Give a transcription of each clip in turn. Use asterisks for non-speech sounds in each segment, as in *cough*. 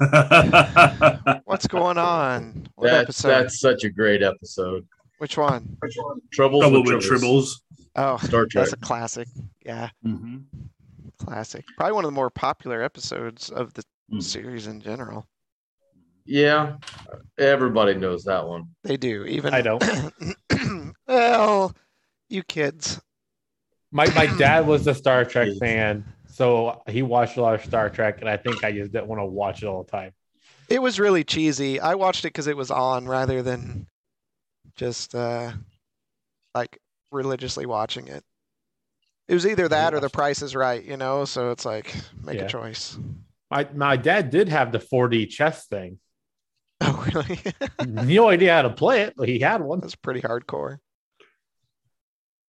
episode. *laughs* What's going on? What That's episode? that's such a great episode. Which one? Troubles Trouble with with Tribbles. Tribbles. Oh, Star Trek. that's a classic. Yeah, Mm-hmm. classic. Probably one of the more popular episodes of the Mm. series in general. Yeah, everybody knows that one. They do. Even I don't. *clears throat* well, you kids. My my dad was a Star *laughs* Trek fan, so he watched a lot of Star Trek, and I think I just didn't want to watch it all the time. It was really cheesy. I watched it because it was on rather than just uh, like religiously watching it. It was either that or The Price is Right, you know. So it's like make Yeah. a choice. My my dad did have the 4D chess thing. *laughs* Oh, really? *laughs* no idea how to play it, but he had one. That's pretty hardcore.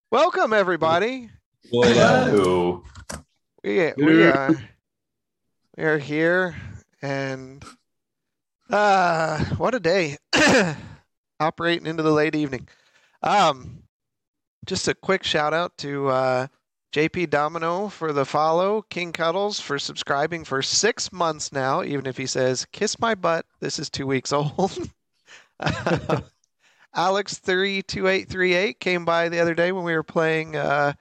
Welcome everybody. Hello. We we are we are here and uh what a day. *coughs* Operating into the late evening. Um just a quick shout out to uh JP Domino for the follow, King Cuddles for subscribing for six months now, even if he says, kiss my butt, this is two weeks old. *laughs* Alex32838 came by the other day when we were playing uh,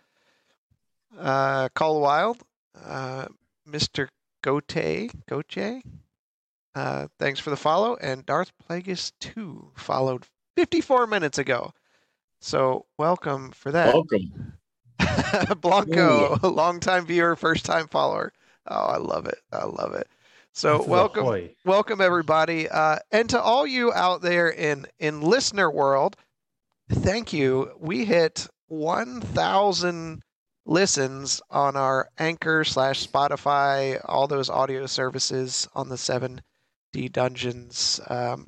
uh, Call Wild. Uh, Mr. Gote, Goche, uh, thanks for the follow. And Darth Plagueis 2 followed 54 minutes ago. So welcome for that. Welcome. *laughs* Blanco, *laughs* longtime viewer, first time follower. Oh, I love it. I love it. So This welcome welcome everybody uh, and to all you out there in in listener world thank you we hit 1000 listens on our anchor slash spotify all those audio services on the 7d dungeons um,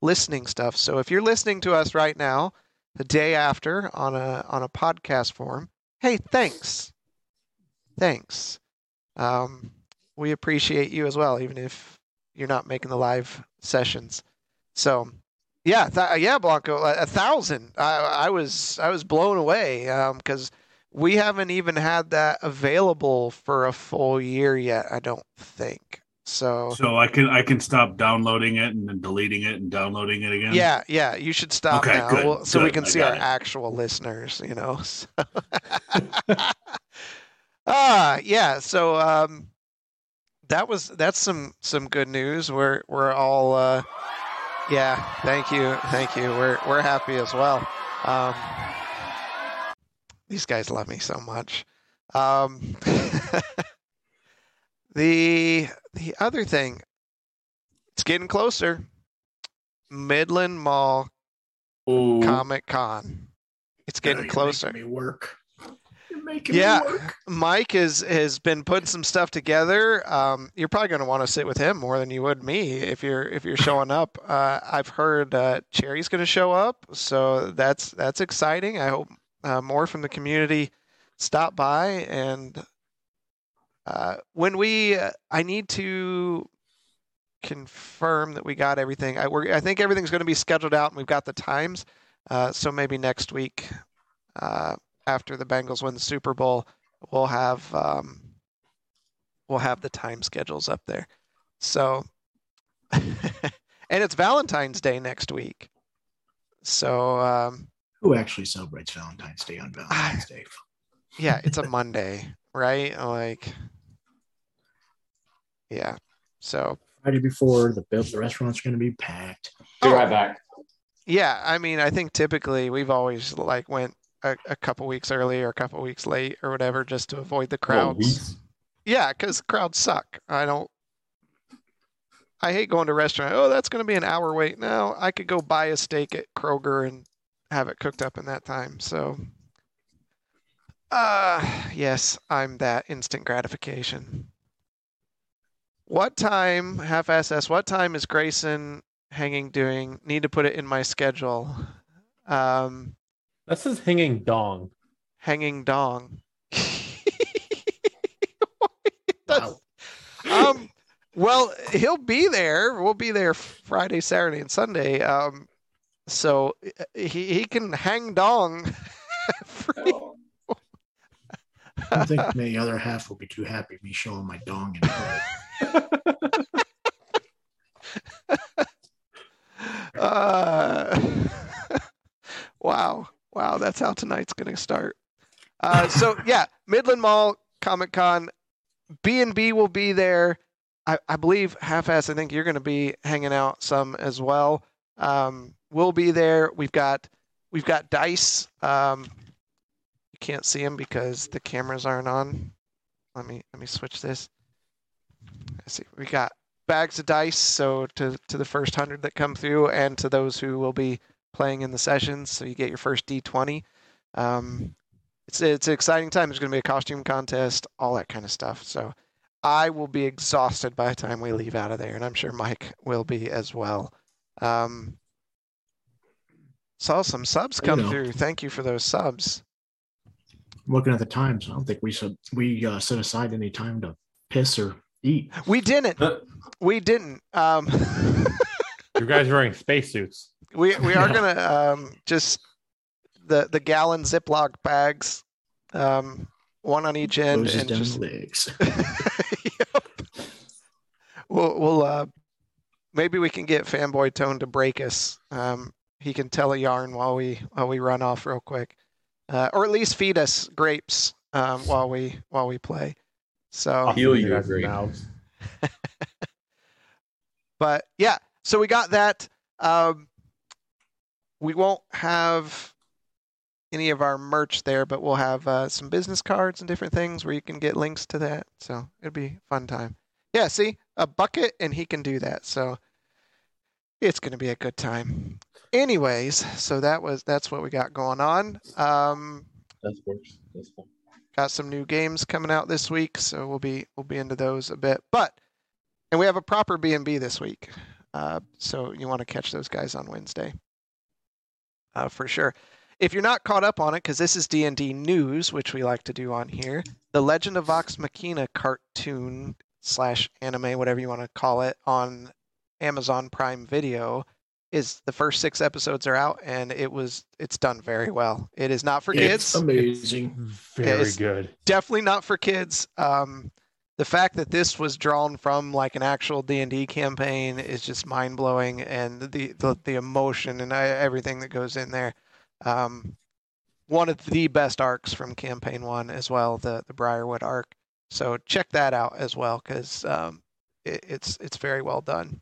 listening stuff so if you're listening to us right now the day after on a on a podcast form hey thanks thanks um, we appreciate you as well, even if you're not making the live sessions. So, yeah, th- yeah, Blanco, a, thousand. I, I was I was blown away because we haven't even had that available for a full year yet. I don't think so. So I can I can stop downloading it and then deleting it and downloading it again. Yeah, yeah, you should stop Okay, now, good, Well, so we can I see our it. actual listeners. You know. *laughs* So. *laughs* ah, yeah. So um, that was that's some some good news. We're we're all uh, yeah. Thank you, thank you. We're we're happy as well. Um, these guys love me so much. Um, *laughs* the the other thing, it's getting closer. Midland Mall Ooh. Comic Con. It's getting you're closer. making me work. You're Yeah. me work. Mike has has been putting some stuff together. Um, you're probably going to want to sit with him more than you would me if you're if you're showing up. Uh, I've heard uh, Cherry's going to show up, so that's that's exciting. I hope uh, more from the community stop by and uh, when we uh, I need to confirm that we got everything. I, I think everything's going to be scheduled out and we've got the times. Uh, so maybe next week. Uh, after the Bengals win the Super Bowl, we'll have um, we'll have the time schedules up there. So, *laughs* and it's Valentine's Day next week. So um, Who actually celebrates Valentine's Day on Valentine's ah, Day? yeah, it's a *laughs* Monday, right? Like, yeah. So Friday before the the restaurants are going to be packed. Be Oh. right back. yeah, I mean, I think typically we've always like went a, a couple weeks early or a couple weeks late or whatever just to avoid the crowds. weeks? Yeah, because crowds suck. I don't. I hate going to a restaurant. Oh, that's going to be an hour wait. No, I could go buy a steak at Kroger and have it cooked up in that time. So, uh, yes, I'm that instant gratification. What time, half SS, what time is Grayson hanging doing? Need to put it in my schedule. Um, This is hanging dong. hanging dong. *laughs* Wow. um, well, he'll be there. We'll be there Friday, Saturday, and Sunday. Um, so uh, he he can hang dong *laughs* free. Oh, don't think the other half will be too happy me showing my dong in public. *laughs* Uh, *laughs* wow, wow, that's how tonight's gonna start. Uh, so yeah, Midland Mall Comic Con, B and B will be there. I, I believe half-ass. I think you're gonna be hanging out some as well. Um, we'll be there. We've got we've got dice. Um, you can't see them because the cameras aren't on. Let me let me switch this. Let's see. We got bags of dice. So to to the first hundred that come through, and to those who will be playing in the sessions, so you get your first D20. Um, it's it's an exciting time. There's going to be a costume contest, all that kind of stuff. So I will be exhausted by the time we leave out of there, and I'm sure Mike will be as well. Um, saw some subs You come know. through. Thank you for those subs. Looking at the times, I don't think we said we uh, set aside any time to piss or eat. We didn't. We didn't. Um, *laughs* You guys are wearing spacesuits. we we are *laughs* Yeah. gonna um, just the the gallon Ziploc bags, um, one on each end, Closes and just legs. *laughs* Yep. We'll we'll uh, maybe we can get fanboy Tone to break us. Um, he can tell a yarn while we while we run off real quick, uh, or at least feed us grapes um, while we while we play. So, Heal You you, guys' great. *laughs* but yeah, so we got that. Um, we won't have any of our merch there, but we'll have uh, some business cards and different things where you can get links to that. So it'll be a fun time. Yeah, see, a bucket and he can do that. So it's going to be a good time. Anyways, so that was that's what we got going on. Um, That's works. That's fun. got some new games coming out this week, so we'll be we'll be into those a bit. But and we have a proper B and B this week, uh, so you want to catch those guys on Wednesday uh, for sure. If you're not caught up on it, because this is D and D news, which we like to do on here, the Legend of Vox Machina cartoon slash anime, whatever you want to call it, on Amazon Prime Video is the first six episodes are out, and it was it's done very well. It is not for kids It's amazing. Very It's- good. definitely not for kids. Um, the fact that this was drawn from like an actual D and D campaign is just mind blowing, and the, the the emotion and uh, everything that goes in there. Um, one of the best arcs from campaign one as well, the the Briarwood arc. So check that out as well because um, it, it's it's very well done.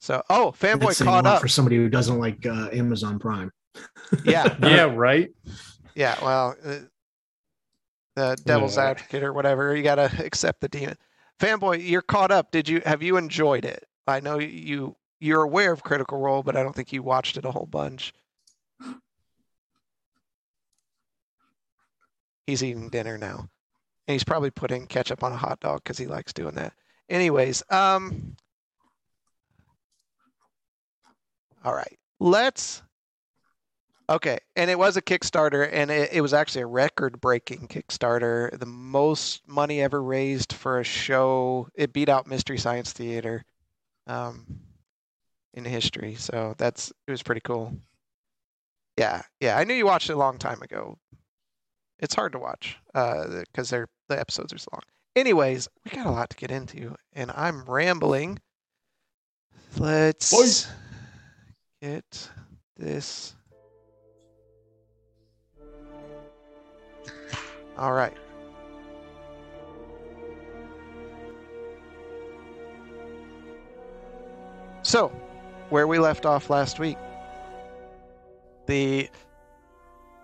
So oh, fanboy That's caught up. for somebody who doesn't like uh, Amazon Prime. *laughs* Yeah, Yeah, right. Yeah, well, uh, the devil's Yeah. advocate or whatever, you got to accept the demon. Fanboy, you're caught up. Did you have you enjoyed it? I know you you're aware of Critical Role, but I don't think you watched it a whole bunch. He's eating dinner now. And he's probably putting ketchup on a hot dog because he likes doing that. Anyways, um All right. Let's Okay, and it was a Kickstarter, and it, it was actually a record-breaking Kickstarter. The most money ever raised for a show. It beat out Mystery Science Theater um, in history. So that's it was pretty cool. Yeah, yeah. I knew you watched it a long time ago. It's hard to watch because they're the episodes are so long. Anyways, we got a lot to get into, and I'm rambling. Let's get this. All right. So, where we left off last week, the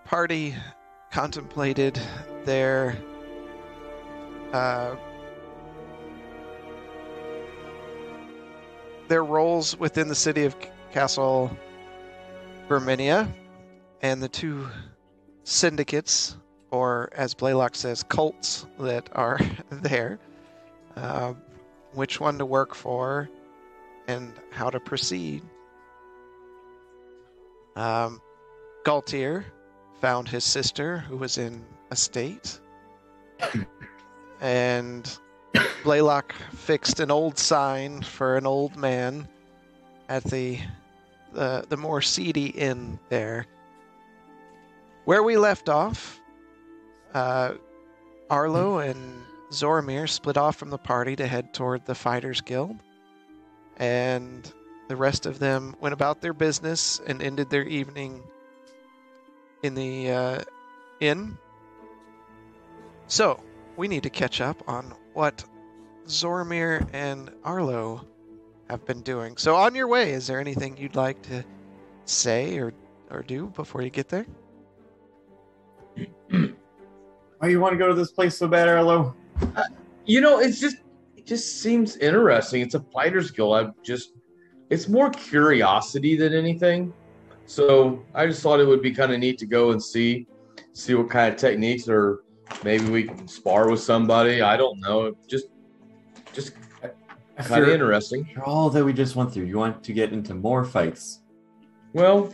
party contemplated their uh, their roles within the city of Castle Verminia, and the two syndicates or as Blaylock says, cults that are *laughs* there, uh, which one to work for, and how to proceed. Um, Galtier found his sister, who was in a state, and Blaylock fixed an old sign for an old man at the the, the more seedy inn there. Where we left off, uh, Arlo and Zoramir split off from the party to head toward the Fighters Guild, and the rest of them went about their business and ended their evening in the uh, inn. So, we need to catch up on what Zoramir and Arlo have been doing. So, on your way, is there anything you'd like to say or, or do before you get there? *clears throat* Why you want to go to this place so bad, Arlo? Uh, you know, it's just it just seems interesting. It's a fighters guild. I'm just it's more curiosity than anything. So I just thought it would be kind of neat to go and see see what kind of techniques or maybe we can spar with somebody. I don't know. Just just kind of After, interesting. all that we just went through, you want to get into more fights. Well,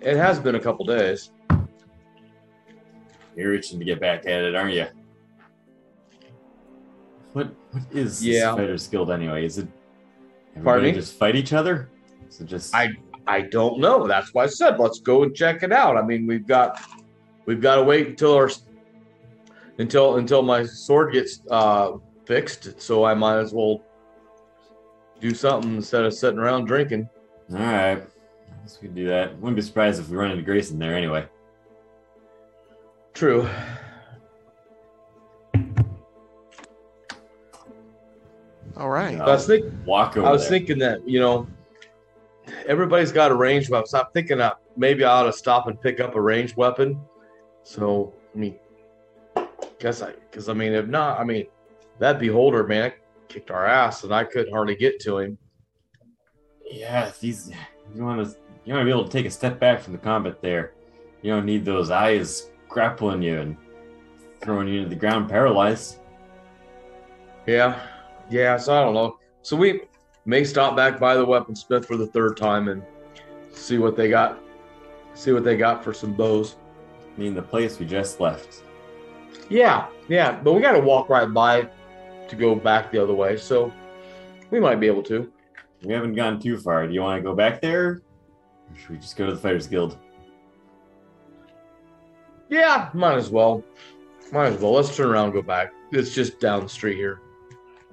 it has been a couple days. You're itching to get back at it, aren't you? What what is Yeah. this Fighters Guild anyway? Is it Pardon everybody me? just fight each other? Is it just I I don't know. That's why I said let's go and check it out. I mean, we've got we've got to wait until our until until my sword gets uh, fixed. So I might as well do something instead of sitting around drinking. all right? I guess we can do that. Wouldn't be surprised if we run into Grayson there anyway. True. All right. Uh, I was think Walk over I was there. thinking that you know everybody's got a ranged weapon. So I'm thinking that maybe I ought to stop and pick up a ranged weapon. So I mean, guess I because I mean if not, I mean that beholder man kicked our ass and I couldn't hardly get to him. Yeah, these you want to you want to be able to take a step back from the combat there. You don't need those eyes grappling you and throwing you to the ground paralyzed. Yeah, yeah. So I don't know. So we may stop back by the weaponsmith for the third time and see what they got. See what they got for some bows. I mean, the place we just left. Yeah, yeah. But we got to walk right by to go back the other way. So we might be able to. We haven't gone too far. Do you want to go back there? Or should we just go to the Fighters Guild? Yeah, might as well. Might as well. Let's turn around and go back. It's just down the street here.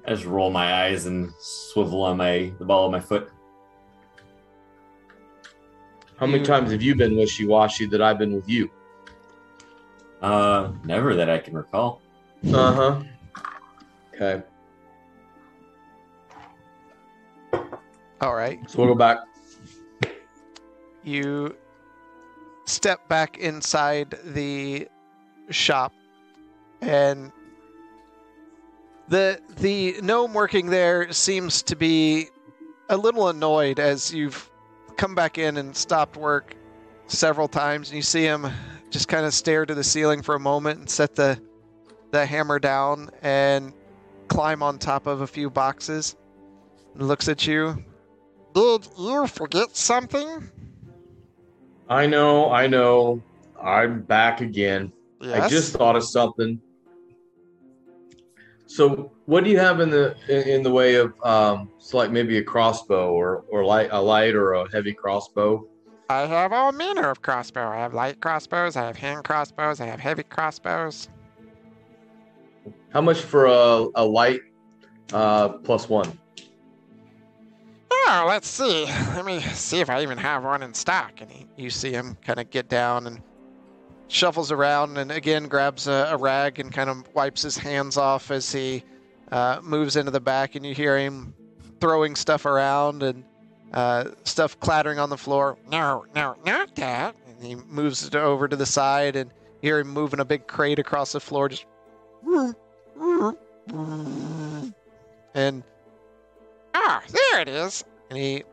I just roll my eyes and swivel on my the ball of my foot. How many times have you been wishy washy that I've been with you? Uh, never that I can recall. Uh huh. Okay. All right. So we'll go back. You step back inside the shop and the the gnome working there seems to be a little annoyed as you've come back in and stopped work several times and you see him just kind of stare to the ceiling for a moment and set the the hammer down and climb on top of a few boxes and looks at you did you forget something I know, I know. I'm back again. I just thought of something. So, what do you have in the in, in the way of um, it's like maybe a crossbow or or light a light or a heavy crossbow? I have all manner of crossbow. I have light crossbows, I have hand crossbows, I have heavy crossbows. How much for a a light uh, plus one? Oh, let's see. Let me see if I even have one in stock. And he, you see him kind of get down and shuffles around and again grabs a, a rag and kind of wipes his hands off as he uh, moves into the back. And you hear him throwing stuff around and uh, stuff clattering on the floor. No, no, not that. And he moves it over to the side and hear him moving a big crate across the floor. Just. And ah, there it is. And he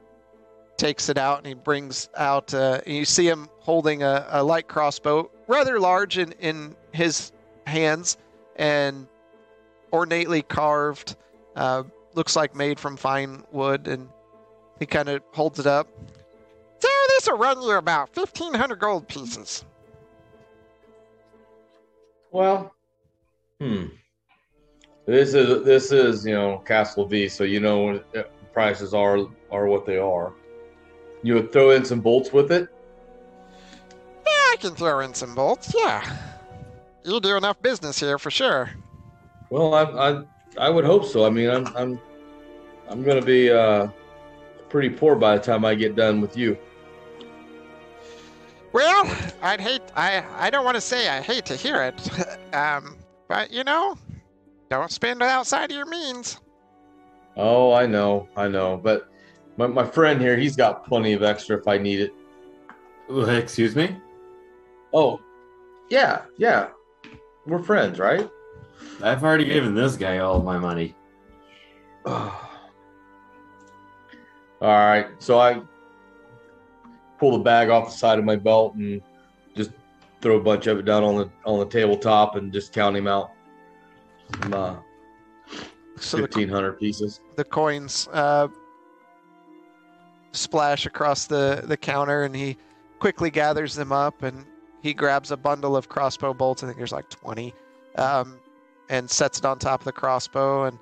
takes it out and he brings out. Uh, and you see him holding a, a light crossbow, rather large in in his hands, and ornately carved. Uh, looks like made from fine wood, and he kind of holds it up. So this will run you about fifteen hundred gold pieces. Well, hmm. This is this is you know Castle V, so you know uh, prices are are what they are. You would throw in some bolts with it. Yeah, I can throw in some bolts. Yeah. you'll do enough business here for sure. Well, I, I, I would hope so. I mean, I'm, I'm, I'm gonna be uh, pretty poor by the time I get done with you. Well, I'd hate. I I don't want to say I hate to hear it, *laughs* um, but you know, don't spend outside of your means. Oh, I know, I know. But my, my friend here, he's got plenty of extra if I need it. Uh, Excuse me? Oh, yeah, yeah. We're friends, right? I've already given this guy all of my money. *sighs* All right. So I pull the bag off the side of my belt and just throw a bunch of it down on the on the tabletop and just count him out. Some, uh, So fifteen hundred pieces. the coins uh, splash across the the counter, and he quickly gathers them up, and he grabs a bundle of crossbow bolts. I think there's like twenty, um, and sets it on top of the crossbow, and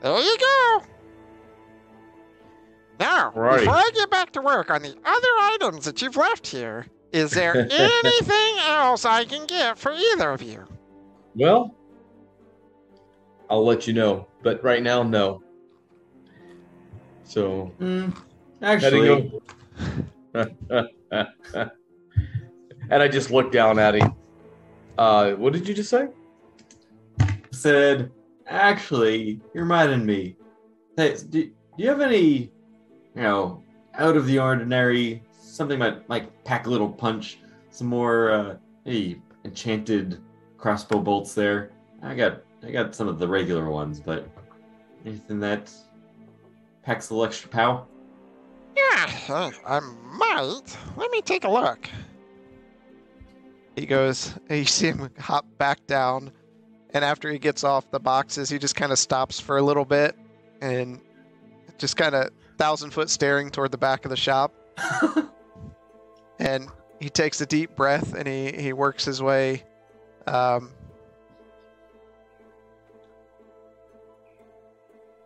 there you go. Now, Alrighty. before I get back to work on the other items that you've left here, is there *laughs* anything else I can get for either of you? Well, I'll let you know, but right now, no. So Mm, actually, *laughs* and I just looked down at him. Uh, what did you just say? said, actually, you're reminding me. Hey, do, do you have any, you know, out of the ordinary, something that like pack a little punch, some more, uh, hey, enchanted crossbow bolts there? I got, I got some of the regular ones, but anything that packs a little extra pow? Yeah, uh, I might. Let me take a look. He goes, and you see him hop back down, and after he gets off the boxes, he just kind of stops for a little bit and just kind of thousand foot staring toward the back of the shop. *laughs* and he takes a deep breath and he, he works his way um,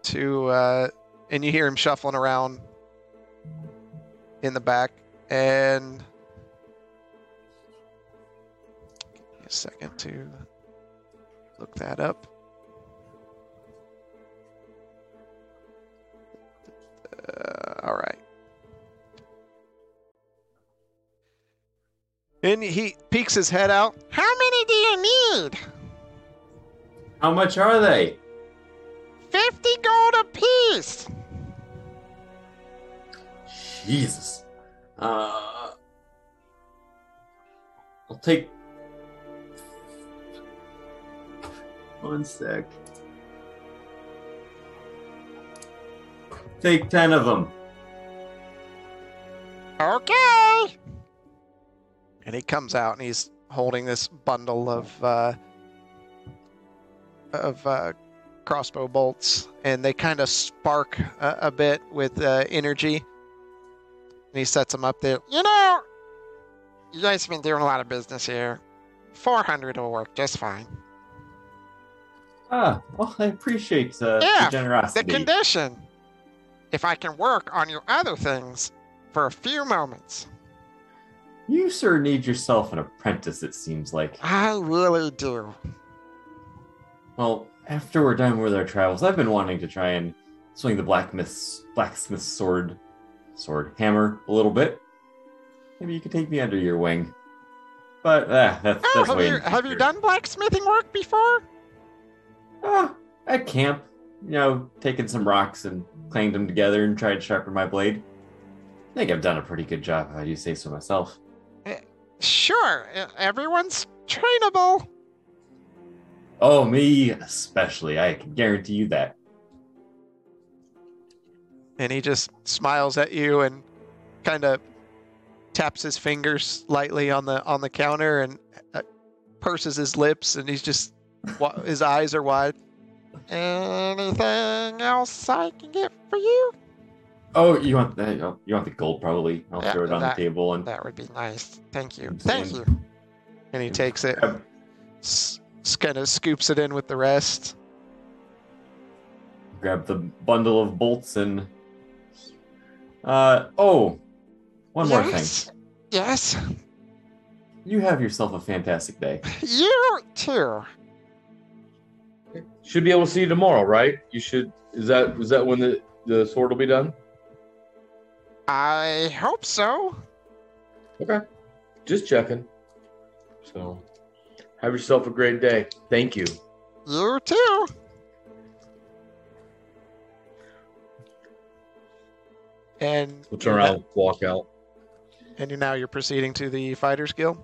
to, uh, and you hear him shuffling around in the back. And a second to look that up. Uh, all right and he peeks his head out how many do you need How much are they? 50 gold apiece Jesus. Uh, I'll take one sec. Take ten of them. Okay. And he comes out and he's holding this bundle of uh, of uh, crossbow bolts, and they kind of spark a, a bit with uh, energy. And he sets them up there. You know, you guys have been doing a lot of business here. Four hundred will work just fine. Ah, well, I appreciate uh, Yeah, the generosity. The condition, if I can work on your other things for a few moments, you, sir, need yourself an apprentice. It seems like. I really do. Well, after we're done with our travels, I've been wanting to try and swing the blacksmith's blacksmith's sword, sword hammer a little bit. Maybe you could take me under your wing. But ah, that's Oh, that's have you have you done blacksmithing work before? Ah, at camp, you know, taking some rocks and clanged them together and tried to sharpen my blade. I think I've done a pretty good job, if I do say so myself. Sure, everyone's trainable. Oh, me especially. I can guarantee you that. And he just smiles at you and kind of taps his fingers lightly on the on the counter and uh, purses his lips and he's just *laughs* wa- his eyes are wide. Anything else I can get for you? Oh, you want that? You want the gold? Probably. I'll Yeah, throw it on that- the table and That would be nice. Thank you. Thank you. And he takes it, grab, s- kind of scoops it in with the rest. grab the bundle of bolts and. Uh oh, one more thing. Yes. Yes. You have yourself a fantastic day. *laughs* You too. Should be able to see you tomorrow, right? You should. Is that is that when the the sword will be done? I hope so. Okay. Just checking. So, have yourself a great day. Thank you. You too. And We'll turn you're around, walk out. and you now you're proceeding to the fighters guild.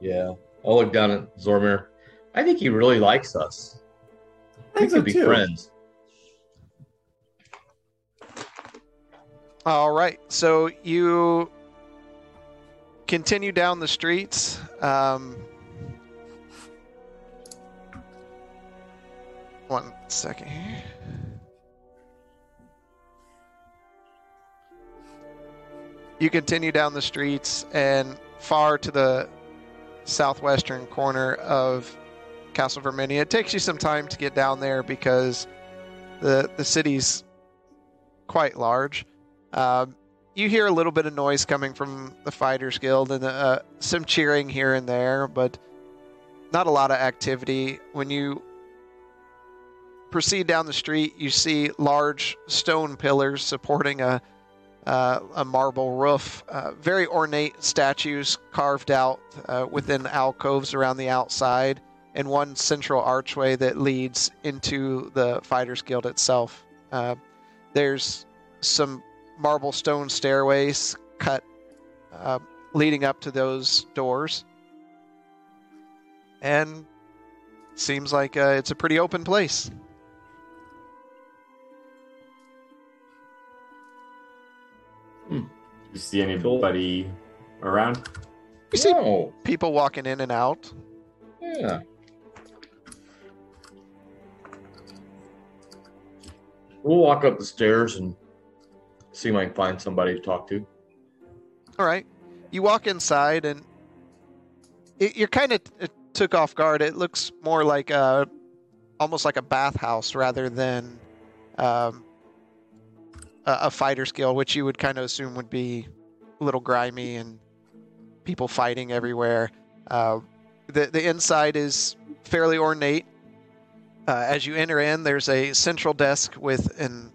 Yeah. I'll look down at Zormir. I think he really likes us. I We think could so be too. friends. All right. So you continue down the streets. Um, one second here. You continue down the streets and far to the southwestern corner of Castle Verminia. It takes you some time to get down there because the the city's quite large. Um, you hear a little bit of noise coming from the Fighters Guild and uh, some cheering here and there, but not a lot of activity. When you proceed down the street, you see large stone pillars supporting a uh, a marble roof. Uh, very ornate statues carved out uh, within alcoves around the outside, and one central archway that leads into the Fighters Guild itself. Uh, there's some marble stone stairways cut uh, leading up to those doors. And seems like uh, it's a pretty open place. Do you see anybody around? You see Oh, people walking in and out. yeah. We'll walk up the stairs and see if I can find somebody to talk to. All right. You walk inside and it, you're kind of it took off guard. It looks more like a almost like a bathhouse rather than um, a, a guild, which you would kind of assume would be a little grimy and people fighting everywhere. Uh, the the inside is fairly ornate. Uh, as you enter in, there's a central desk with an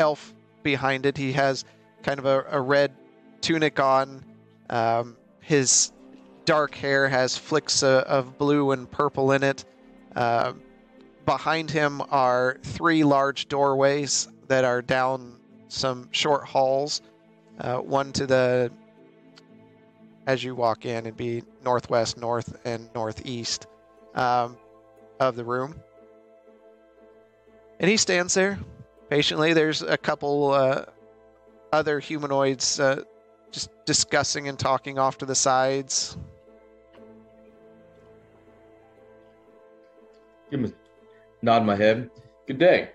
elf behind it. He has kind of a, a red tunic on. Um, his dark hair has flicks uh, of blue and purple in it. Um behind him are three large doorways that are down some short halls. Uh, one to the, as you walk in, it'd be northwest, north, and northeast um, of the room. And he stands there patiently. There's a couple uh, other humanoids uh, just discussing and talking off to the sides. Give him a nod in my head. Good day.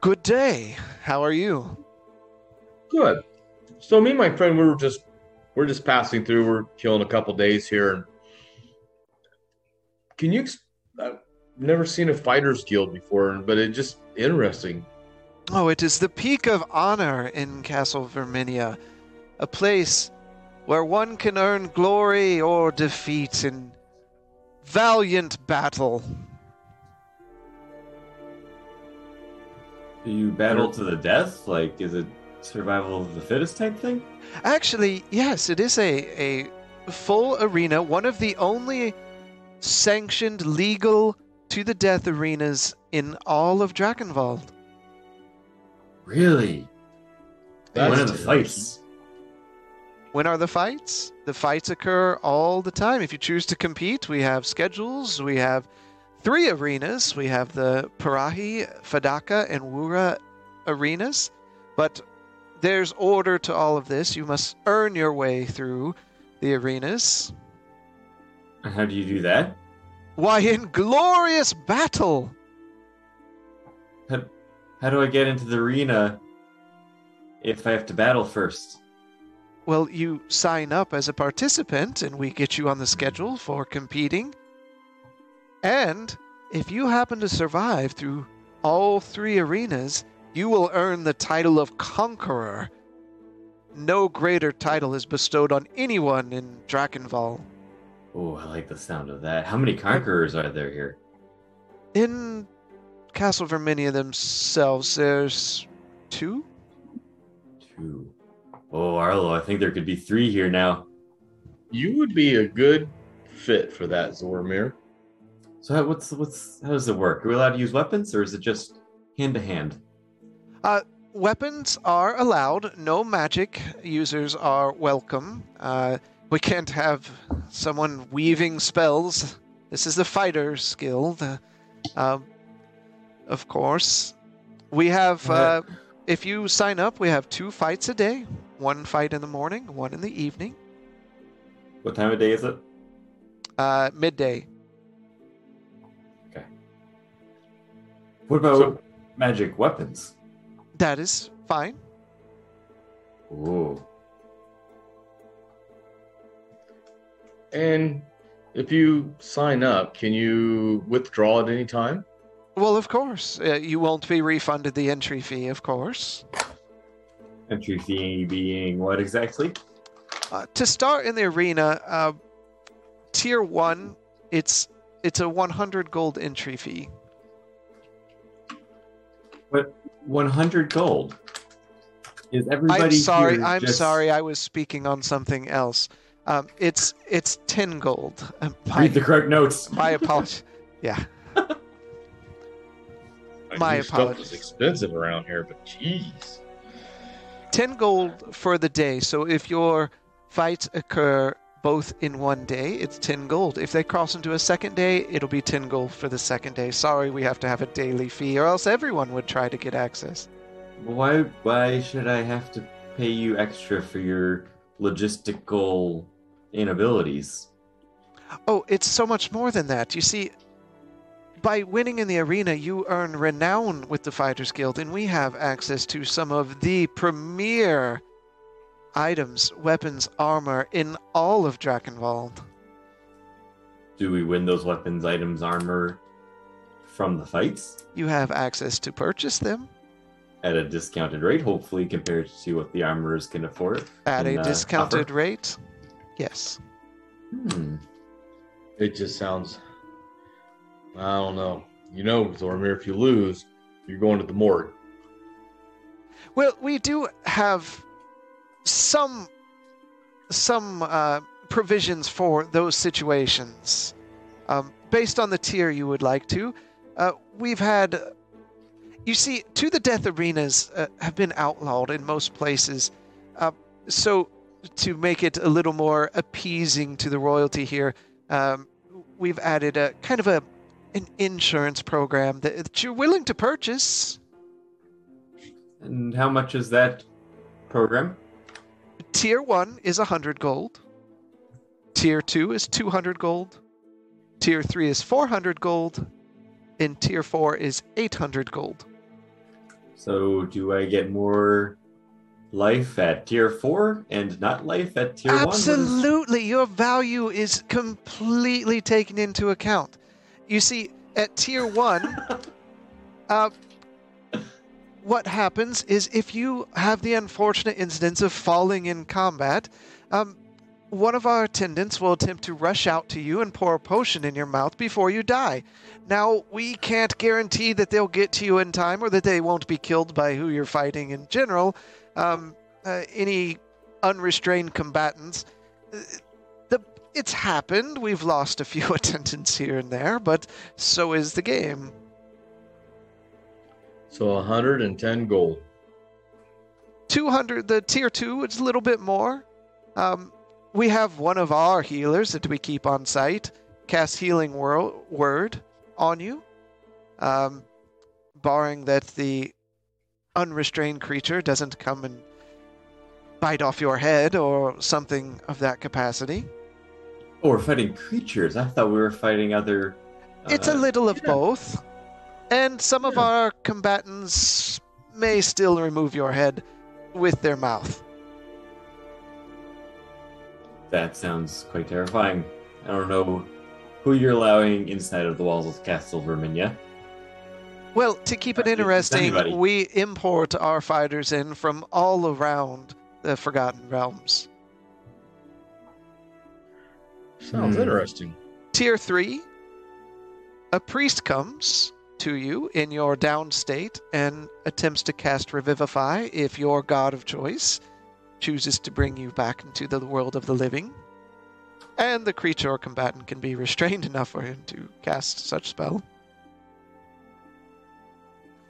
Good day. How are you? Good. So me and my friend, we were just we're just passing through. We're killing a couple days here. And can you? I've never seen a fighters guild before, but it just interesting. Oh, it is the peak of honor in Castle Verminia, a place where one can earn glory or defeat in valiant battle. Do you battle to the death? Like, is it survival of the fittest type thing? Actually, yes, it is a, a full arena, one of the only sanctioned legal to the death arenas in all of Drakenwald. Really? That's when are the fights? When are the fights? The fights occur all the time. If you choose to compete, we have schedules. We have three arenas. We have the Parahi, Fadaka, and Wura arenas. But there's order to all of this. You must earn your way through the arenas. And How do you do that? Why, in glorious battle! How do I get into the arena if I have to battle first? Well, you sign up as a participant, and we get you on the schedule for competing. And if you happen to survive through all three arenas, you will earn the title of Conqueror. no greater title is bestowed on anyone in Drakenval. Oh, I like the sound of that. How many conquerors are there here? In Castle Verminia themselves, there's two. Two. Oh, Arlo, I think there could be three here now. You would be a good fit for that, Zormir. So how, what's what's how does it work? Are we allowed to use weapons, or is it just hand to hand? Weapons are allowed. No magic users are welcome. Uh, we can't have someone weaving spells. This is the fighter's guild. Uh, um, of course. We have, uh, if you sign up, we have two fights a day. One fight in the morning, one in the evening. What time of day is it? Uh, midday. Okay. What about So- magic weapons? That is fine. Ooh. And if you sign up, can you withdraw at any time? Well, of course. Uh, you won't be refunded the entry fee, of course. Entry fee being what exactly? Uh, to start in the arena, uh, tier one, it's it's a 100 gold entry fee. 100 gold. Is everybody I'm sorry. here I'm just- sorry. I was speaking on something else. Um, it's it's 10 gold. My, *laughs* Read the correct notes. *laughs* my apologies. Yeah. My Your stuff apologies. is expensive around here, but jeez. 10 gold for the day. So if your fights occur both in one day, it's 10 gold. If they cross into a second day, it'll be 10 gold for the second day. Sorry, we have to have a daily fee, or else everyone would try to get access. Why why should I have to pay you extra for your logistical inabilities? Oh, it's so much more than that. You see, by winning in the arena, you earn renown with the Fighters Guild, and we have access to some of the premier items, weapons, armor in all of Drakenwald. Do we win those weapons, items, armor from the fights You have access to purchase them at a discounted rate, hopefully compared to what the armorers can afford? at can, a uh, discounted offer? rate. Yes. Hmm. It just sounds. I don't know. You know, Zormir, if you lose, you're going to the morgue. Well, we do have some some uh, provisions for those situations. Um, based on the tier you would like to, uh, we've had. You see, to the death arenas uh, have been outlawed in most places. Uh, so, to make it a little more appeasing to the royalty here, um, we've added a kind of a an insurance program that, that you're willing to purchase. And how much is that program? Tier 1 is 100 gold. Tier 2 is 200 gold. Tier 3 is 400 gold. And Tier 4 is 800 gold. So do I get more life at tier four and not life at tier one? What is- Absolutely. Your value is completely taken into account. You see, at Tier 1, *laughs* uh, what happens is if you have the unfortunate incidents of falling in combat, um, one of our attendants will attempt to rush out to you and pour a potion in your mouth before you die. Now, we can't guarantee that they'll get to you in time or that they won't be killed by who you're fighting in general. Um, uh, any unrestrained combatants. Uh, The, it's happened. We've lost a few *laughs* attendants here and there, but so is the game. So 110 gold. 200 the tier 2 it's a little bit more um, we have one of our healers that we keep on site cast healing wor- word on you um, barring that the unrestrained creature doesn't come and bite off your head or something of that capacity Oh, we're fighting creatures. I thought we were fighting other. it's a uh, little of yeah. both and some of Yeah. our combatants may still remove your head with their mouth That sounds quite terrifying. I don't know who you're allowing inside of the walls of Castle Verminia. Well, to keep it interesting, we import our fighters in from all around the Forgotten Realms. Sounds Hmm. interesting. Tier 3 A priest comes to you in your down state and attempts to cast Revivify if your god of choice chooses to bring you back into the world of the living. And the creature or combatant can be restrained *laughs* enough for him to cast such spell.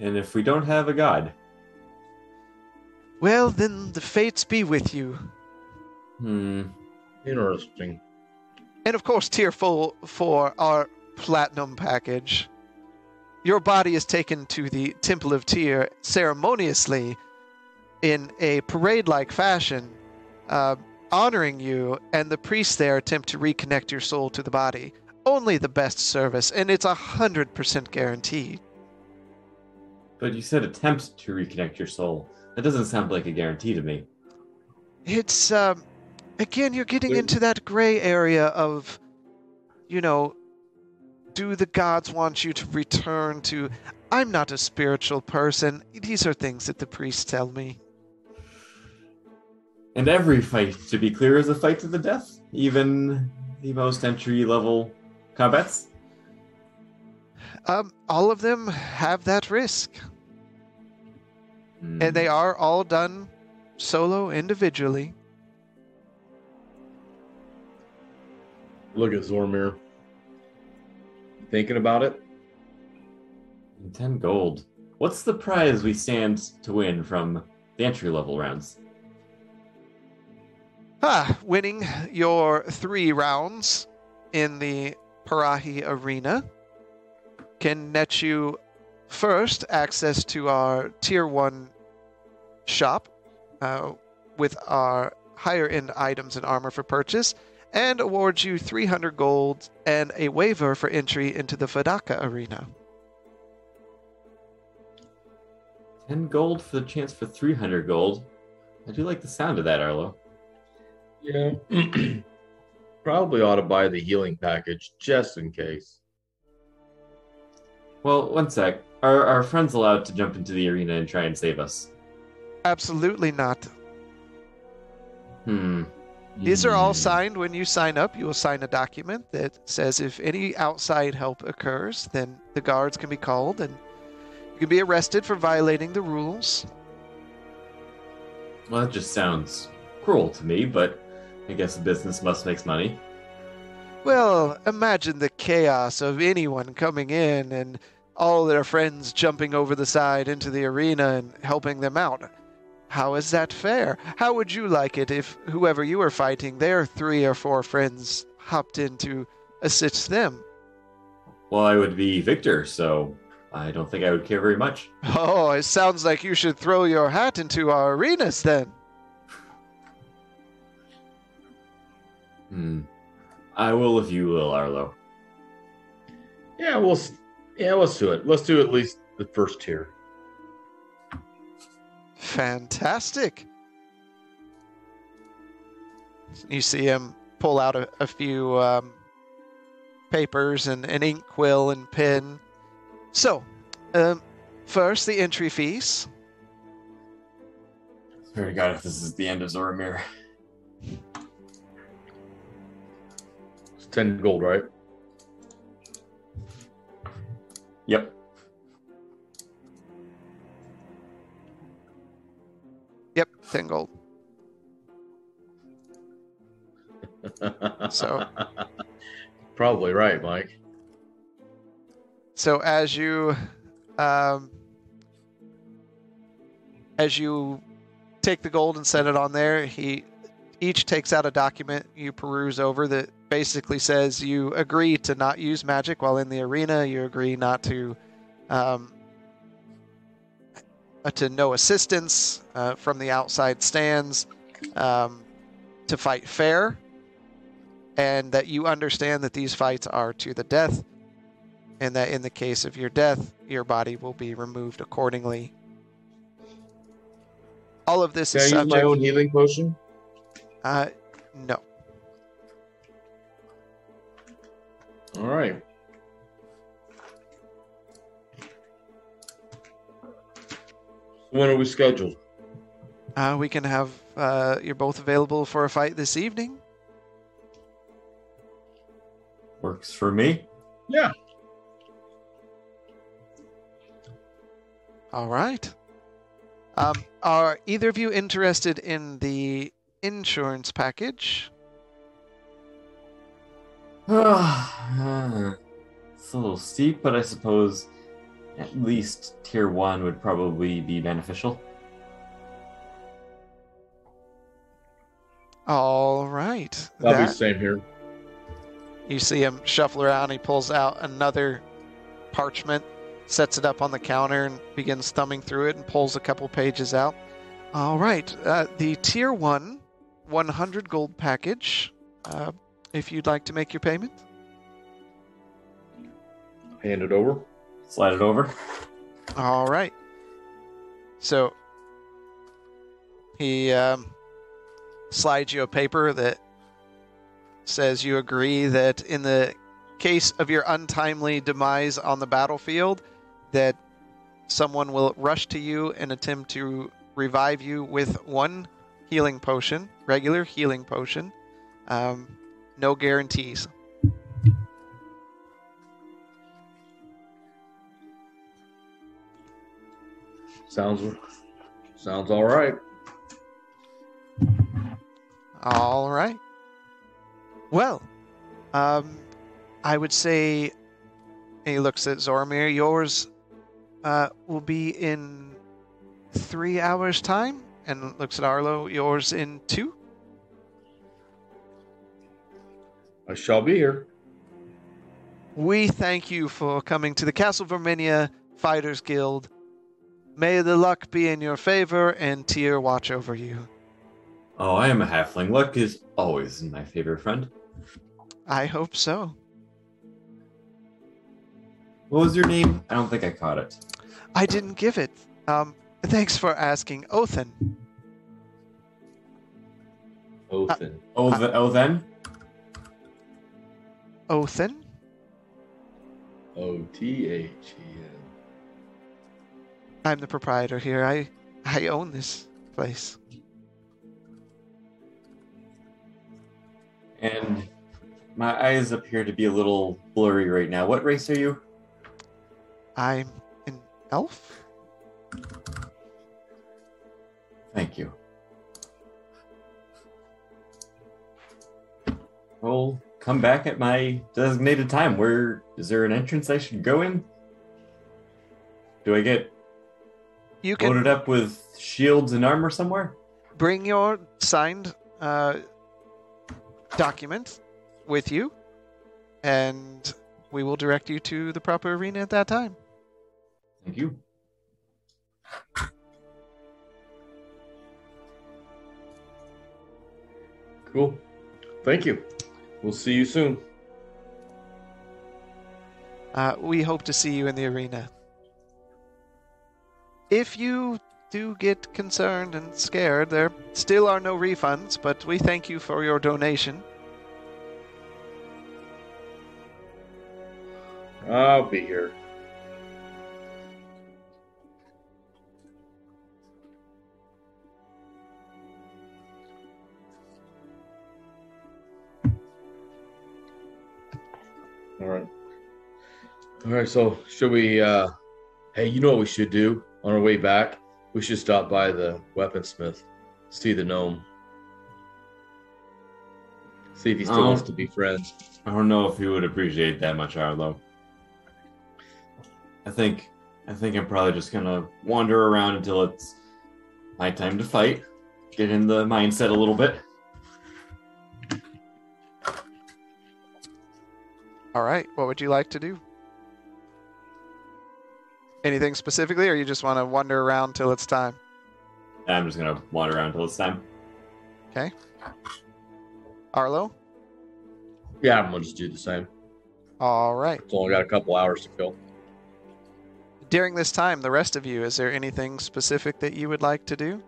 And if we don't have a god, Well, then the fates be with you. hmm, Interesting. And of course, tier full for our platinum package. Your body is taken to the Temple of Tyr ceremoniously in a parade like fashion, uh, honoring you, and the priests there attempt to reconnect your soul to the body. Only the best service, and it's a hundred percent guaranteed. But you said attempt to reconnect your soul. That doesn't sound like a guarantee to me. It's um, again, you're getting into that gray area of, you know, do the gods want you to return to? I'm not a spiritual person. These are things that the priests tell me. And every fight, to be clear, is a fight to the death, even the most entry level combats. Um, all of them have that risk, Hmm. and they are all done solo individually. Look at Zormir. Thinking about it? 10 gold. What's the prize we stand to win from the entry level rounds? Ah, winning your three rounds in the Parahi Arena can net you first access to our tier one shop uh, with our higher end items and armor for purchase, and awards you 300 gold and a waiver for entry into the Fadaka Arena. 10 gold for the chance for 300 gold. I do like the sound of that, Arlo. Yeah. *clears throat* Probably ought to buy the healing package just in case. Well, one sec. Are our friends allowed to jump into the arena and try and save us? Absolutely not. Hmm. These are all Hmm. signed when you sign up. You will sign a document that says if any outside help occurs, then the guards can be called and you can be arrested for violating the rules. Well, that just sounds cruel to me, but I guess a business must make money. Well, imagine the chaos of anyone coming in and all their friends jumping over the side into the arena and helping them out. How is that fair? How would you like it if whoever you were fighting, their three or four friends hopped in to assist them? Well, I would be Victor, so I don't think I would care very much. Oh, it sounds like you should throw your hat into our arenas then. Hmm. I will if you will, Arlo. Yeah, we'll. S- Yeah, let's do it. Let's do at least the first tier. Fantastic. You see him pull out a, a few um, papers and an ink quill and pen. So, um, first, the entry fees. Swear to God, if this is the end of Zoramir. It's ten gold, right? Yep. Yep, 10 gold. So- *laughs* Probably right, Mike. So as you um, as you take the gold and set it on there, he each takes out a document you peruse over that basically says you agree to not use magic while in the arena. You agree not to um, uh, to no assistance uh, from the outside stands, um, to fight fair, and that you understand that these fights are to the death and that in the case of your death, your body will be removed accordingly. All of this Can I is use my own healing potion? Uh, no. All right. When are we scheduled? Uh, we can have uh, you're both available for a fight this evening. Works for me. Yeah. All right. Um, are either of you interested in the insurance package? It's a little steep, but I suppose at least tier one would probably be beneficial. All right. That'll be That- the same here. You see him shuffle around. He pulls out another parchment, sets it up on the counter, and begins thumbing through it and pulls a couple pages out. All right. Uh, the tier one 100 gold package. Uh, if you'd like to make your payment. Hand it over. Slide it over. All right. So he um, slides you a paper that says you agree that in the case of your untimely demise on the battlefield, that someone will rush to you and attempt to revive you with one healing potion, regular healing potion. Um, no guarantees. Sounds sounds all right. All right. Well, um, I would say he looks at Zormir. Yours uh, will be in three hours' time, and looks at Arlo. Yours in two. I shall be here. We thank you for coming to the Castle Verminia Fighters Guild. May the luck be in your favor and Tyr watch over you. Oh, I am a halfling. Luck is always in my favorite friend. I hope so. What was your name? I don't think I caught it. I didn't give it. Um, thanks for asking, Othen. Othin. Oh, the, oh, then? Othin? O T H E N. I'm the proprietor here. I I own this place. And my eyes appear to be a little blurry right now. What race are you? I'm an elf. Thank you. Well, come back at my designated time. Where is there an entrance I should go in? Do I get You can loaded up with shields and armor somewhere? bring your signed uh, document with you, and we will direct you to the proper arena at that time. Thank you. Cool. Thank you. We'll see you soon. Uh, we hope to see you in the arena. If you do get concerned and scared, there still are no refunds, but we thank you for your donation. I'll be here. All right. All right. So, should we? uh Hey, you know what we should do on our way back? We should stop by the weaponsmith, see the gnome, see if he still Oh. wants to be friends. I don't know if he would appreciate that much, Arlo. I think I think I'm probably just gonna wander around until it's my time to fight. Get in the mindset a little bit. All right, what would you like to do? Anything specifically, or you just want to wander around till it's time? I'm just gonna wander around until it's time. Okay. Arlo? Yeah, I'm gonna just do the same. All right. It's only got a couple hours to kill. During this time, the rest of you, is there anything specific that you would like to do?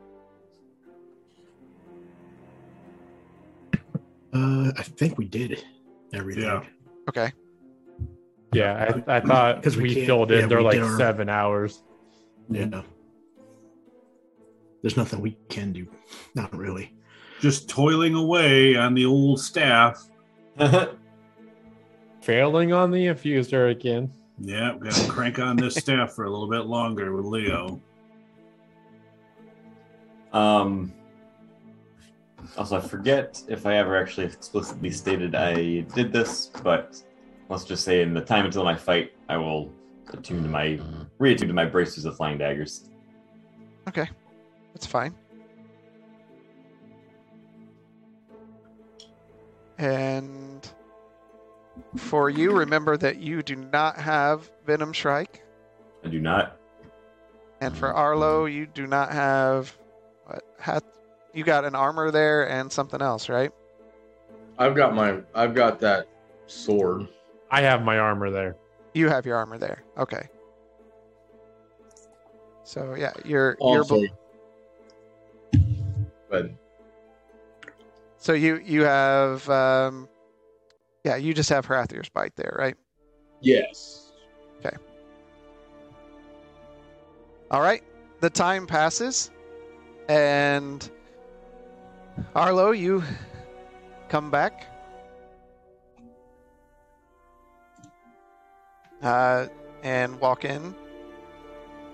Uh, I think we did everything. Yeah. Okay. Yeah, I, I thought *clears throat* 'Cause we we, filled in yeah, there we like our- seven hours. Yeah. there's nothing we can do. Not really. Just toiling away on the old staff. *laughs* Failing on the infuser again. Yeah, we gotta crank on this *laughs* staff for a little bit longer with Leo. Um. Also, I forget if I ever actually explicitly stated I did this, but let's just say in the time until my fight, I will attune to my mm-hmm. reattune to my bracers of flying daggers. Okay, that's fine. And for you, remember that you do not have Venom Strike. I do not. And for mm-hmm. Arlo, you do not have what hat you got an armor there and something else, right? I've got my I've got that sword. I have my armor there. You have your armor there. Okay. So yeah, you're you're Also, but so you you have um yeah, you just have Harathir's bite there, right? yes. Okay. All right. The time passes, and Arlo, you come back. Uh, and walk in.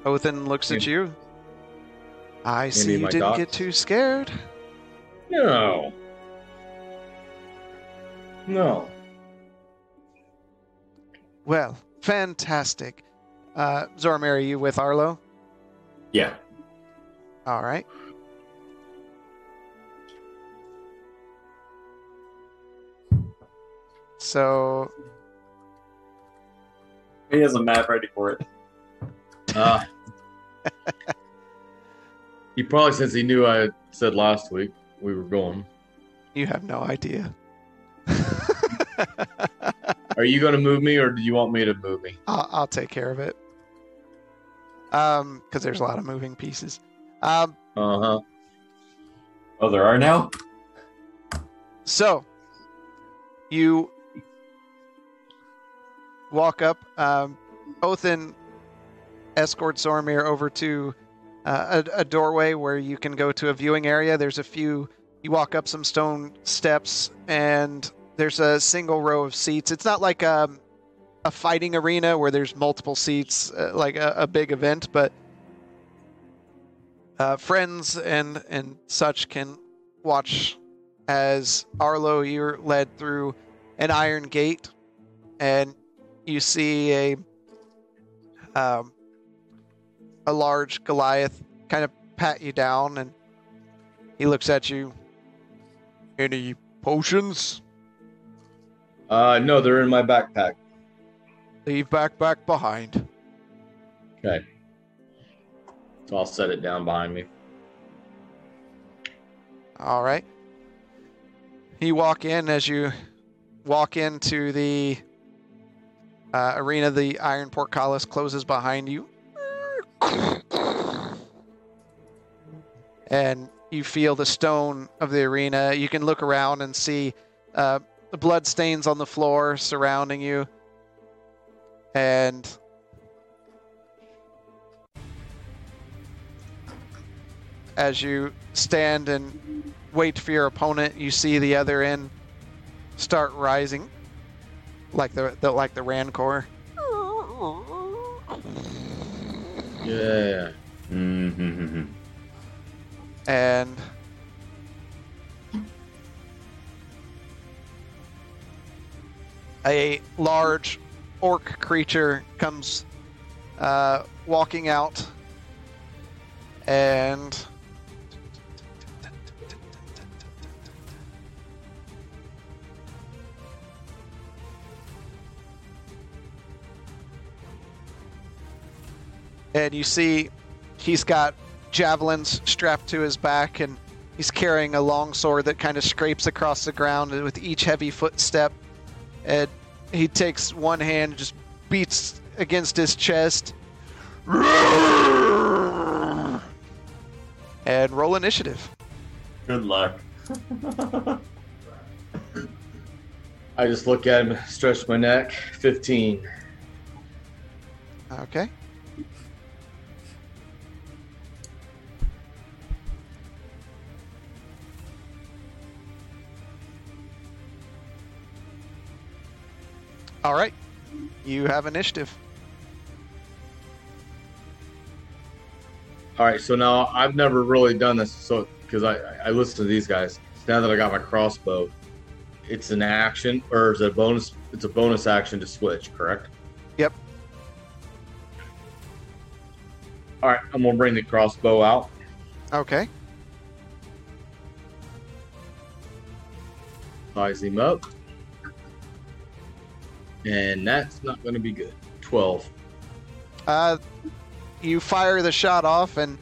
Othen looks at you. I see you didn't dots. get too scared. No. No. Well, fantastic. Uh, Zormir, are you with Arlo? Yeah. All right. So He has a map ready for it. Uh, *laughs* he probably since he knew I said last week we were going. you have no idea. *laughs* Are you going to move me, or do you want me to move me? I'll, I'll take care of it. Um, because there's a lot of moving pieces. Um, Uh huh. Oh, there are now? so you walk up. Um, Othen escorts Zormir over to uh, a, a doorway where you can go to a viewing area. There's a few. You walk up some stone steps, and there's a single row of seats. It's not like um, a fighting arena where there's multiple seats, uh, like a, a big event, but uh, friends and and such can watch as Arlo you're led through an iron gate, and you see a um, a large Goliath kind of pat you down, and he looks at you. Any potions? Uh, no, they're in my backpack. Leave backpack behind. Okay. So I'll set it down behind me. All right. You walk in as you walk into the uh, arena. The iron portcullis closes behind you, and you feel the stone of the arena. You can look around and see uh, the blood stains on the floor surrounding you, and as you stand and wait for your opponent, you see the other end start rising, like the, the like the Rancor. Yeah. Mm-hmm. and a large orc creature comes uh, walking out and and you see he's got javelins strapped to his back and he's carrying a long sword that kind of scrapes across the ground with each heavy footstep and he takes one hand and just beats against his chest and roll initiative Good luck. I just look at him, stretch my neck. Fifteen. okay All right. You have initiative. All right, so now I've never really done this, so because I I listen to these guys. So now that I got my crossbow, it's an action or is it a bonus? It's a bonus action to switch, correct? Yep. All right, I'm gonna bring the crossbow out. Okay. Size him up, and that's not gonna be good. Twelve. Uh, you fire the shot off, and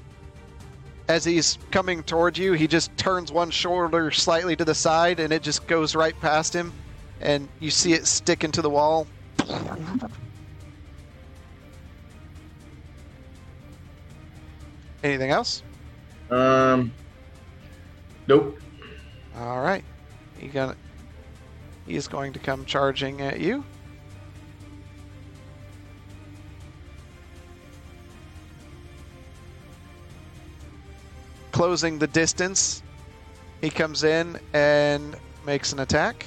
as he's coming towards you, he just turns one shoulder slightly to the side, and it just goes right past him, and you see it stick into the wall. Anything else? Um. Nope. All right. He gonna he is going to come charging at you. Closing the distance, he comes in and makes an attack.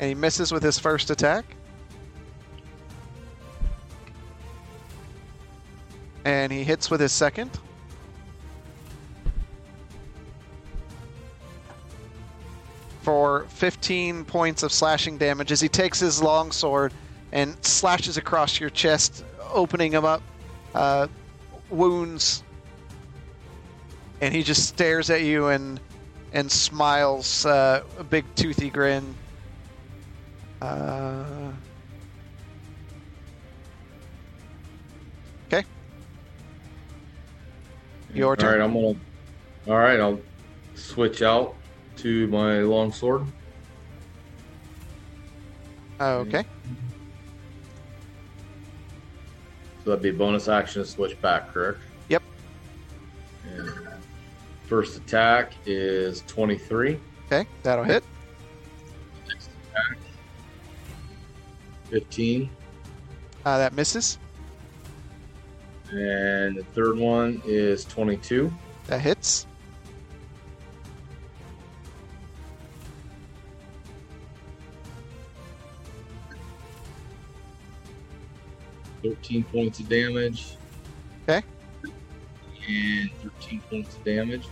And he misses with his first attack. And he hits with his second. For 15 points of slashing damage as he takes his long sword and slashes across your chest, opening him up. Uh, wounds. And he just stares at you and and smiles uh, a big toothy grin. Uh, okay. Your turn. right, I'm gonna. All right, I'll switch out to my long sword. Okay. So that'd be a bonus action to switch back, correct? Yep. And first attack is 23. Okay. That'll hit. Next attack, 15. Uh, that misses. And the third one is 22. That hits. 13 points of damage. Okay. And 13 points of damage.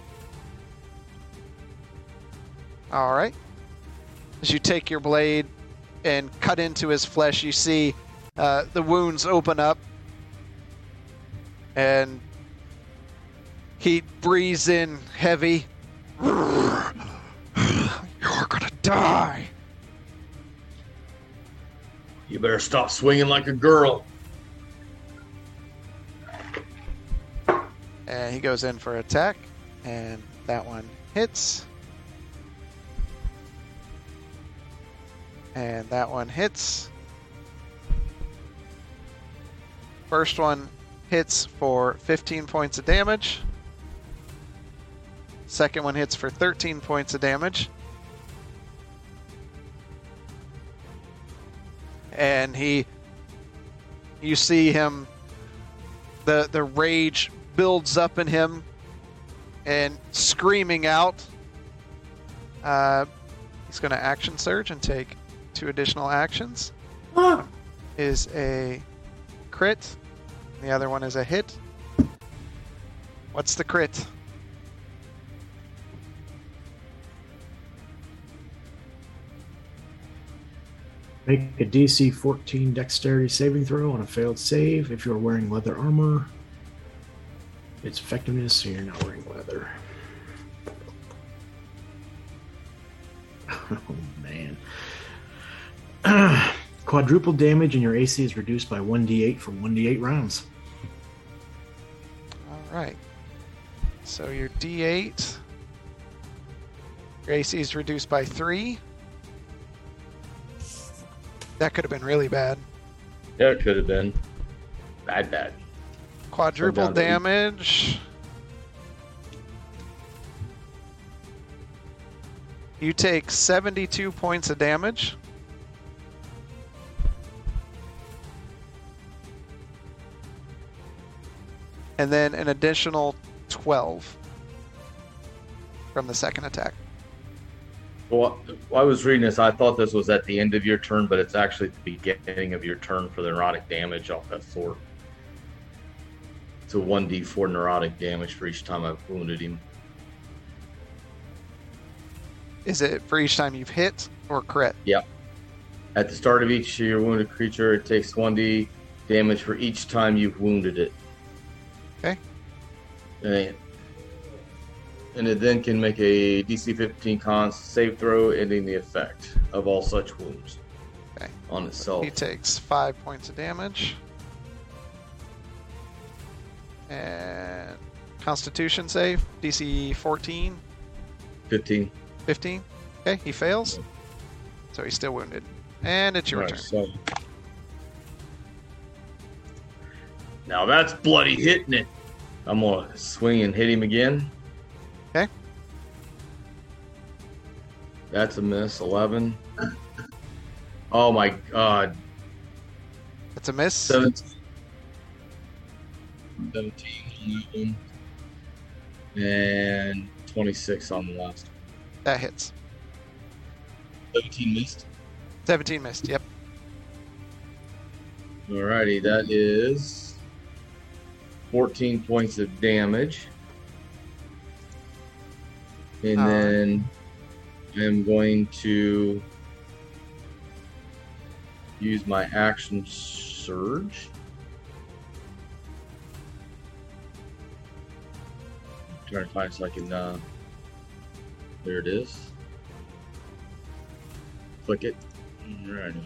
All right. As you take your blade and cut into his flesh, you see uh, the wounds open up, and he breathes in heavy. *sighs* You're gonna die. You better stop swinging like a girl. And he goes in for attack, and that one hits. And that one hits. First one hits for 15 points of damage. Second one hits for 13 points of damage. And he you see him the the rage builds up in him and screaming out. Uh, he's going to action surge and take two additional actions. Is a crit. The other one is a hit. What's the crit? Make a DC 14 dexterity saving throw on a failed save if you're wearing leather armor. Its effectiveness, so you're not wearing leather. *laughs* Oh man. *clears throat* Quadruple damage and your AC is reduced by 1d8 for 1d8 rounds. All right. So your D8. Your AC is reduced by three. That could have been really bad. Yeah, it could have been. Bad, bad. Quadruple down to eight. damage. You take 72 points of damage. And then an additional 12 from the second attack. Well, I was reading this, I thought this was at the end of your turn, but it's actually the beginning of your turn for the necrotic damage off that sword. A 1d4 necrotic damage for each time I've wounded him. Is it for each time you've hit or crit? Yeah. At the start of each of your wounded creature, it takes 1d damage for each time you've wounded it. Okay. And it, and it then can make a DC 15 con save throw, ending the effect of all such wounds Okay. on itself. He takes five points of damage. And Constitution save, DC 14, 15. 15. Okay, he fails. So he's still wounded. And it's your Right, turn. so- Now that's bloody hitting it. I'm gonna swing and hit him again. Okay. That's a miss. Eleven. Oh my god. That's a miss. Seventeen. Seventeen on that one. And twenty-six on the last. That hits. Seventeen missed. 17 missed. Yep. Alrighty, that is 14 points of damage. And Alright. then I'm going to use my action surge. Trying to find so I can uh there it is. Click it. Alrighty.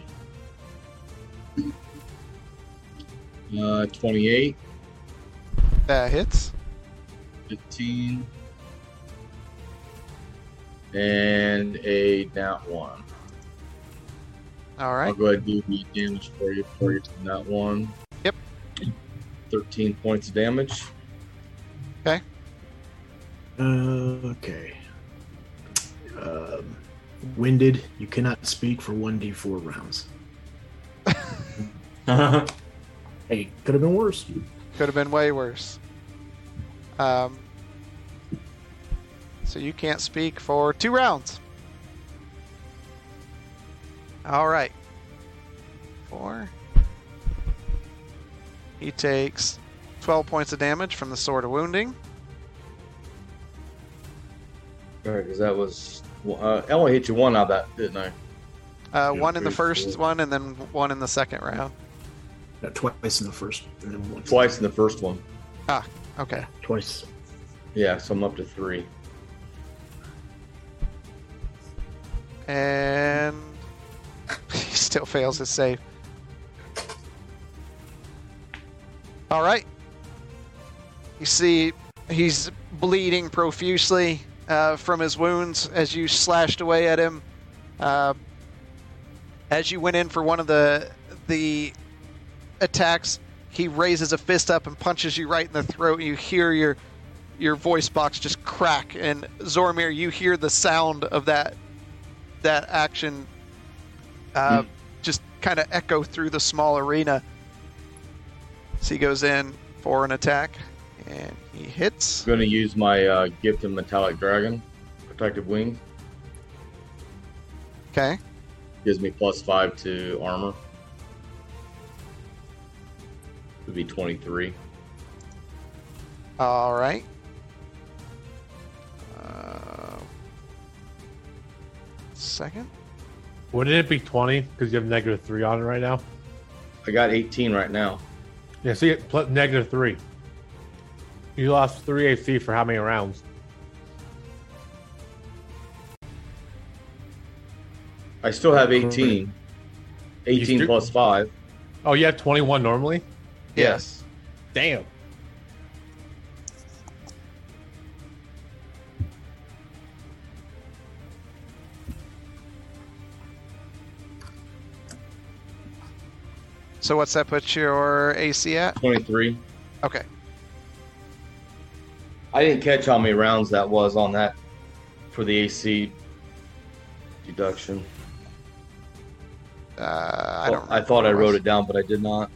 Uh, 28, That hits. 15, and a nat 1. Alright. I'll go ahead and do the damage for you for you that one. Yep. 13 points of damage. Uh, okay. Um, winded. You cannot speak for one d4 rounds. *laughs* Hey, could have been worse. Could have been way worse. Um, so you can't speak for two rounds. All right. Four. He takes 12 points of damage from the Sword of Wounding. Because that was. Uh, I only hit you one out of that, didn't I? Uh, Yeah, one in the first cool. one, and then one in the second round. Twice in the first, and then once. Twice in the first one. Ah, okay. Twice. Yeah, so I'm up to three. And *laughs* he still fails his save. All right. You see, he's bleeding profusely uh, from his wounds as you slashed away at him. Uh, as you went in for one of the the attacks, he raises a fist up and punches you right in the throat. You hear your your voice box just crack, and Zormir, you hear the sound of that that action uh, just kind of echo through the small arena. So he goes in for an attack, and he hits. I'm going to use my uh, Gifted Metallic Dragon Protective Wing. Okay. Gives me plus five to armor. Would be 23. All right. Uh, second. Wouldn't it be 20 because you have negative 3 on it right now? I got 18 right now. Yeah, see, it plus negative 3. You lost 3 AC for how many rounds? I still have 18. 18 still- plus 5. Oh, you have 21 normally? Yes. Damn. So what's that put your AC at? 23. Okay. I didn't catch how many rounds that was on that for the AC deduction. Uh, I don't. Well, I thought I wrote it down, but I did not.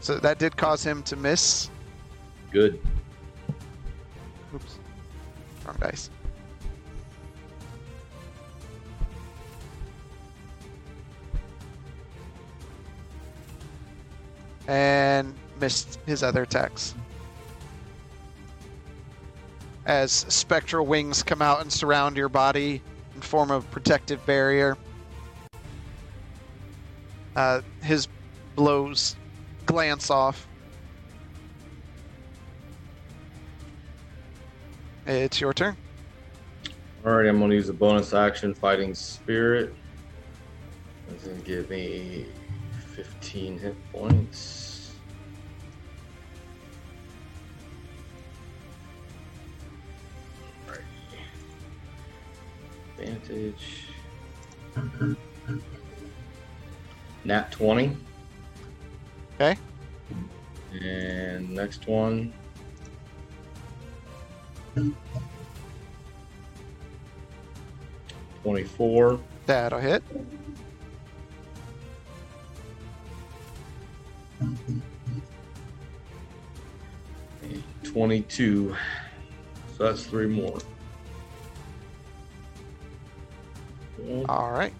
So that did cause him to miss. Good. Oops. Wrong dice. And missed his other attacks. As spectral wings come out and surround your body and form a protective barrier, uh, his blows glance off. It's your turn. All right, I'm to use a bonus action, Fighting Spirit. That's to give me 15 hit points. Advantage. Mm-hmm. Nat 20. Okay. And next one. Twenty-four. That'll hit. and 22. So that's three more. All right.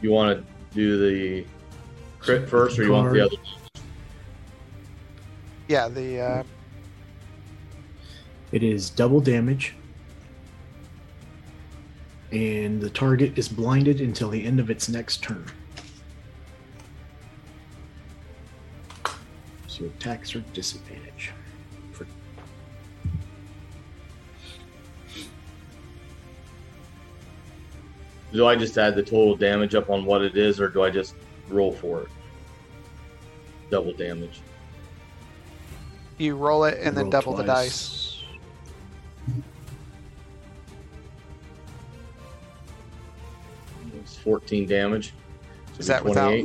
You want to do the crit first, or you want the other? Yeah, the uh, It is double damage. And the target is blinded until the end of its next turn. So attacks are disadvantage. Do I just add the total damage up on what it is, or do I just roll for it? Double damage. you roll it and then roll double the dice. It's 14 damage. So Is that without-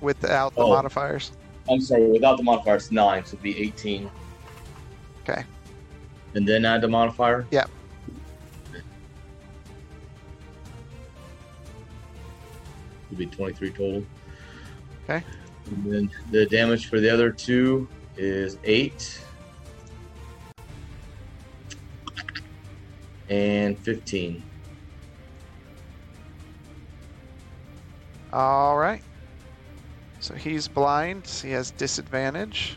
without the Oh. modifiers. I'm sorry, without the modifiers, nine, so it'd be 18. Okay. And then add the modifier. Yep. Be 23 total. Okay. And then the damage for the other two is eight and 15. All right. So he's blind. He has disadvantage.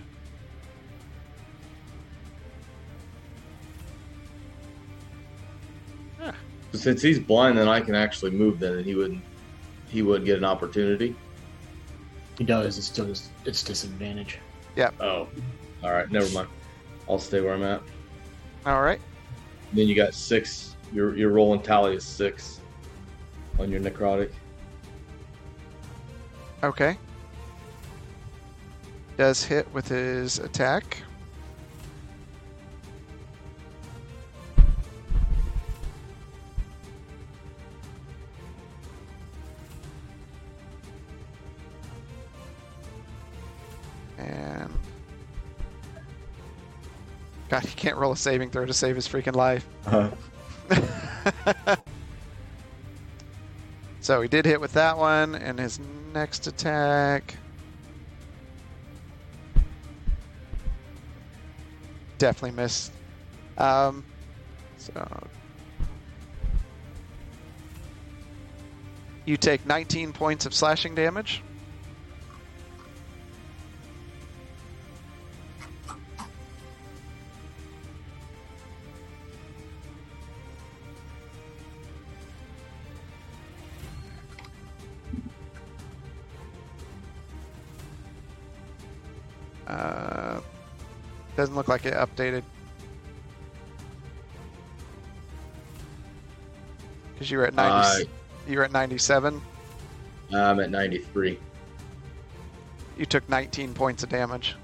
So since he's blind, then I can actually move. Then and he wouldn't. He wouldn't get an opportunity. He does. It's still it's disadvantage. Yeah. Oh, all right. Never mind. I'll stay where I'm at. All right. Then you got six. Your your rolling tally is six on your necrotic. Okay. Does hit with his attack. God, he can't roll a saving throw to save his freaking life. Uh, *laughs* so he did hit with that one, and his next attack. Definitely missed. Um, so you take 19 points of slashing damage. Uh, doesn't look like it updated. Because you were at 90, you were at 97. I'm at 93. You took 19 points of damage.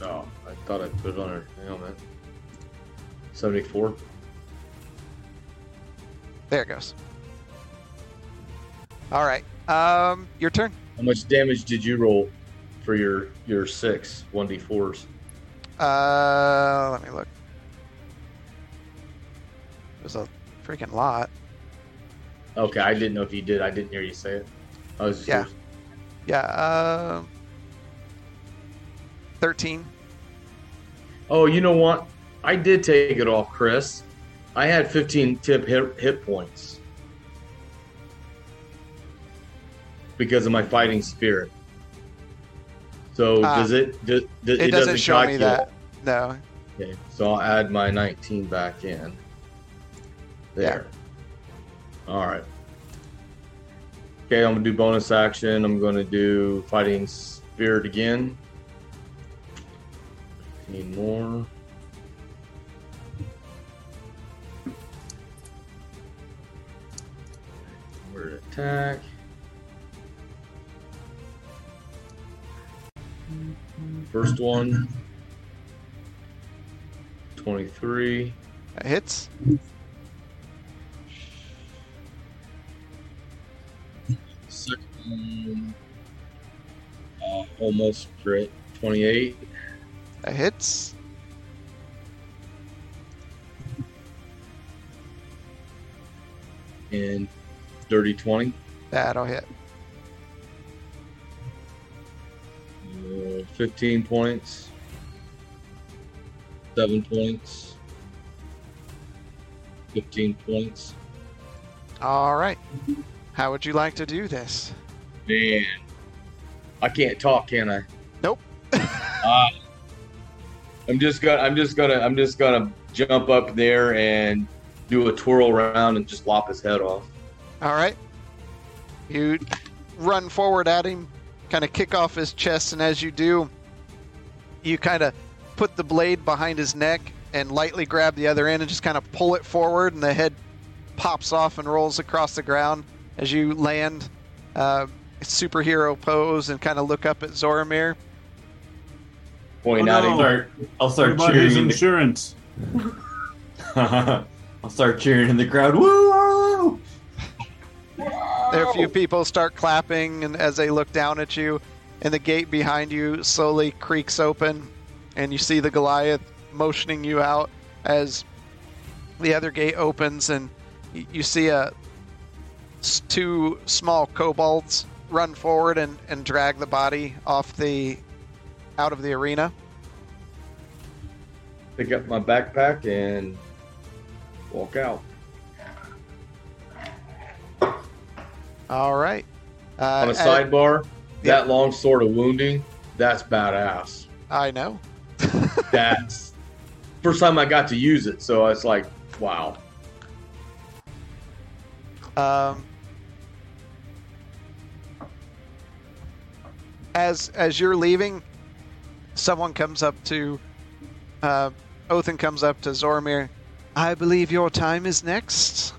Oh, I thought I put it on her helmet. 74. There it goes. All right. Um, your turn. How much damage did you roll for your your six 1d4s? Uh, let me look. There's a freaking lot. Okay, I didn't know if you did. I didn't hear you say it. I was just Yeah. Yeah. Uh, 13. Oh, you know what? I did take it off, Chris. I had 15 tip hit, hit points because of my fighting spirit. So Uh, does it? Does, does, It, doesn't, show me that. No. Okay, so I'll add my 19 back in. There. All right. Okay, I'm gonna do bonus action. I'm gonna do fighting spirit again. 15 more. Word attack. First one. 23. That hits. Second one. Uh, almost crit. 28. That hits. And dirty 20. That'll hit. Uh, 15 points. 7 points. 15 points. All right. How would you like to do this? Man. I can't talk, can I? Nope. uh, *laughs* I'm just gonna I'm just gonna I'm just gonna jump up there and do a twirl around and just lop his head off. All right. You run forward at him, kind of kick off his chest, and as you do, you kind of put the blade behind his neck and lightly grab the other end and just kind of pull it forward, and the head pops off and rolls across the ground as you land uh, superhero pose and kind of look up at Zoramir. Point Oh, at no. Start, I'll What start about his cheering. In the, insurance? *laughs* I'll start cheering in the crowd. Woo! There are a few people start clapping, and as they look down at you, and the gate behind you slowly creaks open, and you see the Goliath motioning you out as the other gate opens, and you see a two small kobolds run forward and, and drag the body off the out of the arena. Pick up my backpack and walk out. All right. Uh, On a sidebar, yeah. that long sword of wounding, that's badass. I know. *laughs* That's first time I got to use it, so it's like, wow. Um, as as you're leaving, someone comes up to uh, Othen comes up to Zormir. I believe your time is next.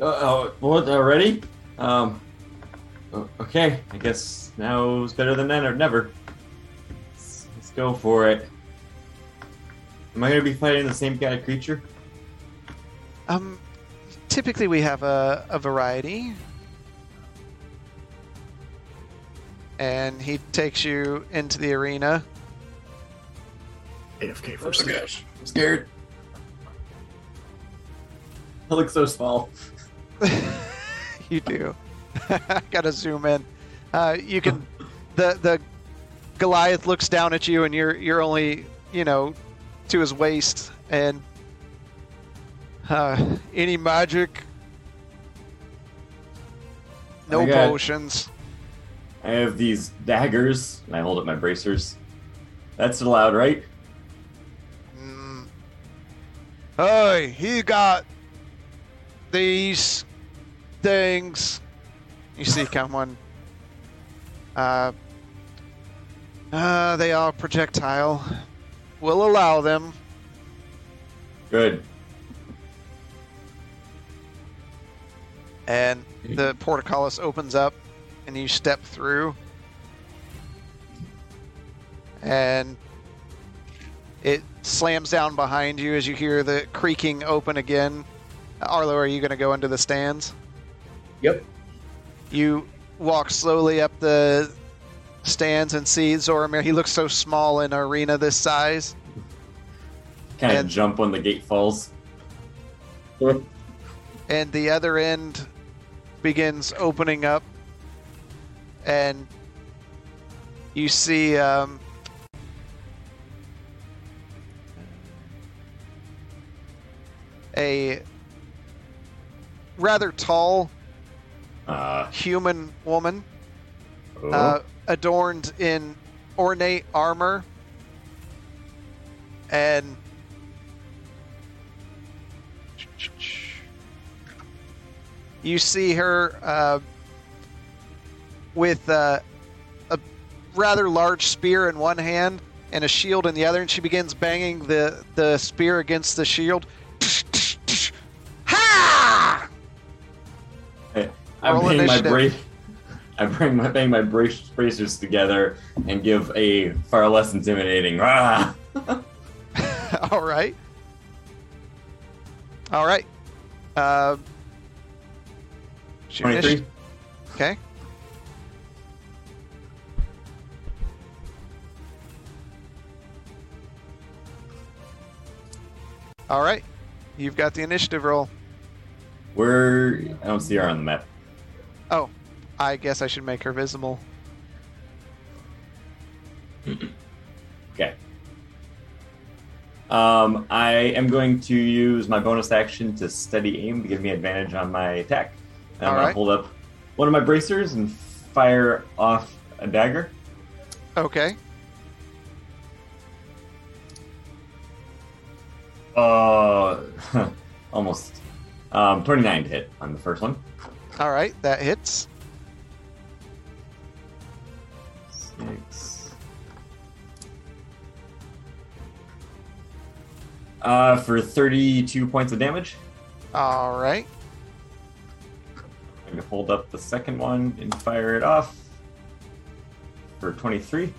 Uh, oh, what already? Um. Okay, I guess now is better than then or never. Let's, let's go for it. Am I gonna be fighting the same kind of creature? Um, typically we have a, a variety, and he takes you into the arena. AFK for a second. gosh, I'm scared. I look so small. *laughs* you do. *laughs* Gotta zoom in. Uh, you can. The the Goliath looks down at you, and you're you're only you know to his waist, and uh, any magic. No I got- potions. I have these daggers, and I hold up my bracers. That's allowed, right? Mm. Hey, he got these things. You see, come on. Uh, uh, they are projectile. We'll allow them. Good. And the portcullis opens up, and you step through. And it slams down behind you as you hear the creaking open again. Arlo, are you going to go into the stands? Yep. You walk slowly up the stands and see Zoramir. He looks so small in an arena this size. Kind of jump when the gate falls. *laughs* and the other end begins opening up and you see um, a rather tall Uh, human woman oh. uh, adorned in ornate armor. And you see her uh, with uh, a rather large spear in one hand and a shield in the other, and she begins banging the, the spear against the shield. I Roll bring my brace. I bring my bang my brace, bracers together and give a far less intimidating. Rah! *laughs* All right. All right. Uh, Twenty-three. Okay. All right. You've got the initiative roll. Where I don't see her on the map. Oh, I guess I should make her visible. *clears throat* Okay. Um, I am going to use my bonus action to steady aim to give me advantage on my attack. And I'm gonna right. hold up one of my bracers and fire off a dagger. Okay. Uh, *laughs* almost. Um, 29 to hit on the first one. All right. That hits. Six. Uh, for 32 points of damage. All right. I'm going to hold up the second one and fire it off for 23.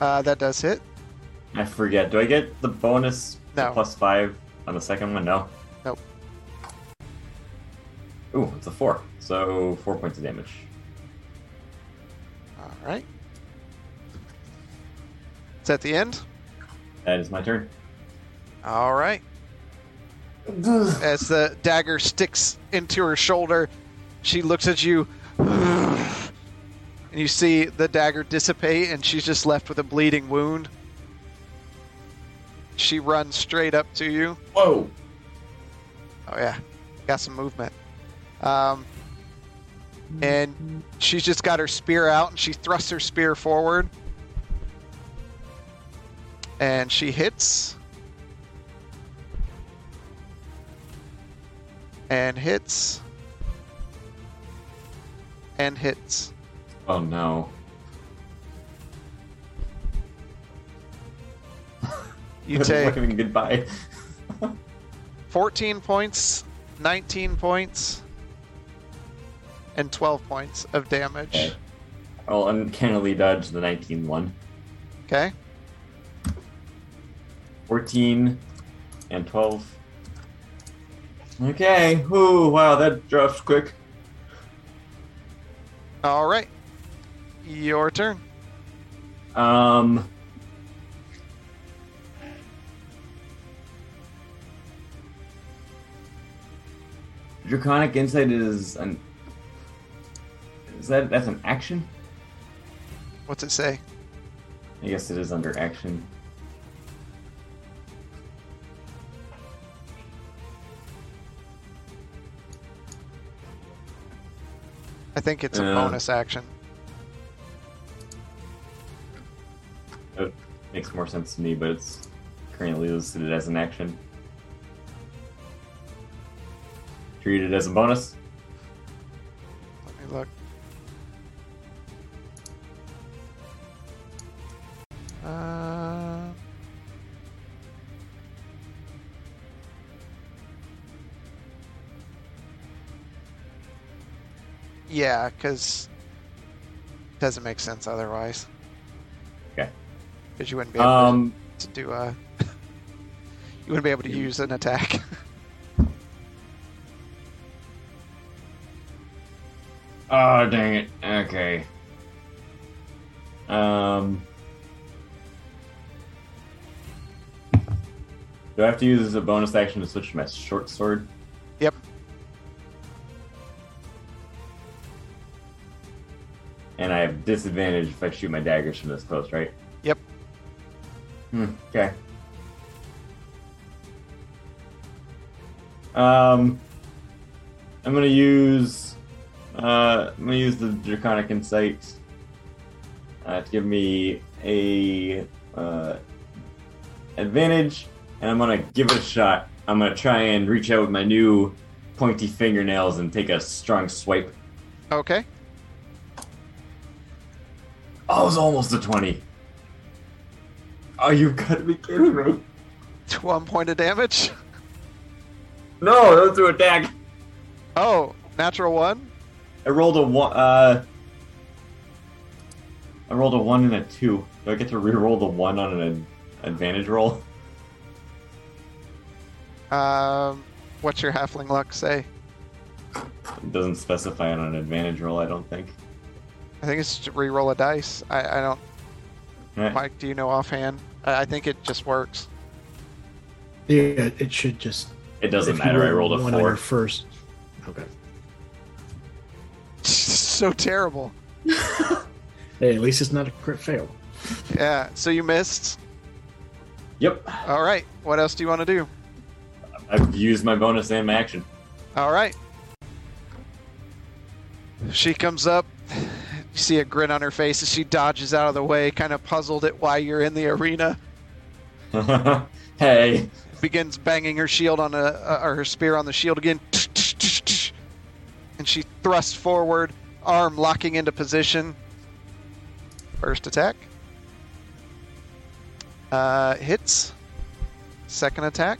Uh, that does hit. I forget. Do I get the bonus No. plus five on the second one? No. Ooh, it's a four. So four points of damage. All right. Is that the end? That is my turn. All right. As the dagger sticks into her shoulder, she looks at you, and you see the dagger dissipate, and she's just left with a bleeding wound. She runs straight up to you. Whoa! Oh yeah, got some movement. Um, and she's just got her spear out, and she thrusts her spear forward, and she hits, and hits, and hits. Oh no. *laughs* *laughs* You take goodbye. *laughs* 14 points, 19 points, and 12 points of damage. Okay. I'll uncannily dodge the 19 one. Okay. 14 and 12. Okay. Ooh, wow, that drops quick. All right. Your turn. Um. Draconic Insight is an. Is that that's an action? What's it say? I guess it is under action. I think it's a Yeah. bonus action. Makes more sense to me, but it's currently listed as an action. Treat it as a bonus. Uh, yeah, because it doesn't make sense otherwise. Okay. Because you wouldn't be able Um, to do a. *laughs* you wouldn't be able to use an attack. *laughs* Oh dang it. Okay. Um Do I have to use as a bonus action to switch to my short sword? Yep. And I have disadvantage if I shoot my daggers from this close, right? Yep. Hmm, okay. Um I'm gonna use uh I'm gonna use the Draconic Insight uh, to give me a uh, advantage, and I'm gonna give it a shot. I'm gonna try and reach out with my new pointy fingernails and take a strong swipe. Okay. Oh, was almost a twenty. Oh, you've gotta be kidding me! *laughs* One point of damage. *laughs* No, was to attack. Oh, natural one. I rolled a one. Uh, I rolled a one and a two. Do I get to re-roll the one on an advantage roll? Um, what's your halfling luck say? It doesn't specify on an advantage roll. I don't think. I think it's to re-roll a dice. I, I don't. Eh, Mike, do you know offhand? I, I think it just works. Yeah, it should just. It doesn't matter. I rolled a one on your first. Okay. *laughs* so terrible. *laughs* Hey, at least it's not a crit fail. Yeah. So you missed. Yep, All right. What else do you want to do? I've used my bonus and my action. All right. She comes up. You see a grin on her face as she dodges out of the way, kind of puzzled at why you're in the arena. *laughs* hey, Begins banging her shield on a, uh, or her spear on the shield again. And she thrusts forward, arm locking into position. First attack. Uh, hits. Second attack.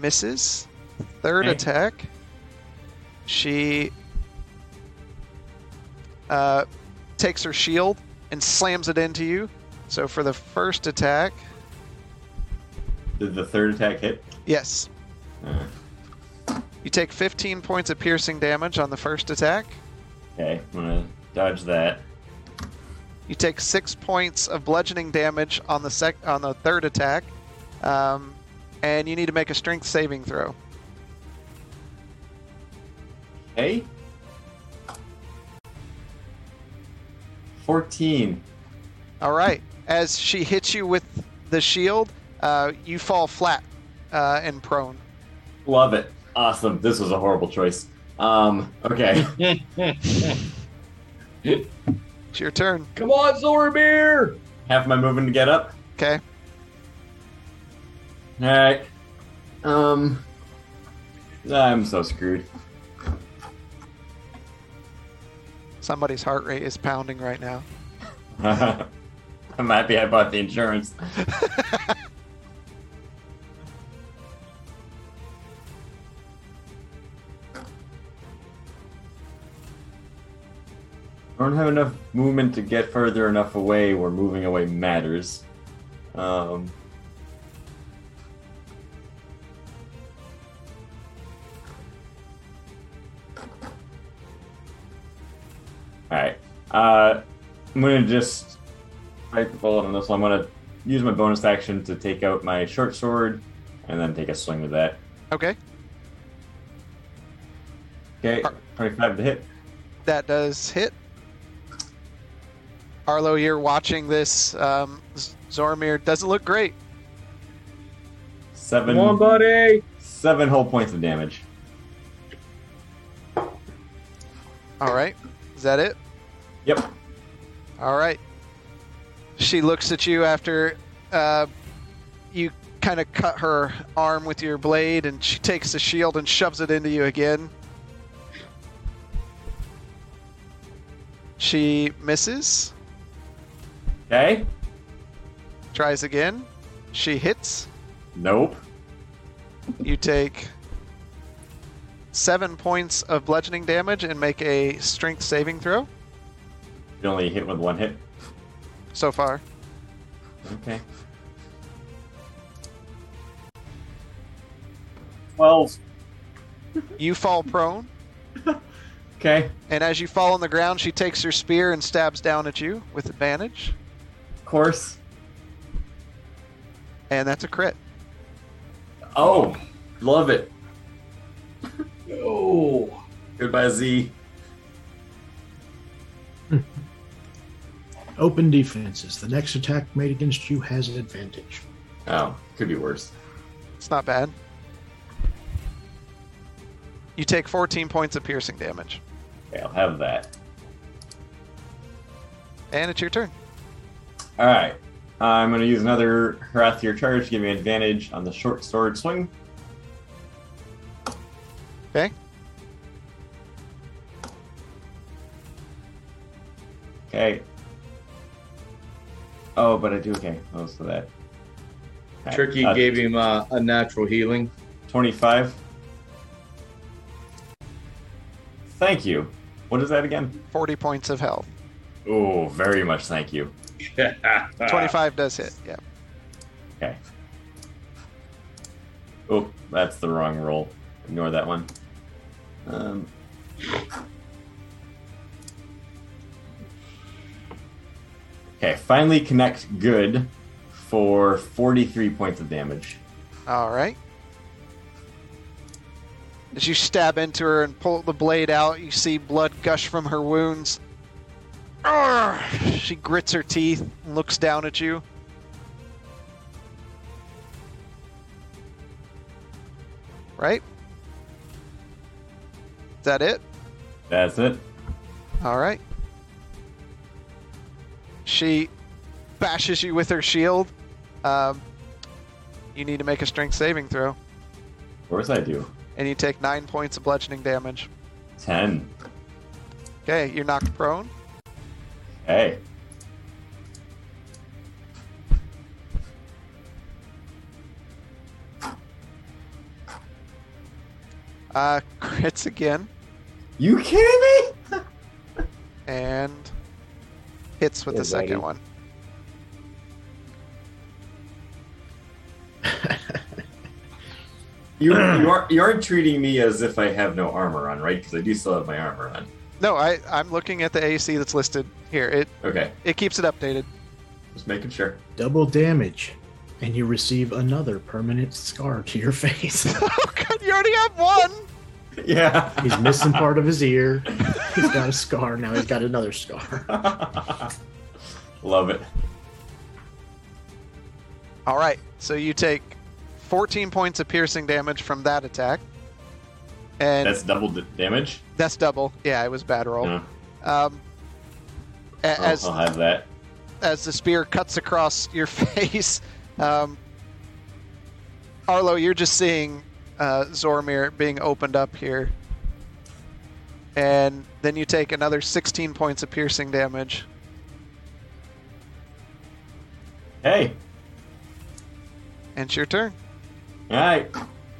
Misses. Third Okay. attack. She uh, takes her shield and slams it into you. So for the first attack, did the third attack hit? yes, Uh, you take 15 points of piercing damage on the first attack. okay, I'm gonna dodge that. You take six points of bludgeoning damage on the sec on the third attack, um, and you need to make a strength saving throw. Okay. Fourteen. All right. As she hits you with the shield, uh, you fall flat uh, and prone. Love it. Awesome. This was a horrible choice. Um. Okay. *laughs* It's your turn. Come on, Zoramir! Half my movement to get up. Okay. All right. Um. I'm so screwed. Somebody's heart rate is pounding right now. I'm *laughs* happy I bought the insurance. *laughs* I don't have enough movement to get further enough away where moving away matters. Um, Alright. Uh, I'm gonna just bite the bullet on this one. I'm gonna use my bonus action to take out my short sword and then take a swing with that. Okay. Okay, 25 to hit. That does hit. Arlo, you're watching this. Um, Z- Zoramir doesn't look great. Seven, Come on, buddy! seven whole points of damage. All right. Is that it? Yep. All right. She looks at you after uh, you kind of cut her arm with your blade, and she takes the shield and shoves it into you again. She misses, Okay. tries again. She hits. Nope. You take seven points of bludgeoning damage and make a strength saving throw You only hit with one hit. so far. Okay. Twelve. You fall prone, *laughs* Okay. and as you fall on the ground, she takes her spear and stabs down at you with advantage. Of course. And that's a crit. Oh, love it. *laughs* Oh, Goodbye, Z. *laughs* Open defenses. The next attack made against you has an advantage. Oh, could be worse. It's not bad. You take 14 points of piercing damage. Okay, I'll have that. And it's your turn. All right. I'm going to use another Harathier charge to give me advantage on the short sword swing. Okay. Okay. Oh, but I do okay. Oh, so that. Okay. Tricky Uh, gave him uh, a natural healing. 25. Thank you. What is that again? 40 points of health. Oh, very much thank you. *laughs* 25 does hit. Yeah. Okay. Oh, that's the wrong roll. Ignore that one. Um. Okay, finally connect good for 43 points of damage. All right. As you stab into her and pull the blade out, you see blood gush from her wounds. She grits her teeth and looks down at you. Right? Is that it? That's it. All right. She bashes you with her shield. Um, you need to make a strength saving throw, Of course I do. and you take nine points of bludgeoning damage. 10. Okay, you're knocked prone. Hey. Uh, crits again You kidding me? and hits with Yeah, the second buddy. one. *laughs* You, you, are, you aren't treating me as if I have no armor on, right? Because I do still have my armor on. No, I I'm looking at the AC that's listed here. It Okay, it keeps it updated. just making sure. Double damage, and you receive another permanent scar to your *laughs* face. *laughs* oh god, you already have one. Yeah. He's missing part of his ear. *laughs* He's got a scar. Now he's got another scar. Love it. All right, so you take 14 points of piercing damage from that attack, and That's double d- damage. That's double. Yeah, it was bad roll. Yeah. Um, a- I'll- as I'll have that. as the spear cuts across your face, um, Arlo, you're just seeing uh, Zormir being opened up here, and then you take another 16 points of piercing damage. Hey, And it's your turn. all right.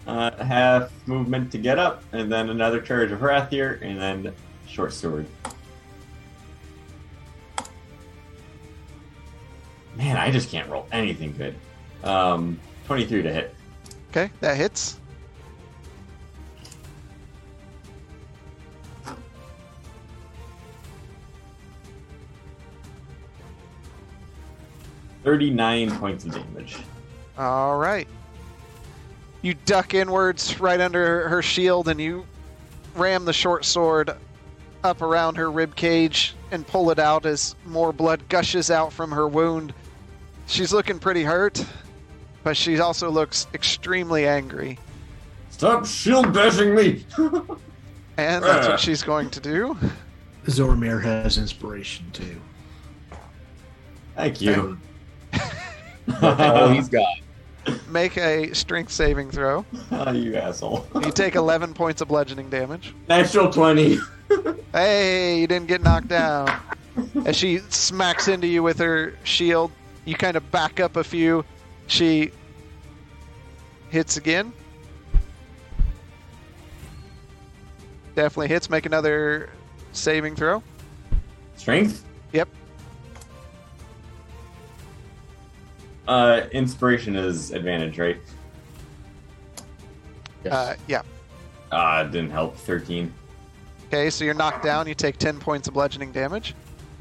Uh, half movement to get up, and then another charge of Harathier, and then short sword. Man, I just can't roll anything good. Um, 23 to hit. Okay, that hits. Thirty-nine points of damage. All right. You duck inwards right under her shield and you ram the short sword up around her rib cage and pull it out as more blood gushes out from her wound. She's looking pretty hurt, but she also looks extremely angry. Stop shield bashing me! *laughs* And that's Ah. what she's going to do. Zormir has inspiration too. Thank you. *laughs* oh, he's got. *laughs* Make a strength saving throw. Oh, you asshole. You take 11 points of bludgeoning damage. Natural 20. Hey, you didn't get knocked down. As she smacks into you with her shield, you kind of back up a few. She hits again. Definitely hits. Make another saving throw. Strength? Yep. Uh, inspiration is advantage, right? Yes. Uh, yeah. Ah, didn't help. 13. Okay, so you're knocked down. You take 10 points of bludgeoning damage.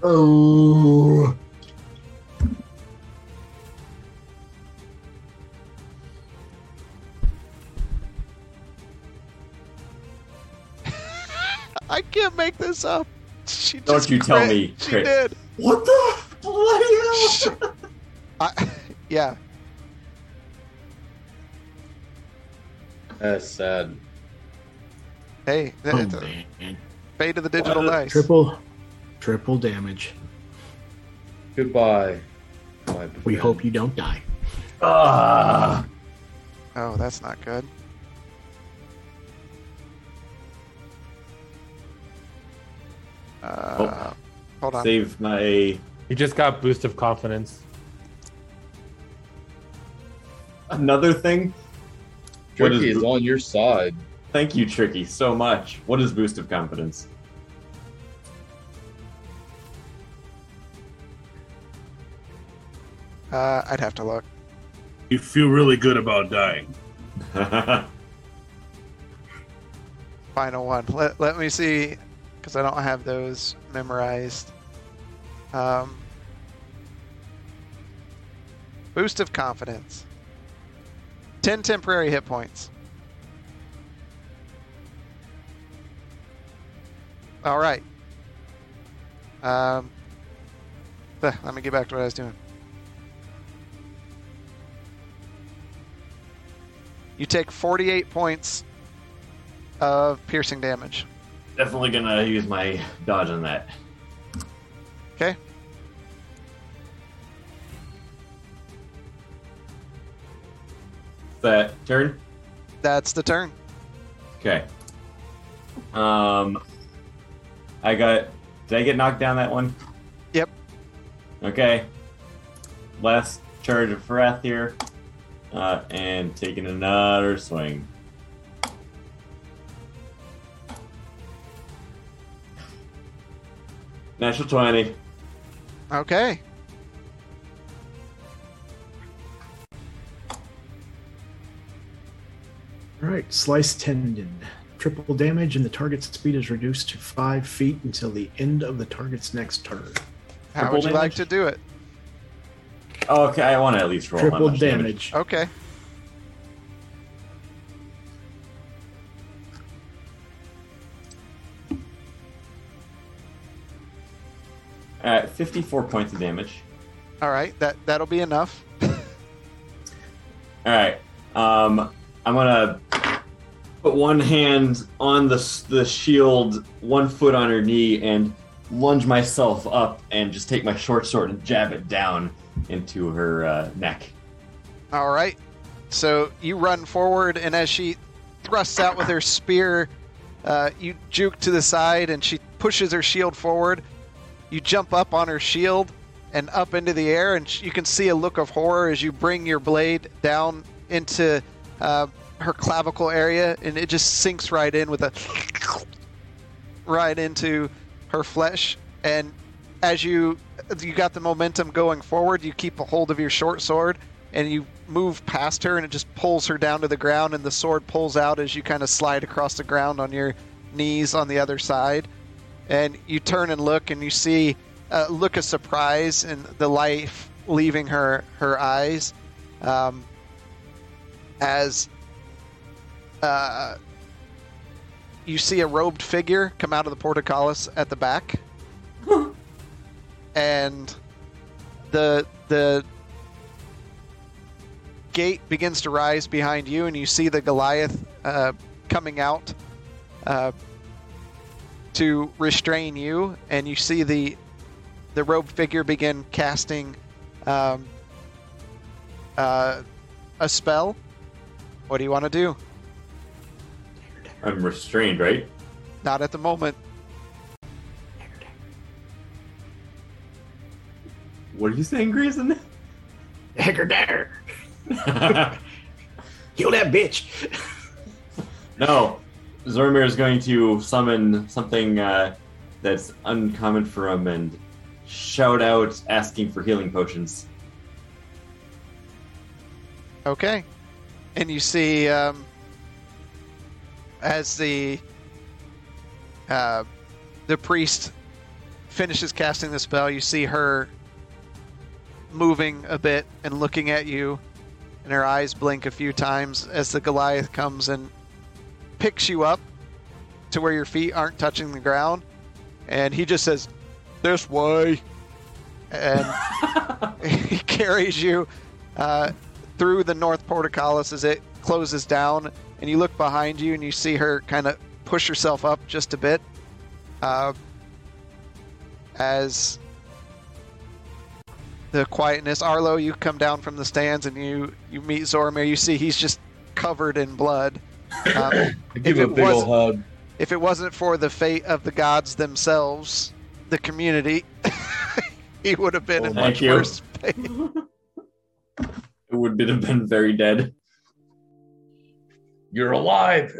oh. I can't make this up. She Don't just you tell me, She crit. did. What the bloody hell? I, *laughs* yeah. That's sad. Hey, Oh, it's a fate of the digital What? dice. Triple, triple damage. Goodbye. my We hope you don't die. Ah, Oh, that's not good. Uh, hold on. save my He just got boost of confidence. another thing. Tricky is- is on your side. Thank you, Tricky, so much. What is boost of confidence? Uh, I'd have to look. You feel really good about dying. *laughs* Final one. Let, let me see, because I don't have those memorized. Um, boost of confidence. 10 temporary hit points. All right. Um, eh, let me get back to what I was doing. You take 48 points of piercing damage. Definitely gonna use my dodge on that. Okay. That turn. That's the turn. Okay. Um, I got. Did I get knocked down that one? Yep. Okay. Last charge of wrath here, uh, and taking another swing. Natural twenty. Okay. All right, slice tendon. Triple damage, and the target's speed is reduced to five feet until the end of the target's next turn. How Triple would you like to do it? Oh, okay, I want to at least roll how Triple much damage. Okay. Uh, Fifty-four points of damage. All right. That that'll be enough. *laughs* All right. Um, I'm gonna put one hand on the the shield, one foot on her knee, and lunge myself up and just take my short sword and jab it down into her uh, neck. All right. So you run forward, and as she thrusts out with her spear, uh, you juke to the side, and she pushes her shield forward. You jump up on her shield and up into the air, and you can see a look of horror as you bring your blade down into uh, her clavicle area, and it just sinks right in with a right into her flesh. And as you you got the momentum going forward, you keep a hold of your short sword and you move past her, and it just pulls her down to the ground, and the sword pulls out as you kind of slide across the ground on your knees on the other side. And you turn and look, and you see a look of surprise and the life leaving her her eyes, um, as uh, you see a robed figure come out of the portcullis at the back, *laughs* and the the gate begins to rise behind you, and you see the Goliath uh, coming out uh, to restrain you, and you see the the robed figure begin casting um, uh, a spell. What do you want to do? I'm restrained, right? Not at the moment. What are you saying, Grayson? Hecker there. *laughs* Kill that bitch. no, Zormir is going to summon something uh, that's uncommon for him and shout out asking for healing potions. Okay. And you see, um, as the uh, the priest finishes casting the spell, you see her moving a bit and looking at you, and her eyes blink a few times as the Goliath comes and picks you up to where your feet aren't touching the ground, and he just says, "This way," and *laughs* *laughs* he carries you uh, through the north portcullis as it closes down, and you look behind you and you see her kind of push herself up just a bit. Uh, as the quietness. Arlo, you come down from the stands and you you meet Zoromir. You see he's just covered in blood. Um, I give If him a it big was- old hug. if it wasn't for the fate of the gods themselves, the community, *laughs* he would have been in much you. worse fate. It would have been very dead. You're alive.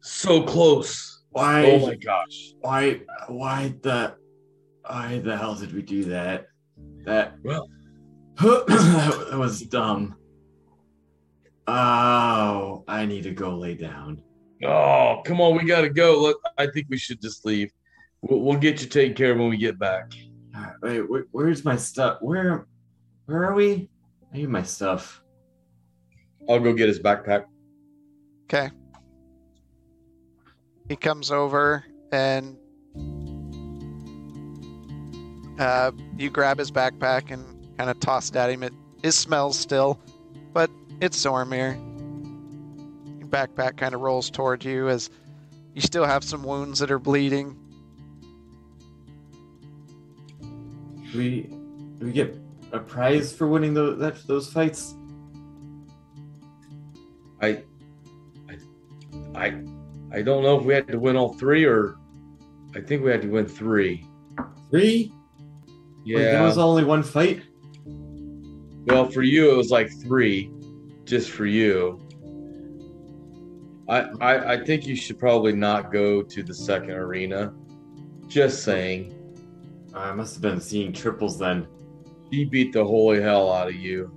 So close. Why? Oh my gosh. Why? Why the? Why the hell did we do that? That. Well- *clears throat* that was dumb. Oh, I need to go lay down. Oh, come on. We got to go. Look, I think we should just leave. We'll, we'll get you taken care of when we get back. All right, wait, where, where's my stuff? Where, where are we? I need my stuff. I'll go get his backpack. Okay. He comes over and uh, you grab his backpack and kind of toss it at him. It, it smells still, but it's Zormir. Your backpack kind of rolls toward you as you still have some wounds that are bleeding. Do we, do we get a prize for winning those that, those fights? I, I, I, I don't know if we had to win all three or I think we had to win three. Three? Yeah. Wait, there was only one fight. Well, for you, it was like three, just for you. I, I, I think you should probably not go to the second arena. Just saying. I must have been seeing triples then. He beat the holy hell out of you.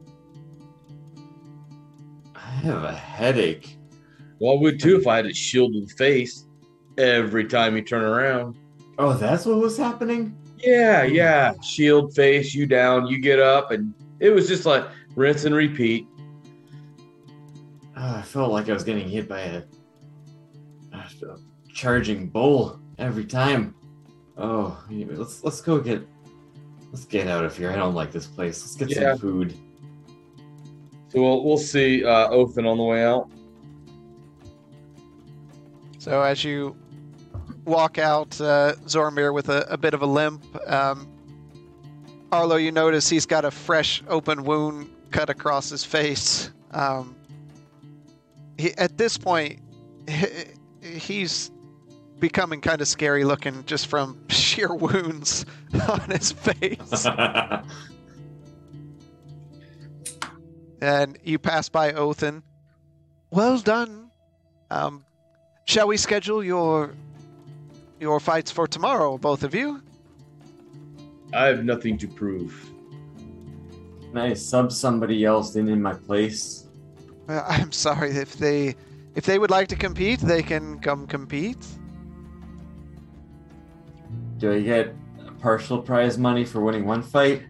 I have a headache. Well, I would too if I had a shield to the face every time you turn around. Oh, that's what was happening. Yeah, hmm. yeah. Shield face, you down, you get up, and it was just like rinse and repeat. I felt like I was getting hit by a, a charging bull every time. Oh, anyway, let's let's go get let's get out of here. I don't like this place. Let's get Yeah. some food. So we'll, we'll see uh, Othen on the way out. So as you walk out, uh, Zormir with a, a bit of a limp, um, Arlo, you notice he's got a fresh open wound cut across his face. Um, he, at this point, he, he's becoming kind of scary looking just from *laughs* sheer wounds *laughs* on his face. *laughs* and you pass by Othen. Well done. Um, shall we schedule your your fights for tomorrow, both of you? I have nothing to prove. Can I sub somebody else in in my place? Uh, *laughs* I'm sorry if they if they would like to compete, they can come compete. Do I get partial prize money for winning one fight?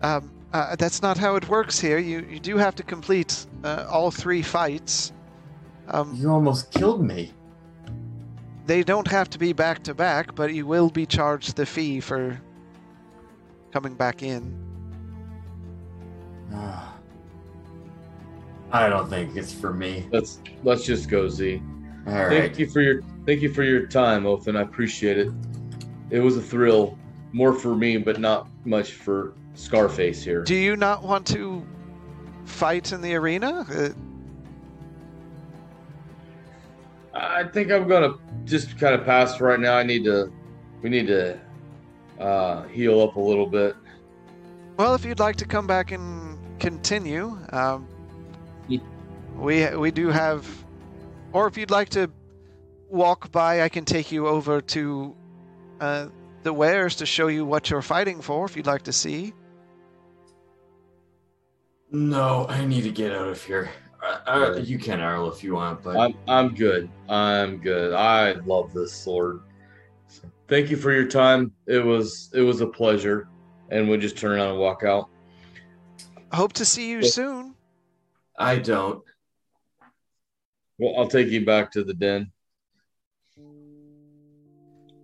Um, uh, that's not how it works here. You you do have to complete uh, all three fights. Um, You almost killed me. they don't have to be back to back, but you will be charged the fee for coming back in. I don't think it's for me. Let's let's just go, Z. All Thank right. you for your thank you for your time, Othen. I appreciate it. It was a thrill, more for me, but not much for Scarface here. Do you not want to fight in the arena? Uh, I think I'm gonna just kind of pass right now. I need to, we need to uh, heal up a little bit. Well, if you'd like to come back and continue, um, Yeah. We we do have, or if you'd like to walk by, I can take you over to uh, the wares to show you what you're fighting for. If you'd like to see, No, I need to get out of here. Uh, uh, you can Arl if you want, but I'm I'm good. I'm good. I love this sword. Thank you for your time. It was it was a pleasure, and we'll just turn around and walk out. hope to see you Yeah. soon. I don't. Well, I'll take you back to the den.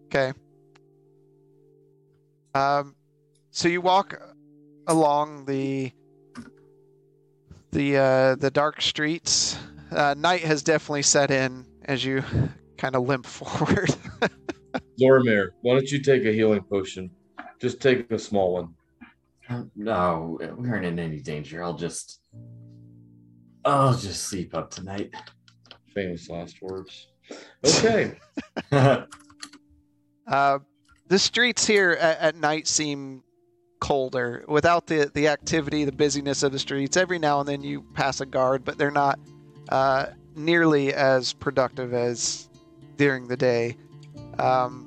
Okay. Um, so you walk along the the uh, the dark streets. Uh, night has definitely set in as you *laughs* kind of limp *laughs* forward. Zoramir, why don't you take a healing potion? Just take a small one. No, we aren't in any danger. I'll just, I'll just sleep up tonight. Famous last words. Okay. *laughs* Uh, the streets here at, at night seem colder without the the activity, the busyness of the streets. Every now and then you pass a guard, but they're not uh, nearly as productive as during the day. Um,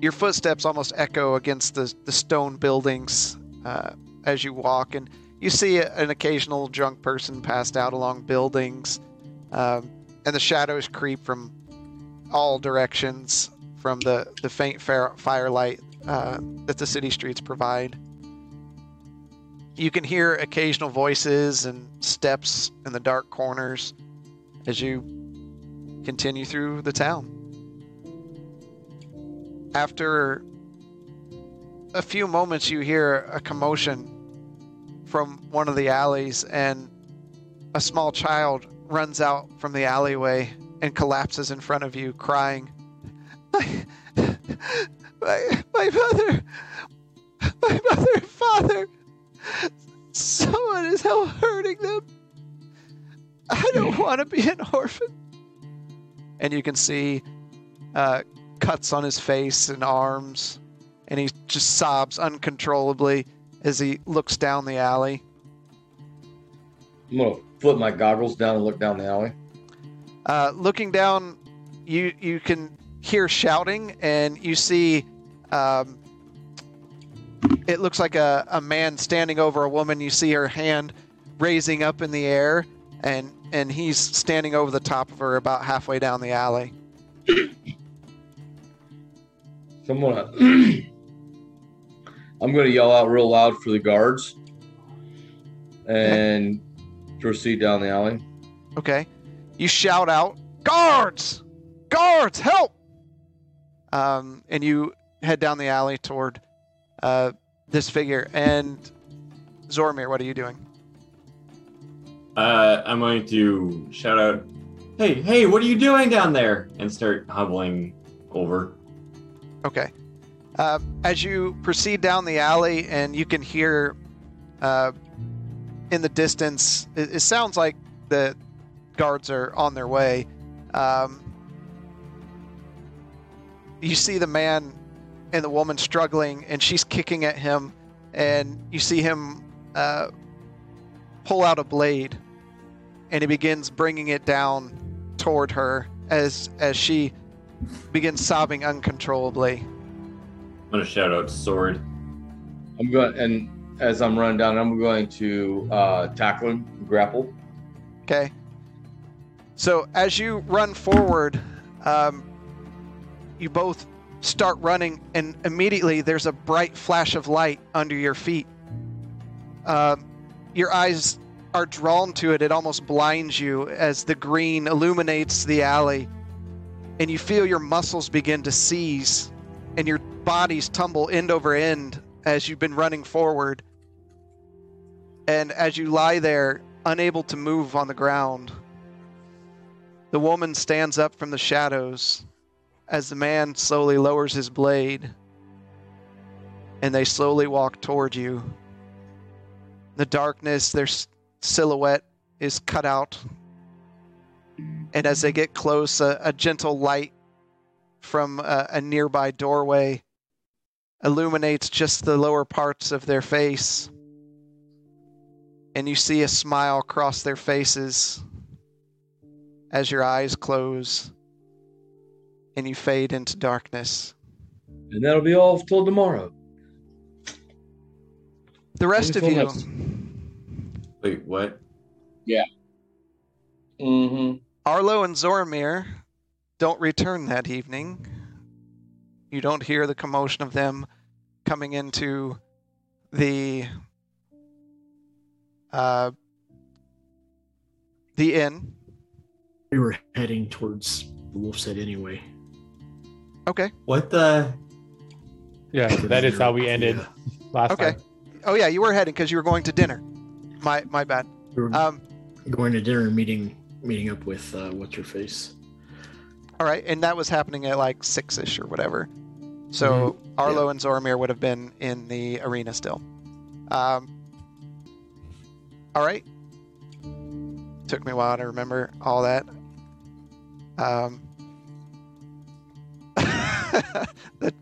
your footsteps almost echo against the the stone buildings uh, as you walk, and you see an occasional drunk person passed out along buildings, um, and the shadows creep from all directions from the, the faint fire, firelight uh, that the city streets provide. You can hear occasional voices and steps in the dark corners as you continue through the town. After a few moments, you hear a commotion from one of the alleys, and a small child runs out from the alleyway and collapses in front of you, crying, My, my, my mother, my mother and father, someone is hell hurting them. I don't want to be an orphan. And you can see uh, cuts on his face and arms, and he just sobs uncontrollably as he looks down the alley. I'm gonna my goggles down and look down the alley. Uh, looking down, you you can hear shouting, and you see. Um, it looks like a, a man standing over a woman. You see her hand raising up in the air, and and he's standing over the top of her about halfway down the alley. *clears throat* Someone, *clears throat* I'm gonna yell out real loud for the guards and proceed down the alley. Okay. You shout out, guards! Guards, help! Um, and you head down the alley toward uh, this figure. And Zormir, what are you doing? uh, I'm going to shout out, "Hey, hey, what are you doing down there?" and start hobbling over. Okay. Uh, as you proceed down the alley, and you can hear uh, in the distance, it, it sounds like the guards are on their way. Um, you see the man and the woman struggling, and she's kicking at him, and you see him uh, pull out a blade, and he begins bringing it down toward her as as she begins sobbing uncontrollably. I'm gonna shout out sword. I'm going and as I'm running down, I'm going to uh, tackle him, grapple. Okay. So as you run forward, um, you both start running, and immediately there's a bright flash of light under your feet. Um, your eyes are drawn to it; it almost blinds you as the green illuminates the alley, and you feel your muscles begin to seize, and your bodies tumble end over end as you've been running forward. And as you lie there, unable to move on the ground, the woman stands up from the shadows as the man slowly lowers his blade and they slowly walk toward you. The darkness, their silhouette is cut out. And as they get close, a, a gentle light from a, a nearby doorway illuminates just the lower parts of their face. And you see a smile cross their faces as your eyes close and you fade into darkness. And that'll be all till tomorrow. The rest of you, you Wait, what? Yeah. Mm-hmm. Arlo and Zoramir, don't return that evening. You don't hear the commotion of them coming into the uh, the inn. We were heading towards the Wolf's Head anyway. Okay. What the? Yeah, that is how we ended Yeah. last Okay. time. Oh yeah, you were heading because you were going to dinner. My my bad. We were Um, going to dinner and meeting meeting up with uh, what's your face. all right, and that was happening at like six ish or whatever. So Arlo and Zoramir would have been in the arena still. Um, all right. Took me a while to remember all that. Um, *laughs* the,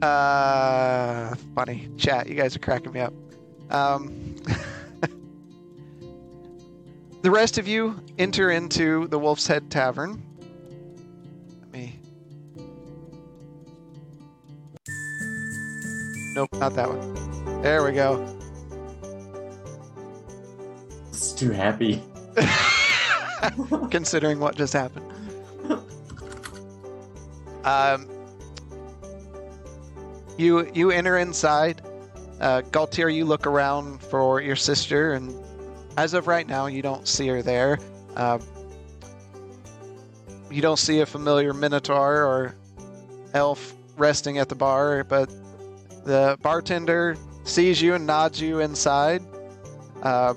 uh, funny chat. You guys are cracking me up. Um, *laughs* the rest of you enter into the Wolf's Head Tavern. Nope, not that one. There we go. It's too happy. *laughs* considering what just happened. Um, you you enter inside. Uh, Galtier, you look around for your sister, and as of right now, you don't see her there. Uh, you don't see a familiar minotaur or elf resting at the bar, but the bartender sees you and nods you inside. Uh,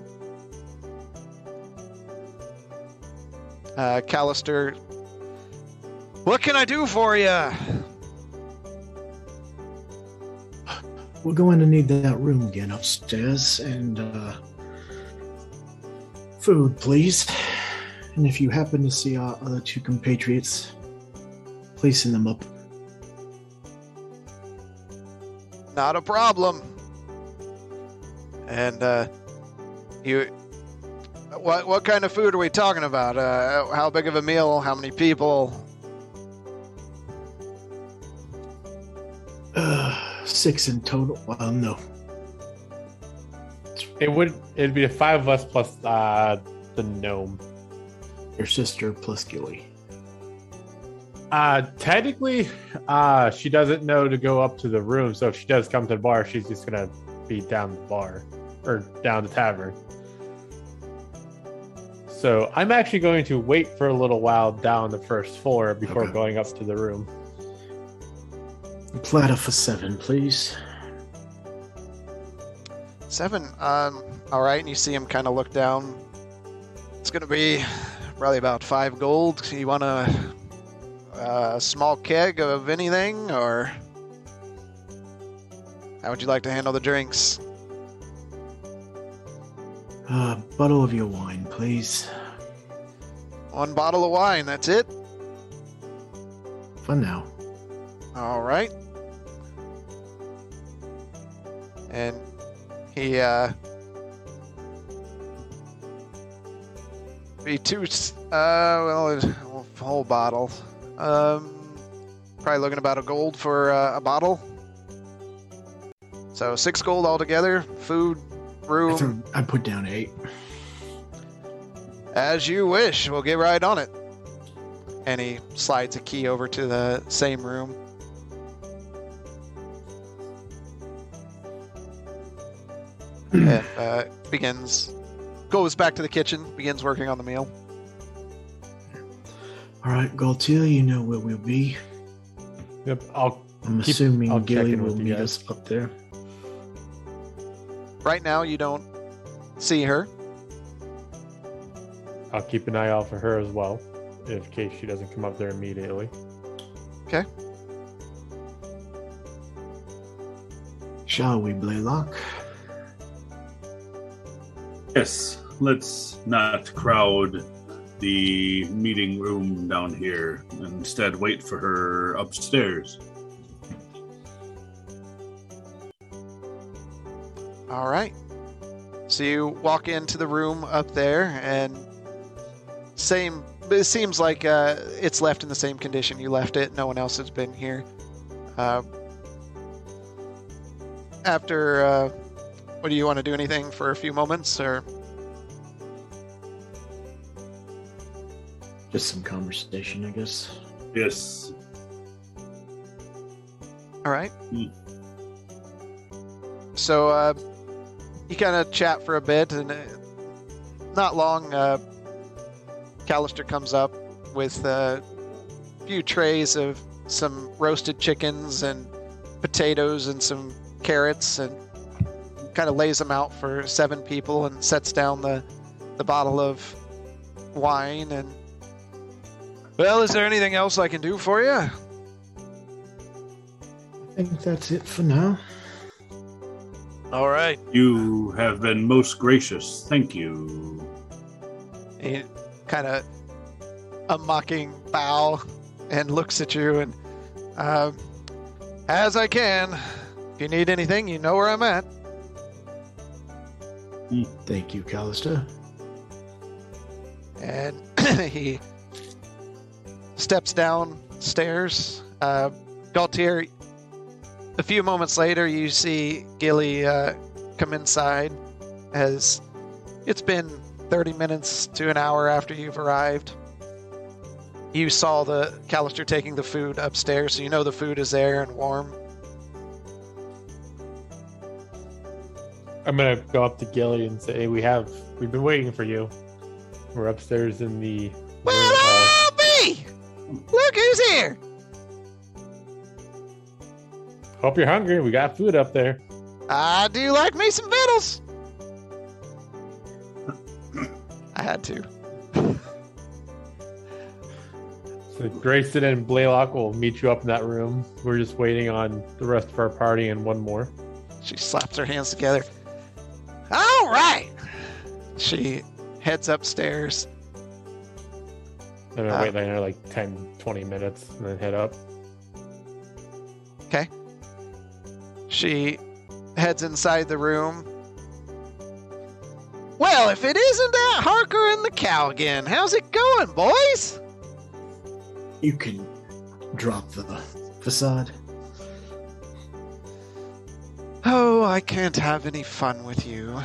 Uh, Callister, what can I do for you? We're going to need that room again upstairs and uh, food, please. And if you happen to see our other two compatriots, please send them up. Not a problem. And uh, you, what what kind of food are we talking about? Uh, how big of a meal? How many people? Uh, *sighs* six in total. Well, no. It would it'd be the five of us plus uh the gnome. Your sister plus Gilly. Uh technically, uh she doesn't know to go up to the room, so if she does come to the bar, she's just gonna be down the bar or down the tavern. So I'm actually going to wait for a little while down the first floor before Okay. going up to the room. A platter for seven, please. Seven. Um. All right. And you see him kind of look down. It's gonna be probably about five gold. You want a, a small keg of anything, or how would you like to handle the drinks? Uh, bottle of your wine, please. One bottle of wine. That's it. For now. All right. And he uh be two s- uh well a whole bottle. Um probably looking about a gold for uh, a bottle. So 6 gold altogether, food, room, threw, I put down eight. as you wish. We'll get right on it. And he slides a key over to the same room. *clears throat* and uh, begins, goes back to the kitchen, begins working on the meal. All right, Galtier, you know where we'll be. Yep, I'll I'm Keep- assuming I'll check Gilly will meet guys. us up there. Right now, you don't see her. I'll keep an eye out for her as well, in case she doesn't come up there immediately. Okay. Shall we, Blaylock? Yes, let's not crowd the meeting room down here. Instead, wait for her upstairs. All right. So you walk into the room up there, and same. It seems like uh, it's left in the same condition you left it. No one else has been here. Uh, after, uh, what do you want to do? Anything for a few moments, or Just some conversation, I guess. Yes. all right? Hmm. So uh, you kind of chat for a bit, and uh, not long, uh, Callister comes up with a few trays of some roasted chickens and potatoes and some carrots, and kind of lays them out for seven people, and sets down the the bottle of wine. And well, is there anything else I can do for you? I think that's it for now. All right. You have been most gracious. Thank you. He kind of a mocking bow and looks at you and um, as I can. If you need anything, you know where I'm at. Thank you, Callister. And *clears throat* he steps downstairs. Uh, Galtier, a few moments later, you see Gilly uh, come inside as it's been 30 minutes to an hour after you've arrived. You saw the Callister taking the food upstairs, so you know the food is there and warm. I'm gonna go up to Gilly and say, "We have, we've been waiting for you. We're upstairs in the." Uh, I'll be! Look who's here! hope you're hungry. We got food up there. I do like me some victuals. I had to. So Grayson and Blaylock will meet you up in that room. We're just waiting on the rest of our party and one more. She slaps her hands together. All right. She heads upstairs. I'm gonna Ah. wait there like 10, 20 minutes and then head up. Okay. She heads inside the room. Well, if it isn't that Harker and the cow again, how's it going, boys? You can drop the facade. Oh, I can't have any fun with you.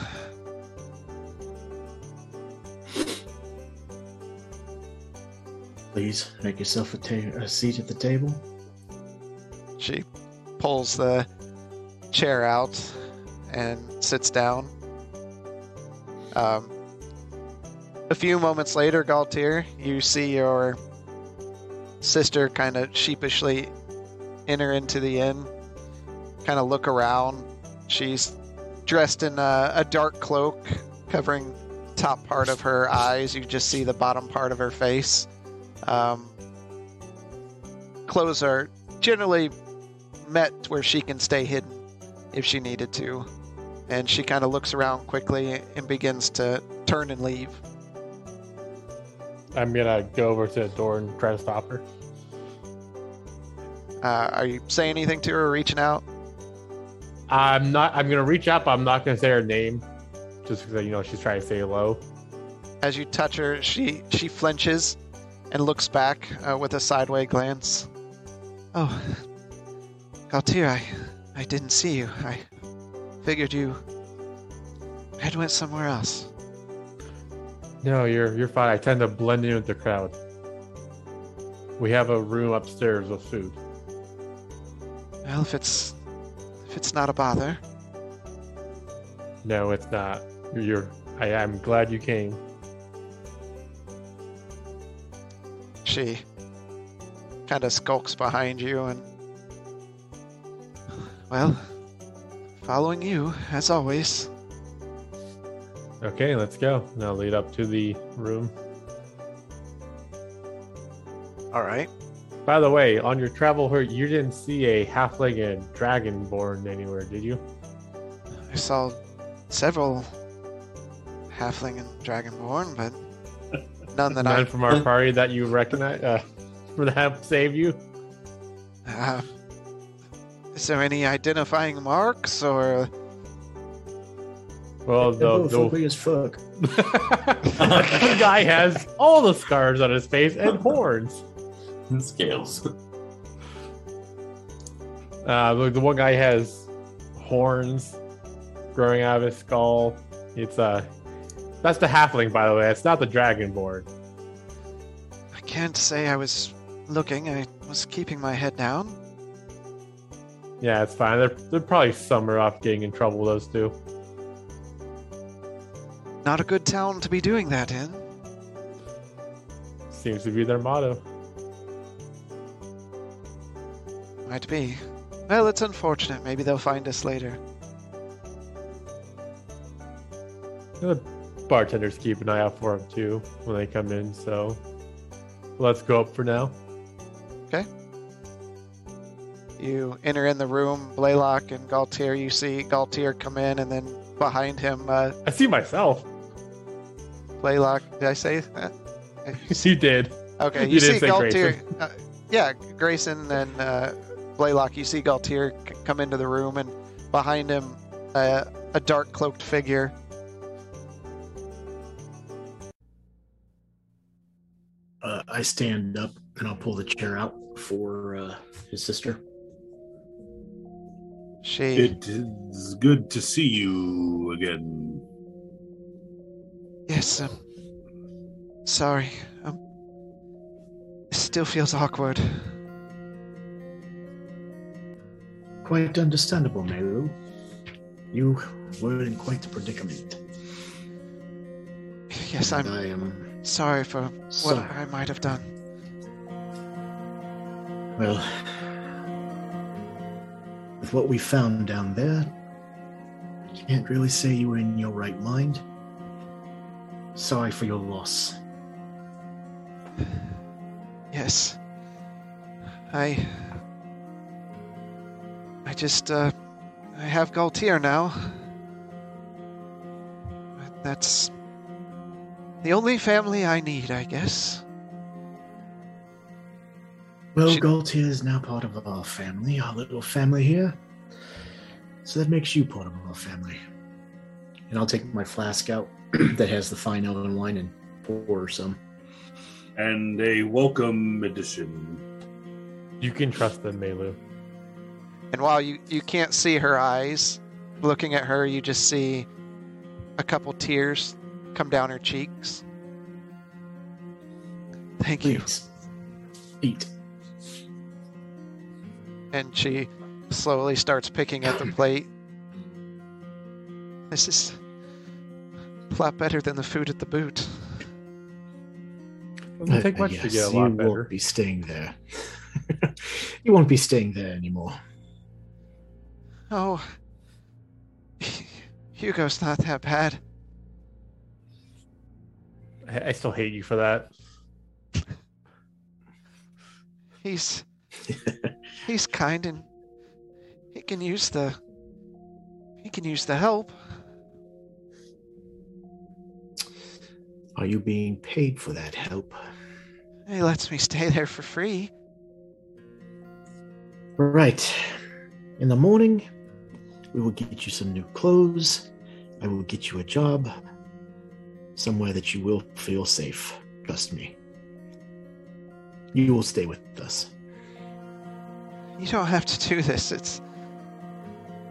Please make yourself a, ta- a seat at the table. She pulls the chair out and sits down. Um, a few moments later, Galtier, you see your sister kind of sheepishly enter into the inn, kind of look around. She's dressed in a, a dark cloak covering top part of her eyes. You just see the bottom part of her face. Um, clothes are generally met where she can stay hidden if she needed to. And she kind of looks around quickly and begins to turn and leave. I'm gonna go over to the door and try to stop her. Uh, are you saying anything to her or reaching out? I'm not. I'm gonna reach out, but I'm not gonna say her name, just because you know she's trying to say hello. As you touch her, she she flinches and looks back uh, with a sideway glance. Oh, Galtier, I, I didn't see you. I figured you had went somewhere else. No, you're you're fine. I tend to blend in with the crowd. We have a room upstairs with food. Well, if it's if it's not a bother, No, it's not. You're. I am glad you came. She kind of skulks behind you and well following you as always Okay, let's go. Now lead up to the room. all right By the way, on your travel here, you didn't see a halfling and dragonborn anywhere, did you? i saw several halfling and dragonborn but none that None i from our *laughs* party that you recognize uh, for that save you. uh, is there any identifying marks or Well, They're the, the, ugly as fuck. *laughs* the guy has all the scars on his face and horns. *laughs* And scales. Uh, the, the one guy has horns growing out of his skull. It's uh, that's the halfling, by the way. It's not the dragonborn. i can't say i was looking i was keeping my head down Yeah, it's fine. They're they're probably summer off getting in trouble. Those two. not a good town to be doing that in Seems to be their motto. might be well it's unfortunate maybe they'll find us later The bartenders keep an eye out for them too when they come in. So let's go up for now. Okay. You enter in the room, Blaylock and Galtier. You see Galtier come in, and then behind him, uh, I see myself. Blaylock. Did I say that? *laughs* you did. Okay, You you, see Galtier. Uh, yeah, Grayson and uh, Blaylock. You see Galtier c- come into the room, and behind him, uh, a dark cloaked figure. Uh, I stand up and I'll pull the chair out for uh, his sister. She. It is good to see you again. Yes. Um, sorry. Um, it still feels awkward. Quite understandable, Meru. You were in quite a predicament. Yes, and I'm I am sorry for what sorry. I might have done. Well, with what we found down there, you can't really say you were in your right mind. Sorry for your loss. Yes. I. I just, uh. I have Galtier now. That's. The only family I need, I guess. Well, She- Galtier is now part of our family, our little family here. So that makes you part of our family. And I'll take my flask out *clears throat* that has the fine elven wine and pour some. And a welcome addition. You can trust them, Melu. And while you, you can't see her eyes, looking at her, you just see a couple tears come down her cheeks. Thank you. Eat. And she slowly starts picking at the *coughs* plate. This is a lot better than the food at the boot. Doesn't take Uh, much to get a you lot better. won't be staying there. *laughs* you won't be staying there anymore. Oh, *laughs* Hugo's not that bad. I, I still hate you for that. He's *laughs* he's kind and he can use the he can use the help. Are you being paid for that help? He lets me stay there for free. Right. In the morning, we will get you some new clothes. I will get you a job. Somewhere that you will feel safe. Trust me. You will stay with us. You don't have to do this. It's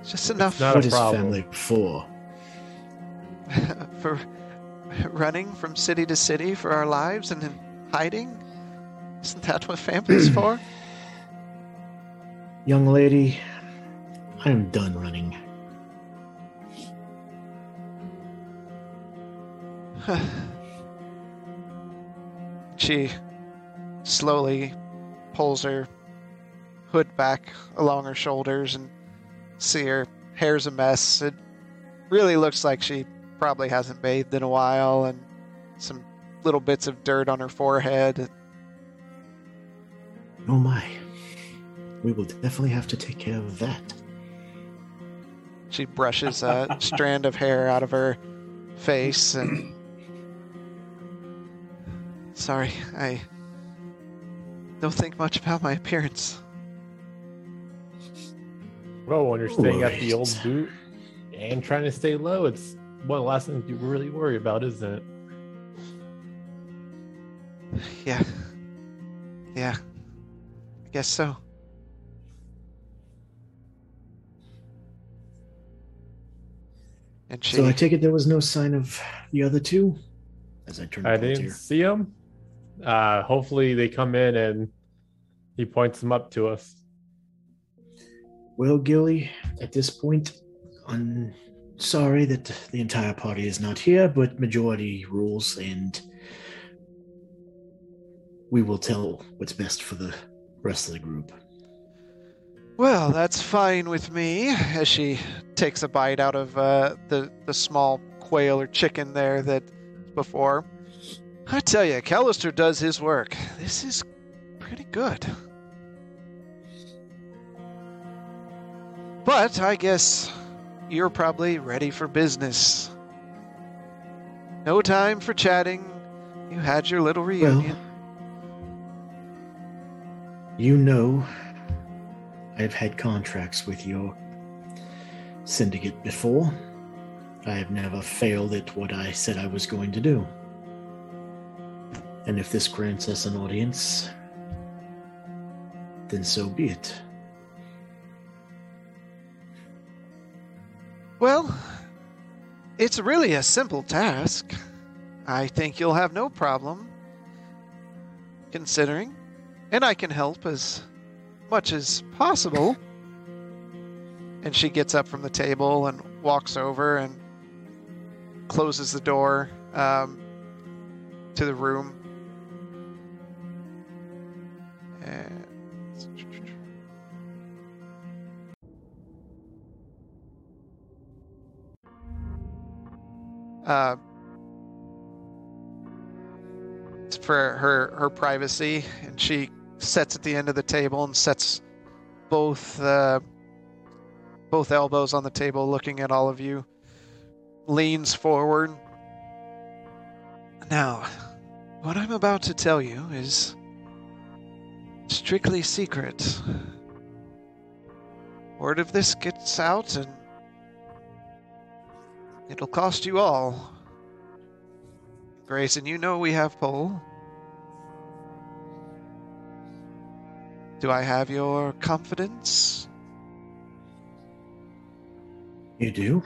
it's just enough not- What a is problem. family for? *laughs* for running from city to city for our lives and in hiding. Isn't that what family's *clears throat* for? Young lady, I am done running. *sighs* she slowly pulls her hood back along her shoulders and see her hair's a mess. It really looks like she probably hasn't bathed in a while and some little bits of dirt on her forehead. Oh my. We will definitely have to take care of that. She brushes a *laughs* strand of hair out of her face and sorry, I don't think much about my appearance. Well, when you're staying at the old Right. boot and trying to stay low, it's one of the last things you really worry about, isn't it? Yeah. Yeah. I guess so. And she So I take it there was no sign of the other two? As I turned. I to didn't Galtier. see them. Uh, hopefully, they come in and he points them up to us. Well, Gilly, at this point, I'm sorry that the entire party is not here, but majority rules, and we will tell what's best for the rest of the group. Well, that's fine with me. As she takes a bite out of uh, the the small quail or chicken there that before. I tell you, Callister does his work. This is pretty good. But I guess you're probably ready for business. No time for chatting. You had your little reunion. You know, I've had contracts with your syndicate before. I have never failed at what I said I was going to do. And if this grants us an audience, then so be it. Well, it's really a simple task. I think you'll have no problem considering, and I can help as much as possible. And she gets up from the table and walks over and closes the door um, to the room. Uh, it's for her her privacy, and she sits at the end of the table and sets both uh, both elbows on the table, looking at all of you. Leans forward. Now, what I'm about to tell you is strictly secret. Word of this gets out, and it'll cost you all. Grayson, you know we have Pole. Do I have your confidence? You do?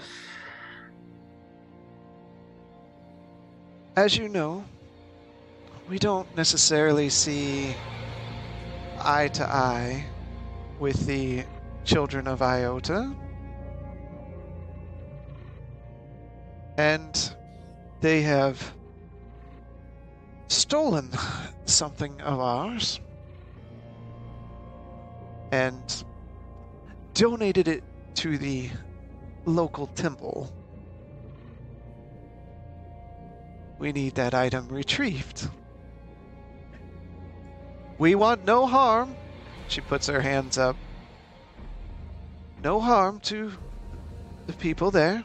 As you know, we don't necessarily see eye to eye with the children of Iota. And they have stolen *laughs* something of ours and donated it to the local temple. We need that item retrieved. We want no harm. She puts her hands up. No harm to the people there.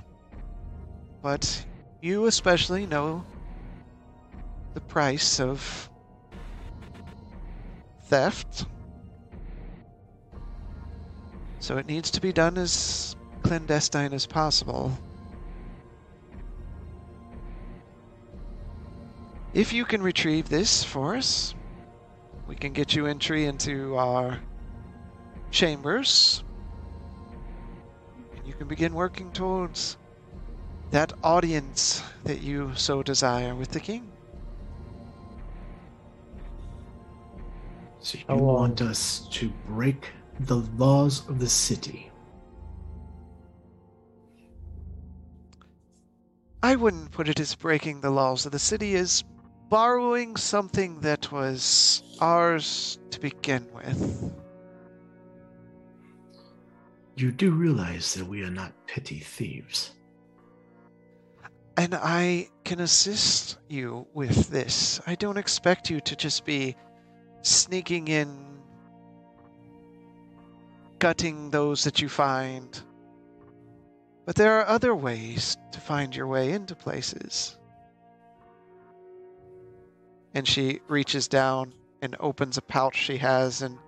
But you especially know the price of theft. So it needs to be done as clandestine as possible. If you can retrieve this for us, we can get you entry into our chambers. And you can begin working towards that audience that you so desire with the king. So you How long? want us to break the laws of the city? I wouldn't put it as breaking the laws of the city as borrowing something that was ours to begin with. You do realize that we are not petty thieves. And I can assist you with this. I don't expect you to just be sneaking in, gutting those that you find. But there are other ways to find your way into places. And she reaches down and opens a pouch she has and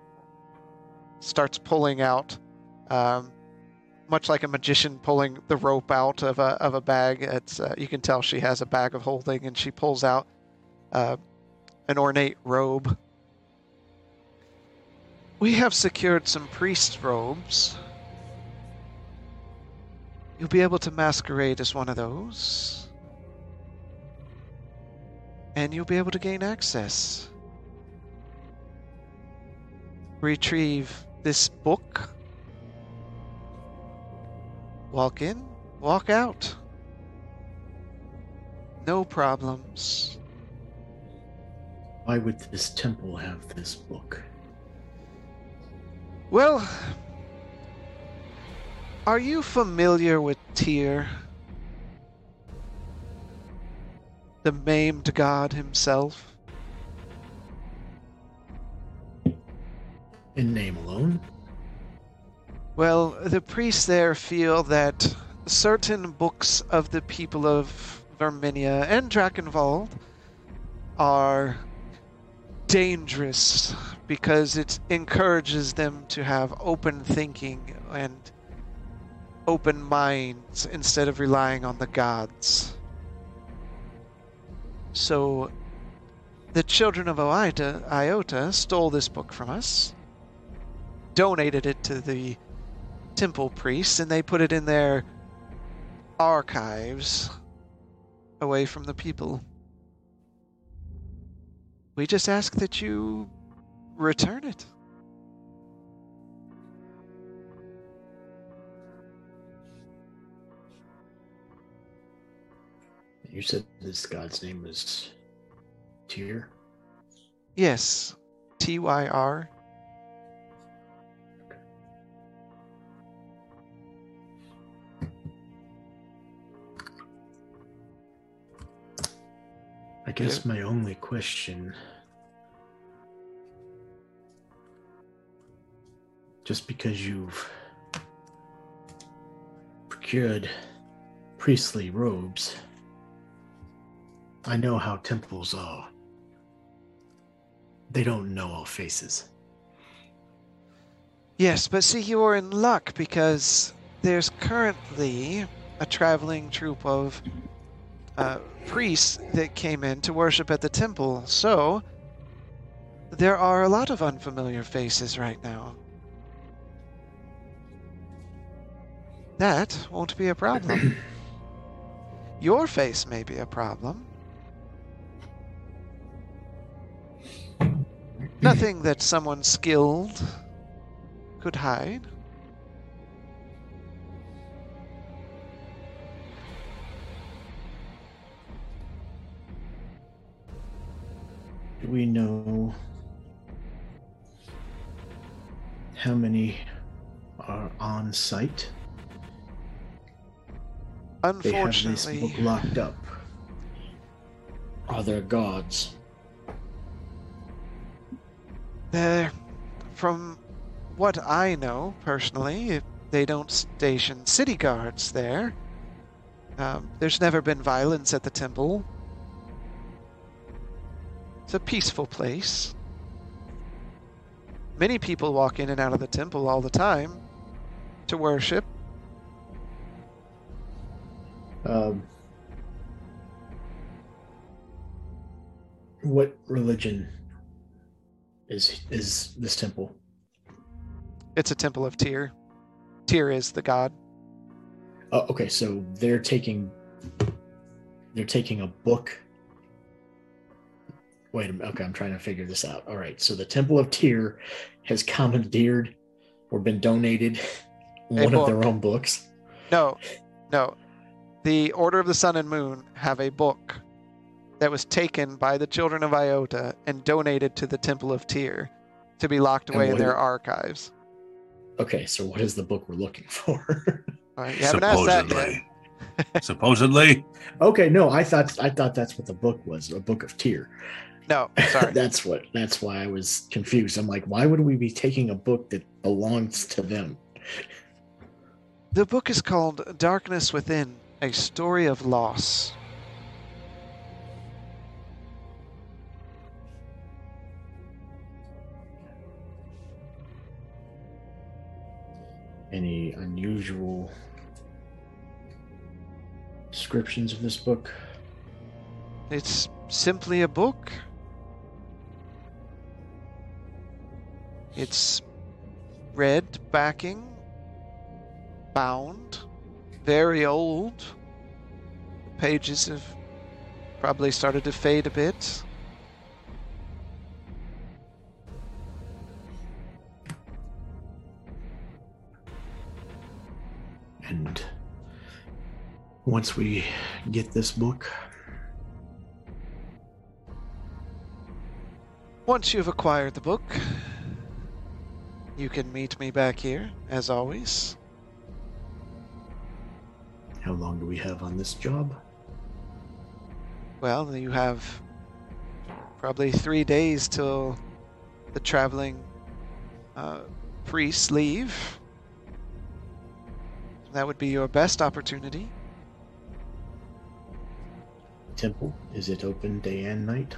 starts pulling out, um, much like a magician pulling the rope out of a of a bag. It's uh, you can tell she has a bag of holding, and she pulls out uh, an ornate robe. We have secured some priest robes. You'll be able to masquerade as one of those. And you'll be able to gain access. Retrieve this book. Walk in, walk out. No problems. Why would this temple have this book? Well, are you familiar with Tyr? The maimed god himself? In name alone? Well, the priests there feel that certain books of the people of Verminia and Drakenwald are dangerous because it encourages them to have open thinking and open minds instead of relying on the gods. So, the children of Iota, Iota stole this book from us, donated it to the temple priests, and they put it in their archives away from the people. We just ask that you return it. You said this god's name was Tyr? Yes, T Y R. I guess my only question just because you've procured priestly robes, I know how temples are. They don't know all faces. Yes, but see, you're in luck because there's currently a traveling troop of uh, priests that came in to worship at the temple. So there are a lot of unfamiliar faces right now. That won't be a problem. *clears throat* Your face may be a problem. Nothing that someone skilled could hide. Do we know how many are on site? Unfortunately, They have this Unfortunately, book locked up. Are there guards? From what I know personally, they don't station city guards there. Um, there's never been violence at the temple. It's a peaceful place. Many people walk in and out of the temple all the time to worship. Um, what religion is is this temple? It's a temple of Tyr. Tyr is the god. Oh, okay, so they're taking they're taking a book. Wait a minute. Okay, I'm trying to figure this out. All right, so the Temple of Tyr has commandeered or been donated one of their own books. No, no. The Order of the Sun and Moon have a book that was taken by the children of Iota and donated to the Temple of Tyr to be locked away in what- their archives. Okay, so what is the book we're looking *laughs* for? All right, you haven't asked that yet. Supposedly. *laughs* Supposedly. okay, no, I thought I thought that's what the book was, a book of Tyr. No, sorry. *laughs* that's what that's why I was confused. I'm like, why would we be taking a book that belongs to them? the book is called Darkness Within A Story of Loss. Any unusual descriptions of this book? It's simply a book. It's red backing, bound, very old. The pages have probably started to fade a bit. And once we get this book, Once you've acquired the book, you can meet me back here, as always. how long do we have on this job? Well, you have probably three days till the traveling uh, priests leave. That would be your best opportunity. Temple, is it open day and night?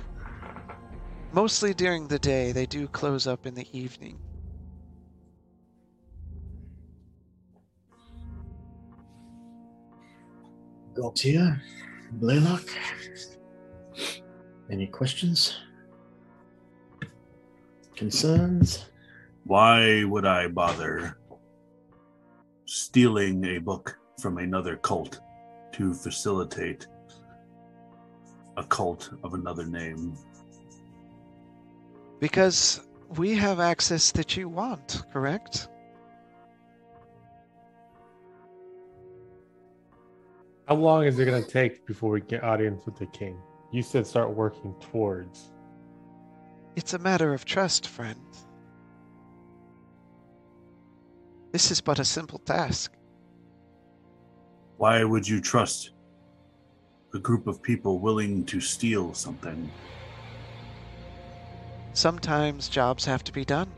Mostly during the day, they do close up in the evening. Gaultier, Blaylock, any questions? Concerns? Why would I bother stealing a book from another cult to facilitate a cult of another name? Because we have access that you want, correct? How long is it going to take before we get audience with the king? You said start working towards. It's a matter of trust, friend. This is but a simple task. Why would you trust a group of people willing to steal something? Sometimes jobs have to be done.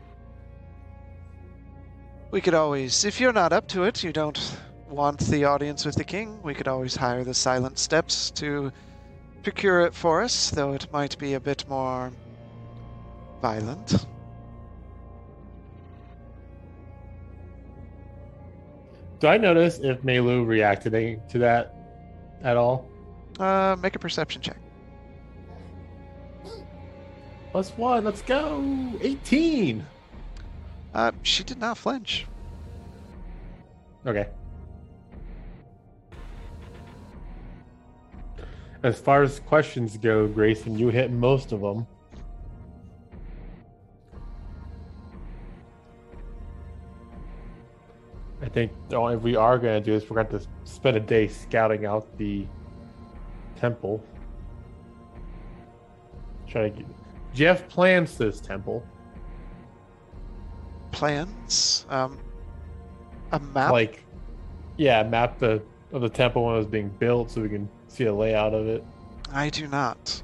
We could always, if you're not up to it, you don't want the audience with the king, we could always hire the Silent Steps to procure it for us, though it might be a bit more violent. Do I notice if Melu reacted to that at all? Uh, make a perception check. Plus one, let's go! 18! Uh, she did not flinch. Okay. As far as questions go, Grayson, you hit most of them. I think the only we are going to do is we're going to spend a day scouting out the temple. Try to get. Jeff plans this temple. Plans? Um, a map? Like, yeah, map the of the temple when it was being built so we can see a layout of it. I do not.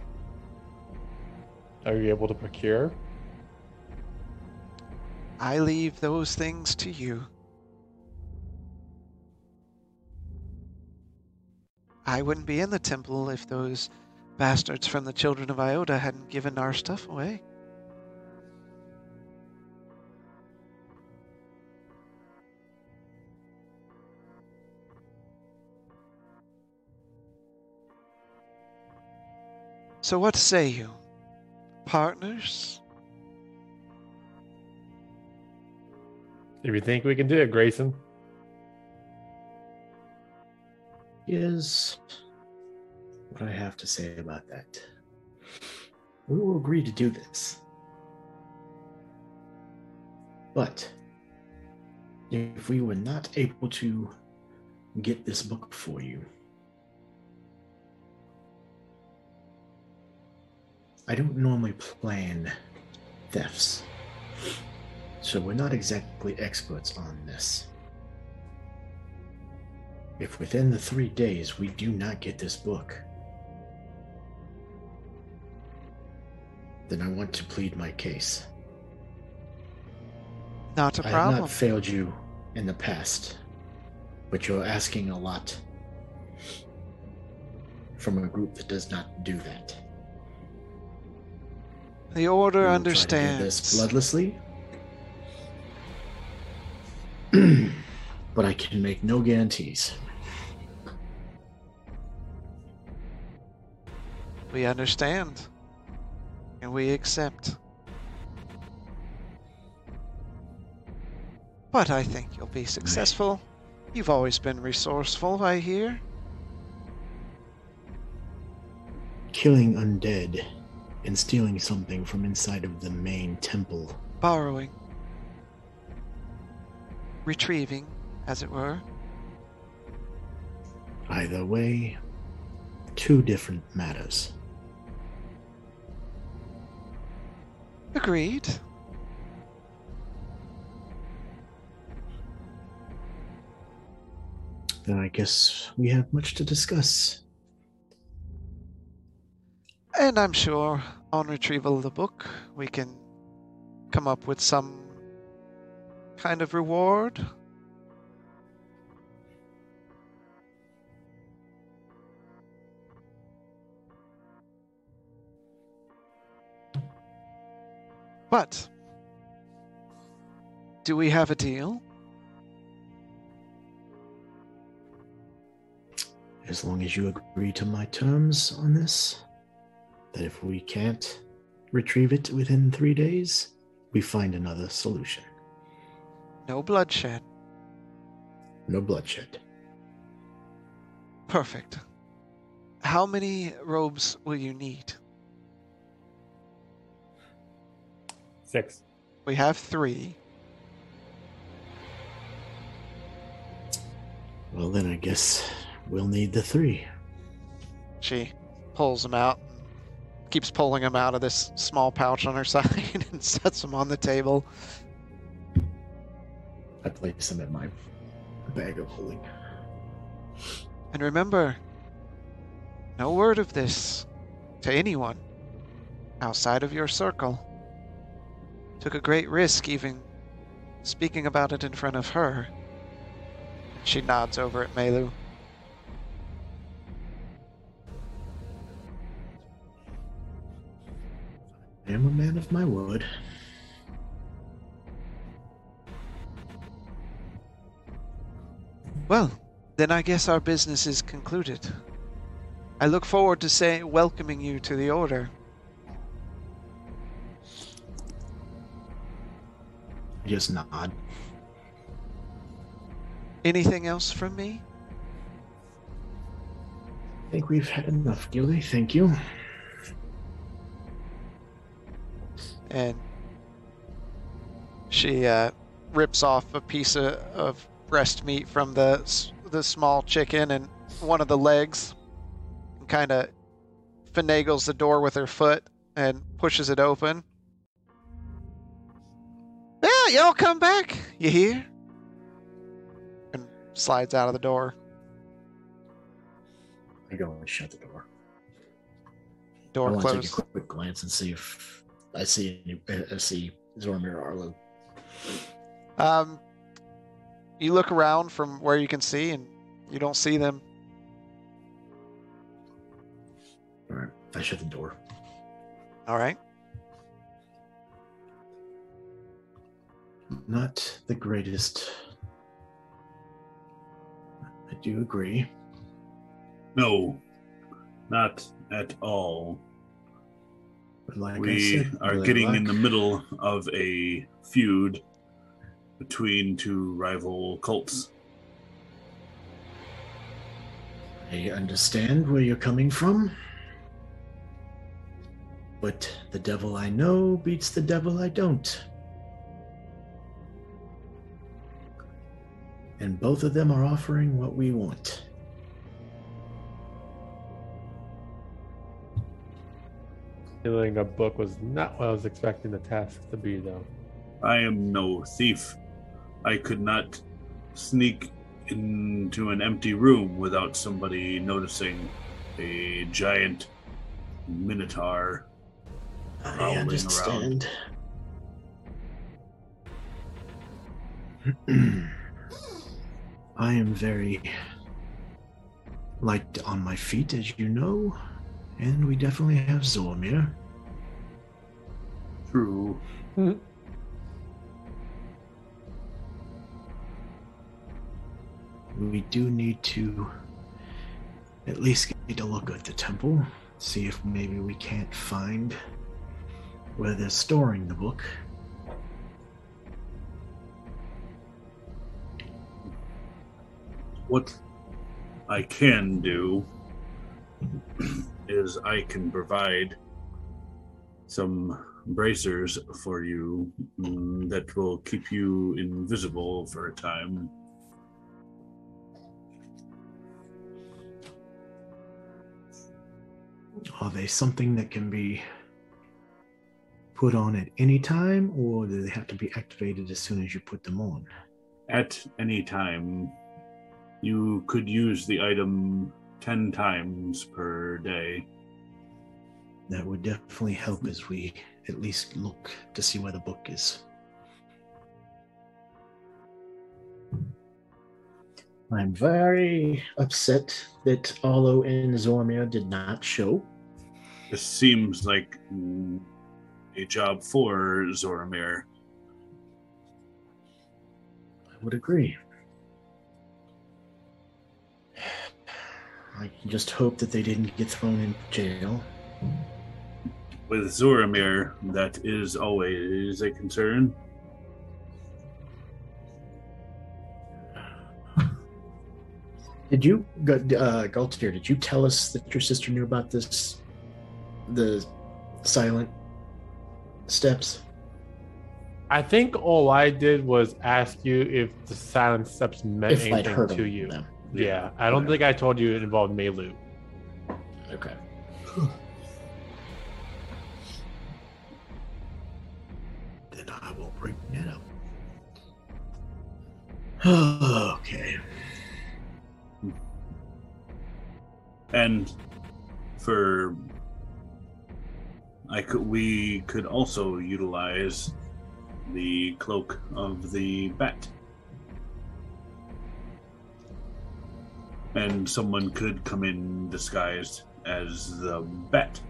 Are you able to procure? I leave those things to you. I wouldn't be in the temple if those bastards from the Children of Iota hadn't given our stuff away. So, what say you? Partners? If you think we can do it, Grayson. Is what I have to say about that. We will agree to do this. But if we were not able to get this book for you, I don't normally plan thefts, so we're not exactly experts on this. If within the three days we do not get this book, then I want to plead my case. Not a I have problem. not failed you in the past, but you're asking a lot from a group that does not do that. The Order We will try to do understands. this bloodlessly, *clears throat* but I can make no guarantees. We understand. And we accept. But I think you'll be successful. You've always been resourceful, I hear. Killing undead and stealing something from inside of the main temple. Borrowing. Retrieving, as it were. Either way, two different matters. Agreed. Then I guess we have much to discuss. And I'm sure on retrieval of the book, we can come up with some kind of reward. But do we have a deal? As long as you agree to my terms on this, that if we can't retrieve it within three days, we find another solution. No bloodshed. No bloodshed. Perfect. How many robes will you need? Six. We have three. Well, then I guess we'll need the three. She pulls them out, keeps pulling them out of this small pouch on her *laughs* side, and sets them on the table. I place them in my bag of holding. And remember, no word of this to anyone outside of your circle. Took a great risk even speaking about it in front of her. She nods over at Melu. I am a man of my word. Well, then I guess our business is concluded. I look forward to say welcoming you to the order. Just nod. Anything else from me? I think we've had enough, Gilly. Thank you. and she uh, rips off a piece of, of breast meat from the the small chicken and one of the legs, and kind of finagles the door with her foot and pushes it open. Yeah, y'all come back. You hear? And slides out of the door. I go and shut the door. I Door want to take a quick glance and see if I see any, I see Zormir Arlo. Um, you look around from where you can see, and you don't see them. All right, I shut the door. All right. Not the greatest. I do agree. No, not at all. But like I we said, are getting in the middle of a feud between two rival cults. I understand where you're coming from. But the devil I know beats the devil I don't. And both of them are offering what we want. Stealing a book was not what I was expecting the task to be, though. I am no thief. I could not sneak into an empty room without somebody noticing a giant minotaur. I Prowling understand. *clears throat* I am very light on my feet, as you know, and we definitely have Zormir. True. Hmm. We do need to at least get a look at the temple, see if maybe we can't find where they're storing the book. What I can do *clears throat* is I can provide some bracers for you mm, that will keep you invisible for a time. Are they something that can be put on at any time, or do they have to be activated as soon as you put them on? At any time, you could use the item 10 times per day. That would definitely help as we at least look to see where the book is. I'm very upset that Arlo and Zormir did not show. This seems like a job for Zoramir. I would agree. I can just hope that they didn't get thrown in jail. With Zoramir, that is always a concern. Did you, Gu- uh, Galtier, did you tell us that your sister knew about this, the silent steps? I think all I did was ask you if the silent steps meant If I'd anything heard to you. them. Yeah, I don't think I told you it involved Melu. Okay. *laughs* then I will bring that up. *sighs* okay. And for I could we could also utilize the cloak of the bat. And someone could come in disguised as the bat.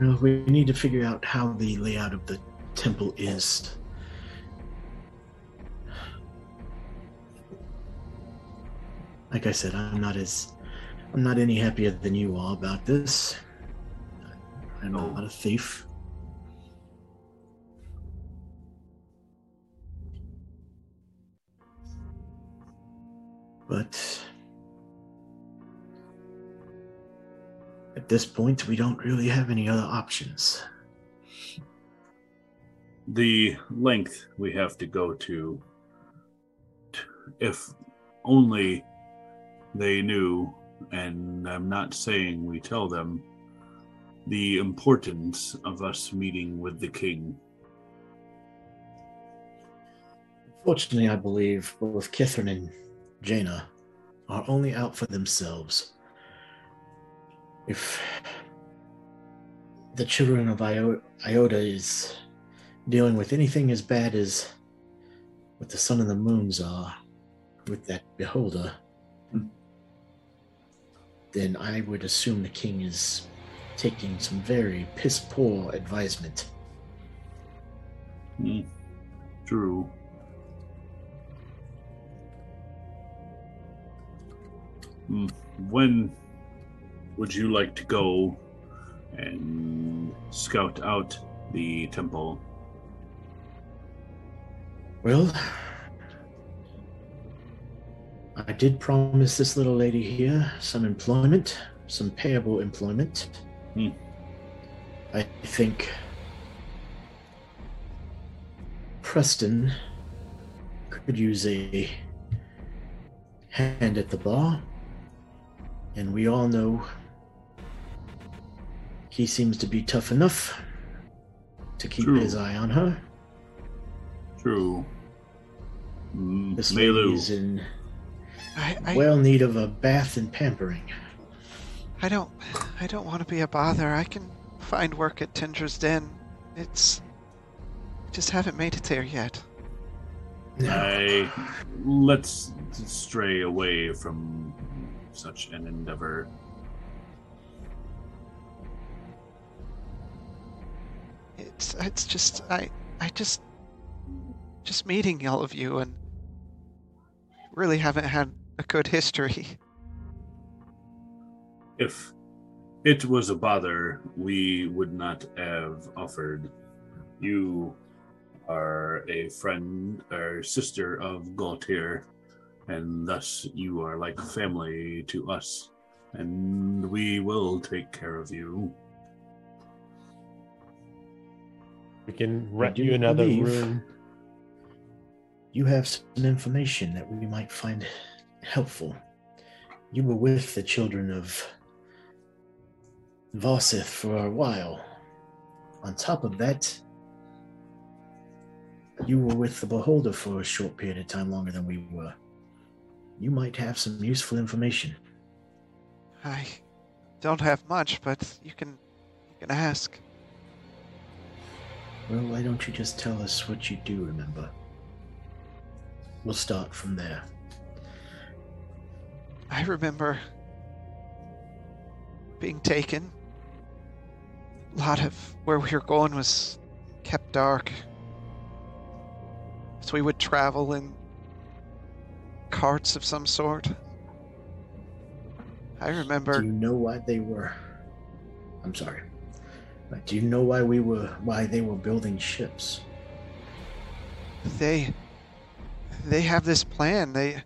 Well, we need to figure out how the layout of the temple is. Like I said, I'm not as I'm not any happier than you are about this. I'm not a thief. But at this point, we don't really have any other options. the length we have to go to if only they knew and i'm not saying we tell them the importance of us meeting with the king Fortunately, I believe both Kithrin and Jaina are only out for themselves. If the children of Io- Iota is dealing with anything as bad as what the sun and the moons are with that beholder, then I would assume the king is taking some very piss poor advisement. Hmm. true when would you like to go and scout out the temple Well, I did promise this little lady here some employment, some payable employment. Hmm. I think Preston could use a hand at the bar, and we all know he seems to be tough enough to keep True. his eye on her. True. Mm, This Melu. lady is in I, I, well need of a bath and pampering. I don't, I don't want to be a bother. I can find work at Tinder's Den. It's, I just haven't made it there yet. I let's stray away from such an endeavor. It's, it's just, I, I just, just meeting all of you and really haven't had a good history. If it was a bother, we would not have offered. You are a friend or sister of Galtier, and thus you are like family to us, and we will take care of you. We can rent you another room. You have some information that we might find helpful. You were with the children of Varsith for a while. On top of that, you were with the Beholder for a short period of time longer than we were. You might have some useful information. I don't have much, but you can, you can ask. Well, why don't you just tell us what you do remember? We'll start from there. I remember being taken A lot of where we were going was kept dark. So we would travel in carts of some sort. I remember Do you know why they were? I'm sorry. Do you know why we were? Why they were building ships? they they have this plan. They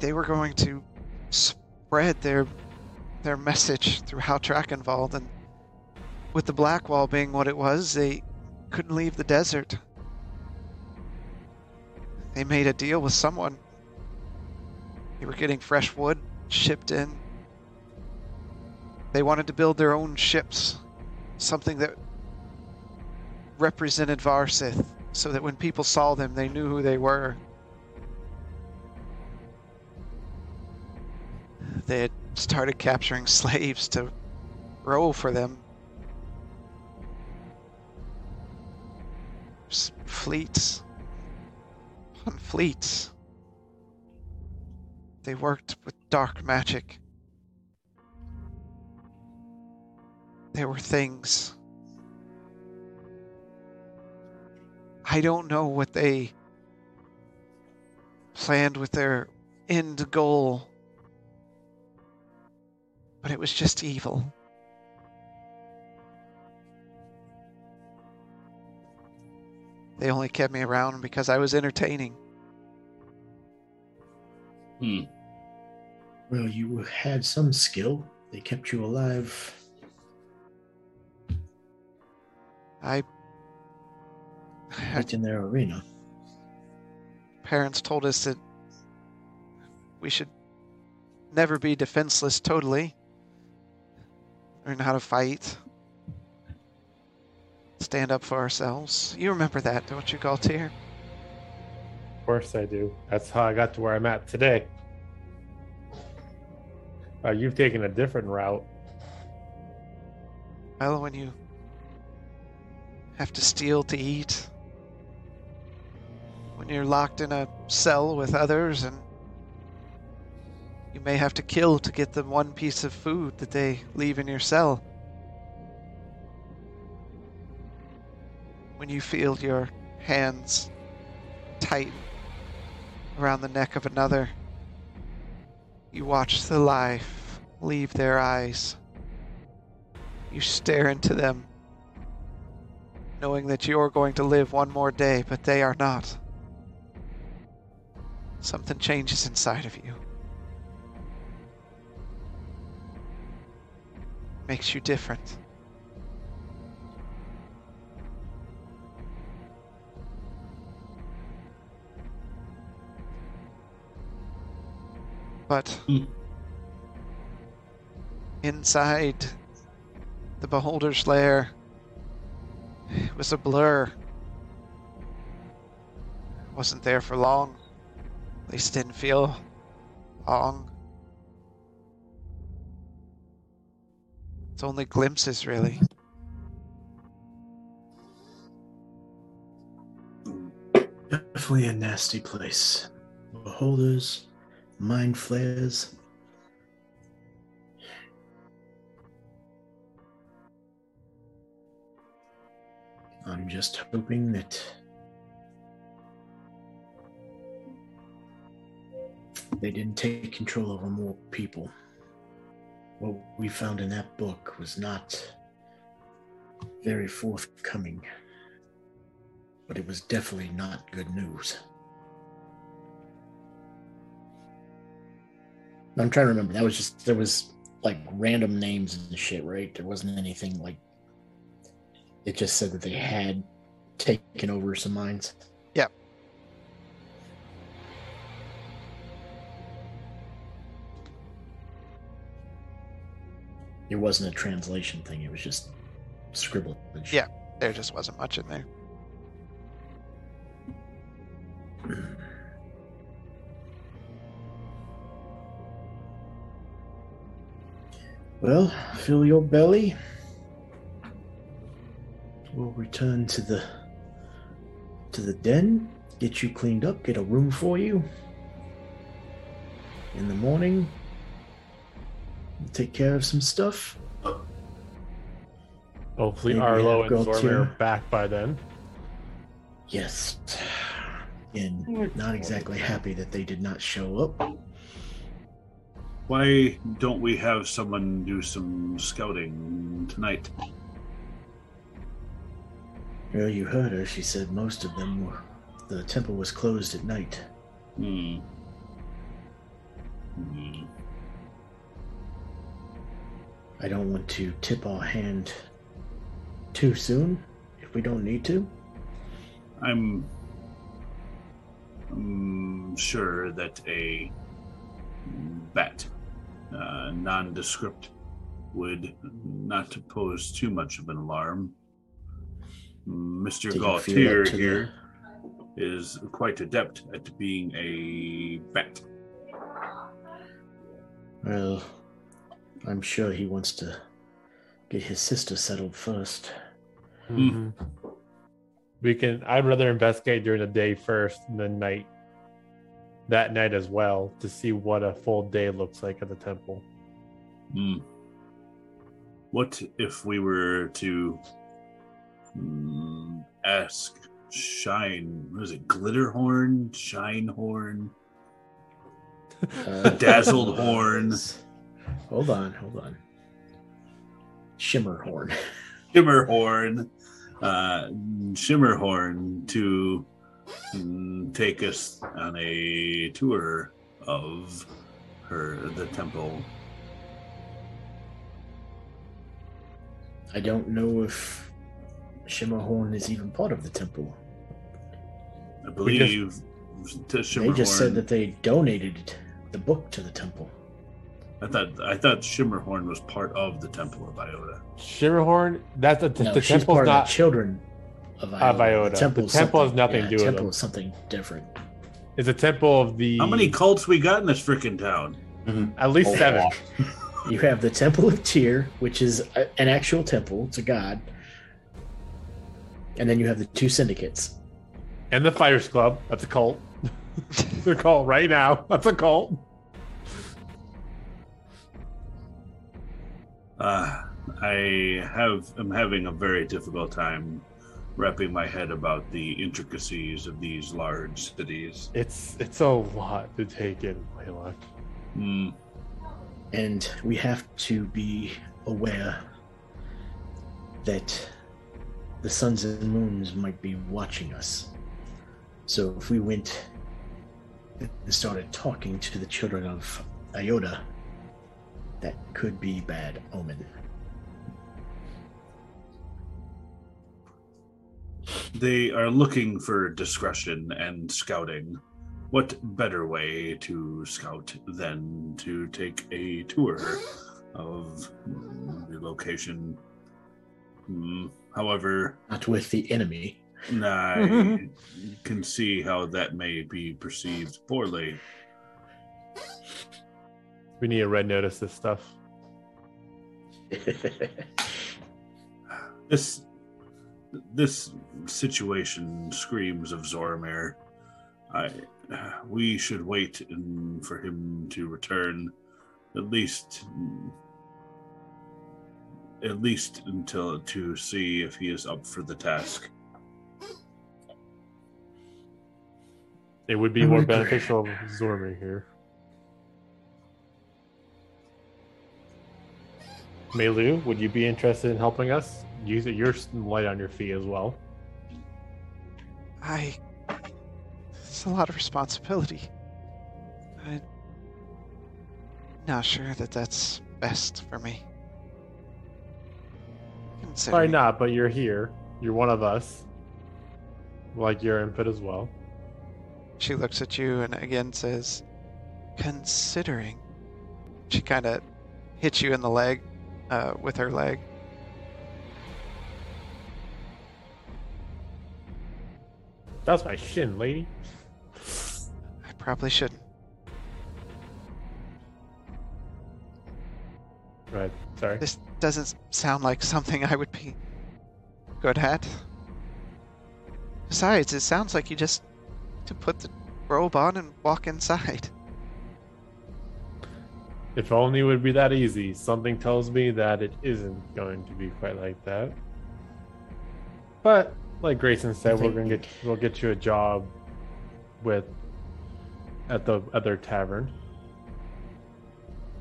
they were going to spread their their message through how Drakenwald and with the Black Wall being what it was, they couldn't leave the desert. They made a deal with someone. They were getting fresh wood shipped in. They wanted to build their own ships, something that represented Varsith, so that when people saw them, they knew who they were. They had started capturing *laughs* slaves to row for them. Fleets on fleets. They worked with dark magic. There were things. I don't know what they planned with their end goal, but it was just evil. They only kept me around because I was entertaining. Hmm. Well, you had some skill. They kept you alive. I Right in their arena. parents told us that we should never be defenseless totally. Learn how to fight. Stand up for ourselves. You remember that, don't you, Galtier? Of course I do. That's how I got to where I'm at today. Uh, you've taken a different route. Well, when you have to steal to eat, when you're locked in a cell with others, and you may have to kill to get the one piece of food that they leave in your cell. When you feel your hands tighten around the neck of another, you watch the life leave their eyes. You stare into them, knowing that you're going to live one more day, but they are not. Something changes inside of you. Makes you different. But Hmm. inside the beholder's lair it was a blur. Wasn't there for long. At least didn't feel long. It's only glimpses, really. Definitely a nasty place. Beholders, mind flayers. I'm just hoping that they didn't take control over more people. What we found in that book was not very forthcoming, but it was definitely not good news. I'm trying to remember. That was just there was like random names and shit, right? There wasn't anything like it just said that they had taken over some mines. Yep. It wasn't a translation thing, it was just scribbled. Yeah. There just wasn't much in there. *clears throat* Well, fill your belly. We'll return to the to the den, get you cleaned up, get a room for you. In the morning, we'll take care of some stuff. Hopefully, Maybe Arlo and Zormir are back by then. Yes. And not exactly happy that they did not show up. Why don't we have someone do some scouting tonight? Well, you heard her. She said most of them were. The temple was closed at night. Hmm. Hmm. I don't want to tip our hand too soon if we don't need to. I'm, I'm sure that a bat, uh, nondescript, would not pose too much of an alarm. Mr. Did you Gaultier up the- here is quite adept at being a bat. Well, I'm sure he wants to get his sister settled first. Hmm. Mhm. We can. I'd rather investigate during the day first, than night. That night as well to see what a full day looks like at the temple. Hmm. What if we were to mm, ask Shine? What is it? Glitterhorn? Shinehorn? Uh, Dazzled Horns. Hold on, hold on. Shimmerhorn. Shimmerhorn, uh, Shimmerhorn to Mm, take us on a tour of her the temple. I don't know if Shimmerhorn is even part of the temple. I believe to They just said that they donated the book to the temple. I thought I thought Shimmerhorn was part of the Temple of Iota. Shimmerhorn. That's the, No, the she's temple's part not. of the children of Iota. Of Iota. The temple, The temple has nothing to do with temple them. is something different. It's a temple of the. How many cults we got in this freaking town? At least A seven. *laughs* You have the Temple of Tyr, which is a, an actual temple. to god. And then you have the two syndicates. And the Fires Club. That's a cult. *laughs* They're cult right now. *laughs* That's a cult. Uh, I have am having a very difficult time wrapping my head about the intricacies of these large cities. It's it's a lot to take in, Layla. Hmm. And we have to be aware that the suns and moons might be watching us. So if we went and started talking to the children of Iota, that could be bad omen. They are looking for discretion and scouting. What better way to scout than to take a tour of the location? Hmm, However, Not with the enemy. I *laughs* can see how that may be perceived poorly. We need a red notice this stuff. *laughs* This this situation screams of Zormir. I we should wait in, for him to return, at least at least until to see if he is up for the task. It would be I more beneficial if Zormir here. Melu, would you be interested in helping us? Use it. You're light on your feet as well. I. It's a lot of responsibility. I'm not sure that that's best for me. Probably not, but you're here. You're one of us. Like your input as well. She looks at you and again says, considering. She kind of hits you in the leg uh, with her leg. That's my shin, lady. I probably shouldn't. Right. Sorry. This doesn't sound like something I would be good at. Besides, it sounds like you just to put the robe on and walk inside. If only it would be that easy. Something tells me that it isn't going to be quite like that. But like Grayson said, we're gonna get we'll get you a job with at the other tavern.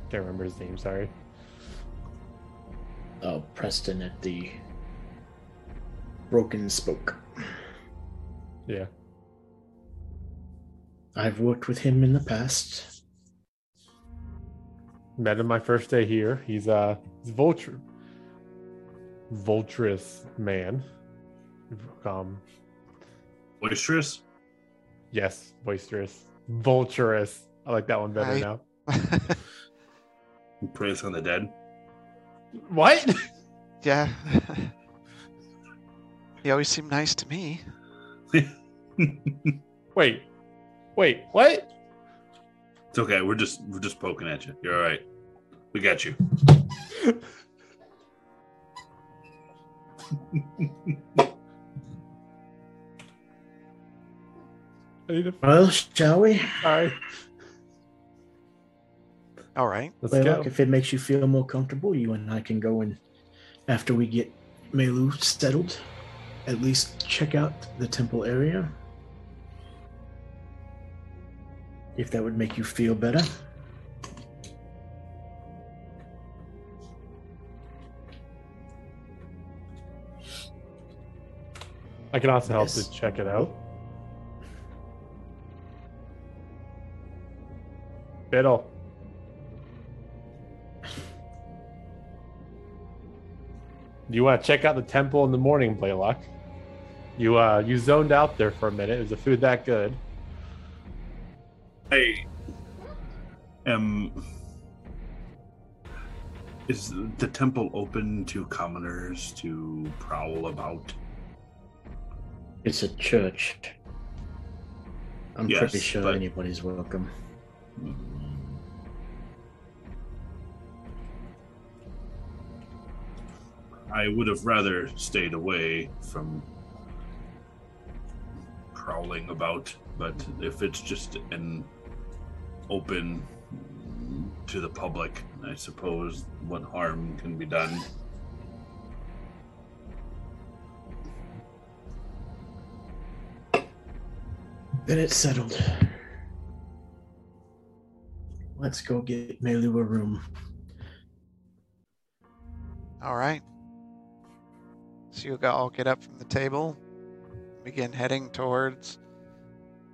Can't remember his name. Sorry. Oh, Preston at the Broken Spoke. Yeah. I've worked with him in the past. Met him my first day here. He's uh he's vulture vulturous man. Um Boisterous? yes, boisterous. Vulturous. I like that one better I- now. Who preys on the dead? What? *laughs* yeah. *laughs* he always seemed nice to me. *laughs* Wait. Wait, what? It's okay. We're just we're just poking at you. You're all right. We got you. I need to Well, shall we? sorry. All right. Let's well, go. look, if it makes you feel more comfortable, you and I can go and, after we get Melu settled, at least check out the temple area. If that would make you feel better. I can also help Yes. to check it out. Biddle. Do you want to check out the temple in the morning, Blaylock? You uh you zoned out there for a minute. Is the food that good? I am. Is the temple open to commoners to prowl about? It's a church. I'm Yes, pretty sure but- anybody's welcome. I would have rather stayed away from prowling about, but if it's just an open to the public, I suppose what harm can be done. Then it's settled. Let's go get Melu a room. All right. So you all get up from the table, begin heading towards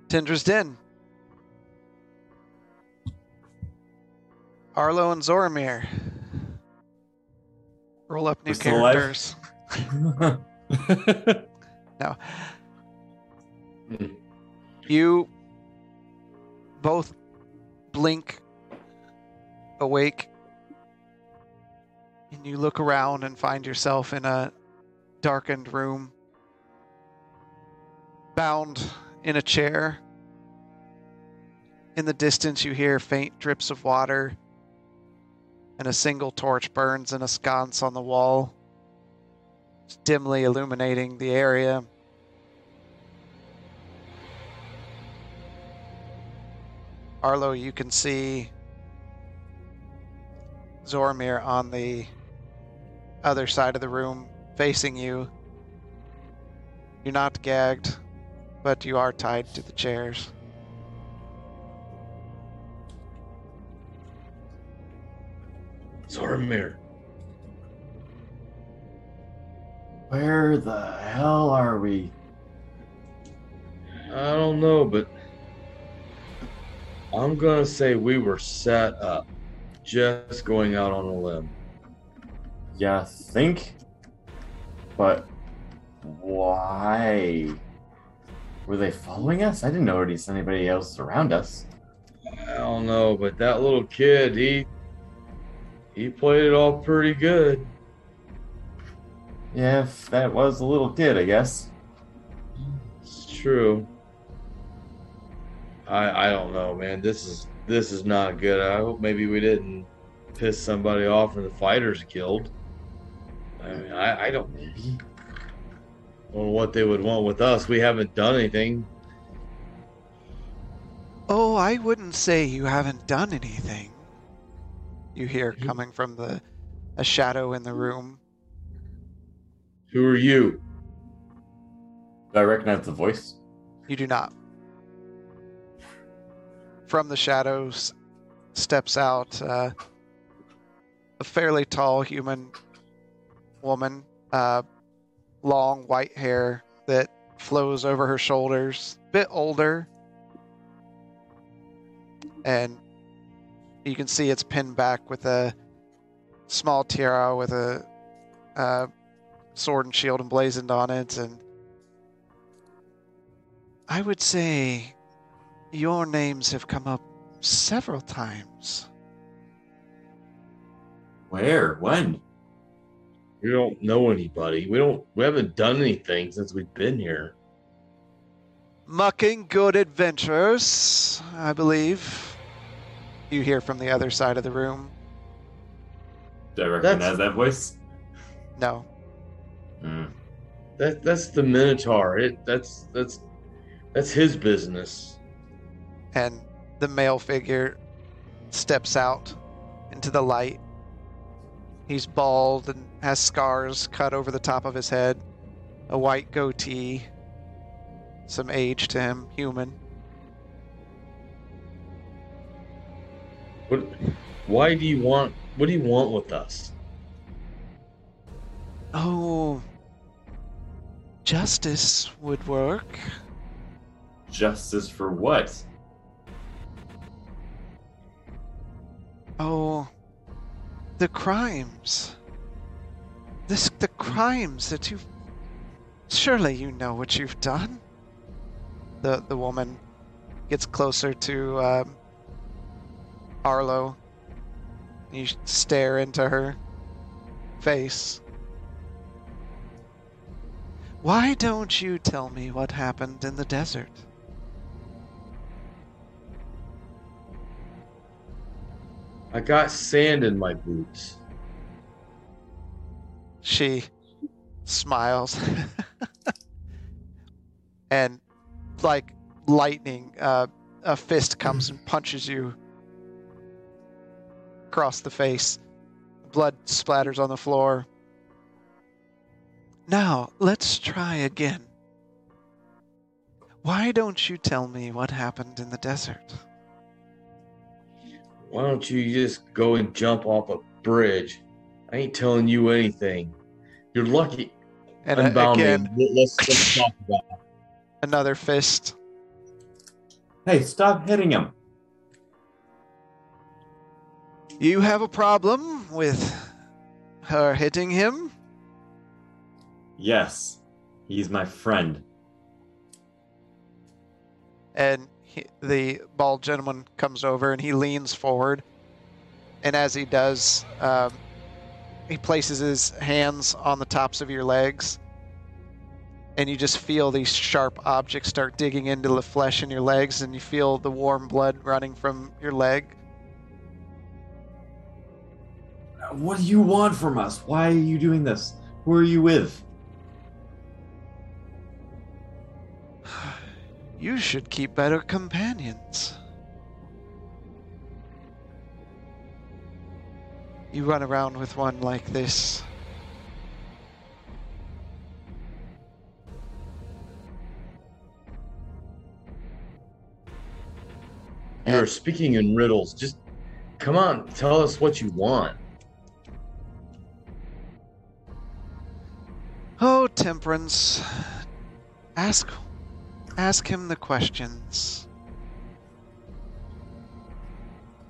Tindra's Den. Arlo and Zoramir. Roll up new We're still alive? characters. *laughs* You both blink awake and you look around and find yourself in a darkened room bound in a chair. In the distance you hear faint drips of water and a single torch burns in a sconce on the wall. Dimly illuminating the area. Arlo, you can see Zoramir on the other side of the room facing you. You're not gagged, but you are tied to the chairs. Zoramir. Where the hell are we? I don't know, but I'm gonna say we were set up. Just going out on a limb. Yeah, think. But why? Were they following us? I didn't notice anybody else around us. I don't know, but that little kid, he he played it all pretty good. Yeah, that was a little kid, I guess. It's true. I I don't know, man. This is this is not good. I hope maybe we didn't piss somebody off in the fighters guild. I mean, I, I don't Maybe. know what they would want with us. We haven't done anything. Oh, I wouldn't say you haven't done anything. You hear coming from the a shadow in the room. Who are you? Do I recognize the voice? You do not. From the shadows steps out uh, a fairly tall human woman, uh, long white hair that flows over her shoulders, bit older, and you can see it's pinned back with a small tiara with a uh, sword and shield emblazoned on it, and I would say your names have come up several times. Where? When? We don't know anybody. We don't. We haven't done anything since we've been here. Mucking good adventures, I believe. You hear from the other side of the room. Do I recognize That's- that voice? No. Hmm. That that's the Minotaur. It that's that's that's his business. And the male figure steps out into the light. He's bald and has scars cut over the top of his head, a white goatee, some age to him, human. What? Why do you want? What do you want with us? Oh, justice would work. Justice for what? Oh, the crimes. This, the crimes that you've. Surely you know what you've done. The the woman gets closer to um, Arlo. You stare into her face. Why don't you tell me what happened in the desert? I got sand in my boots. She smiles. *laughs* and like lightning, uh, a fist comes and punches you across the face. Blood splatters on the floor. Now, let's try again. Why don't you tell me what happened in the desert? Why don't you just go and jump off a bridge? I ain't telling you anything. You're lucky. And uh, Unbound again, me. Let's, let's talk about it. another fist. Hey, stop hitting him. You have a problem with her hitting him? Yes, he's my friend. and he, the bald gentleman comes over and he leans forward and as he does um, he places his hands on the tops of your legs and you just feel these sharp objects start digging into the flesh in your legs and you feel the warm blood running from your leg What do you want from us? Why are you doing this? Who are you with? *sighs* you should keep better companions you run around with one like this You're speaking in riddles. Just come on, tell us what you want. Oh, Temperance. Ask ask him the questions.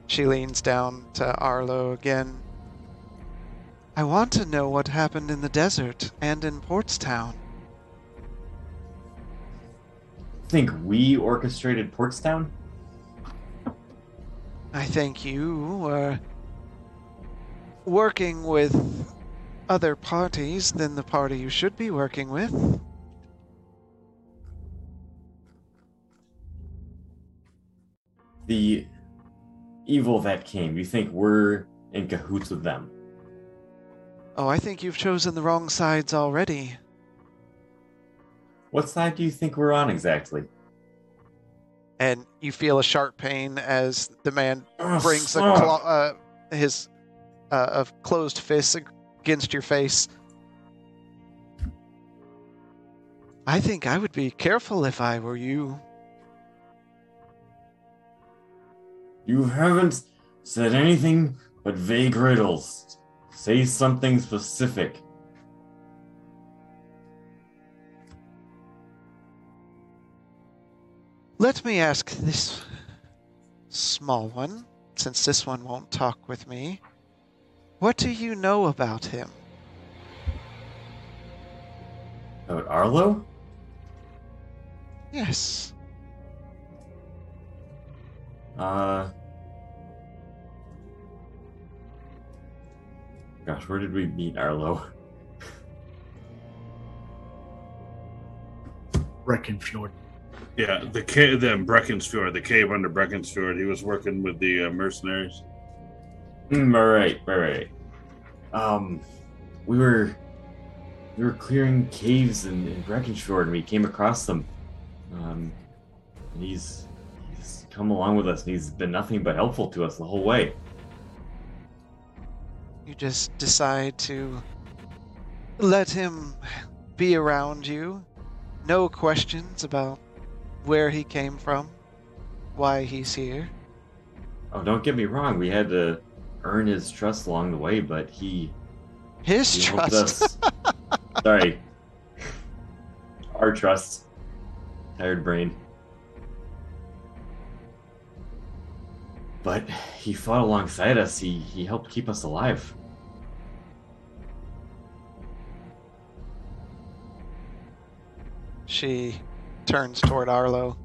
She leans down to Arlo again. I want to know what happened in the desert and in Portstown. Think we orchestrated Portstown? I think you were working with other parties than the party you should be working with. The evil that came, you think we're in cahoots with them? Oh, I think you've chosen the wrong sides already. What side do you think we're on exactly? and you feel a sharp pain as the man Ugh, brings a fuck. claw, uh, his uh, of closed fists against your face. I think I would be careful if I were you. You haven't said anything but vague riddles. Say something specific. Let me ask this small one, since this one won't talk with me. What do you know about him? About Arlo? Yes. Uh. Gosh, where did we meet Arlo? Breckenfjord. Yeah, the cave, the Breckensfjord, the cave under Breckensfjord. He was working with the uh, mercenaries. Mm, all right, right, right. Um, we were we were clearing caves in, in Breckenfjord, and we came across them. Um, and he's he's come along with us, and he's been nothing but helpful to us the whole way. You just decide to let him be around you. No questions about where he came from, why he's here. Oh, don't get me wrong. We had to earn his trust along the way, but he His he trust. us. *laughs* Sorry, our trust. Tired brain. But he fought alongside us. He he helped keep us alive. She turns toward Arlo.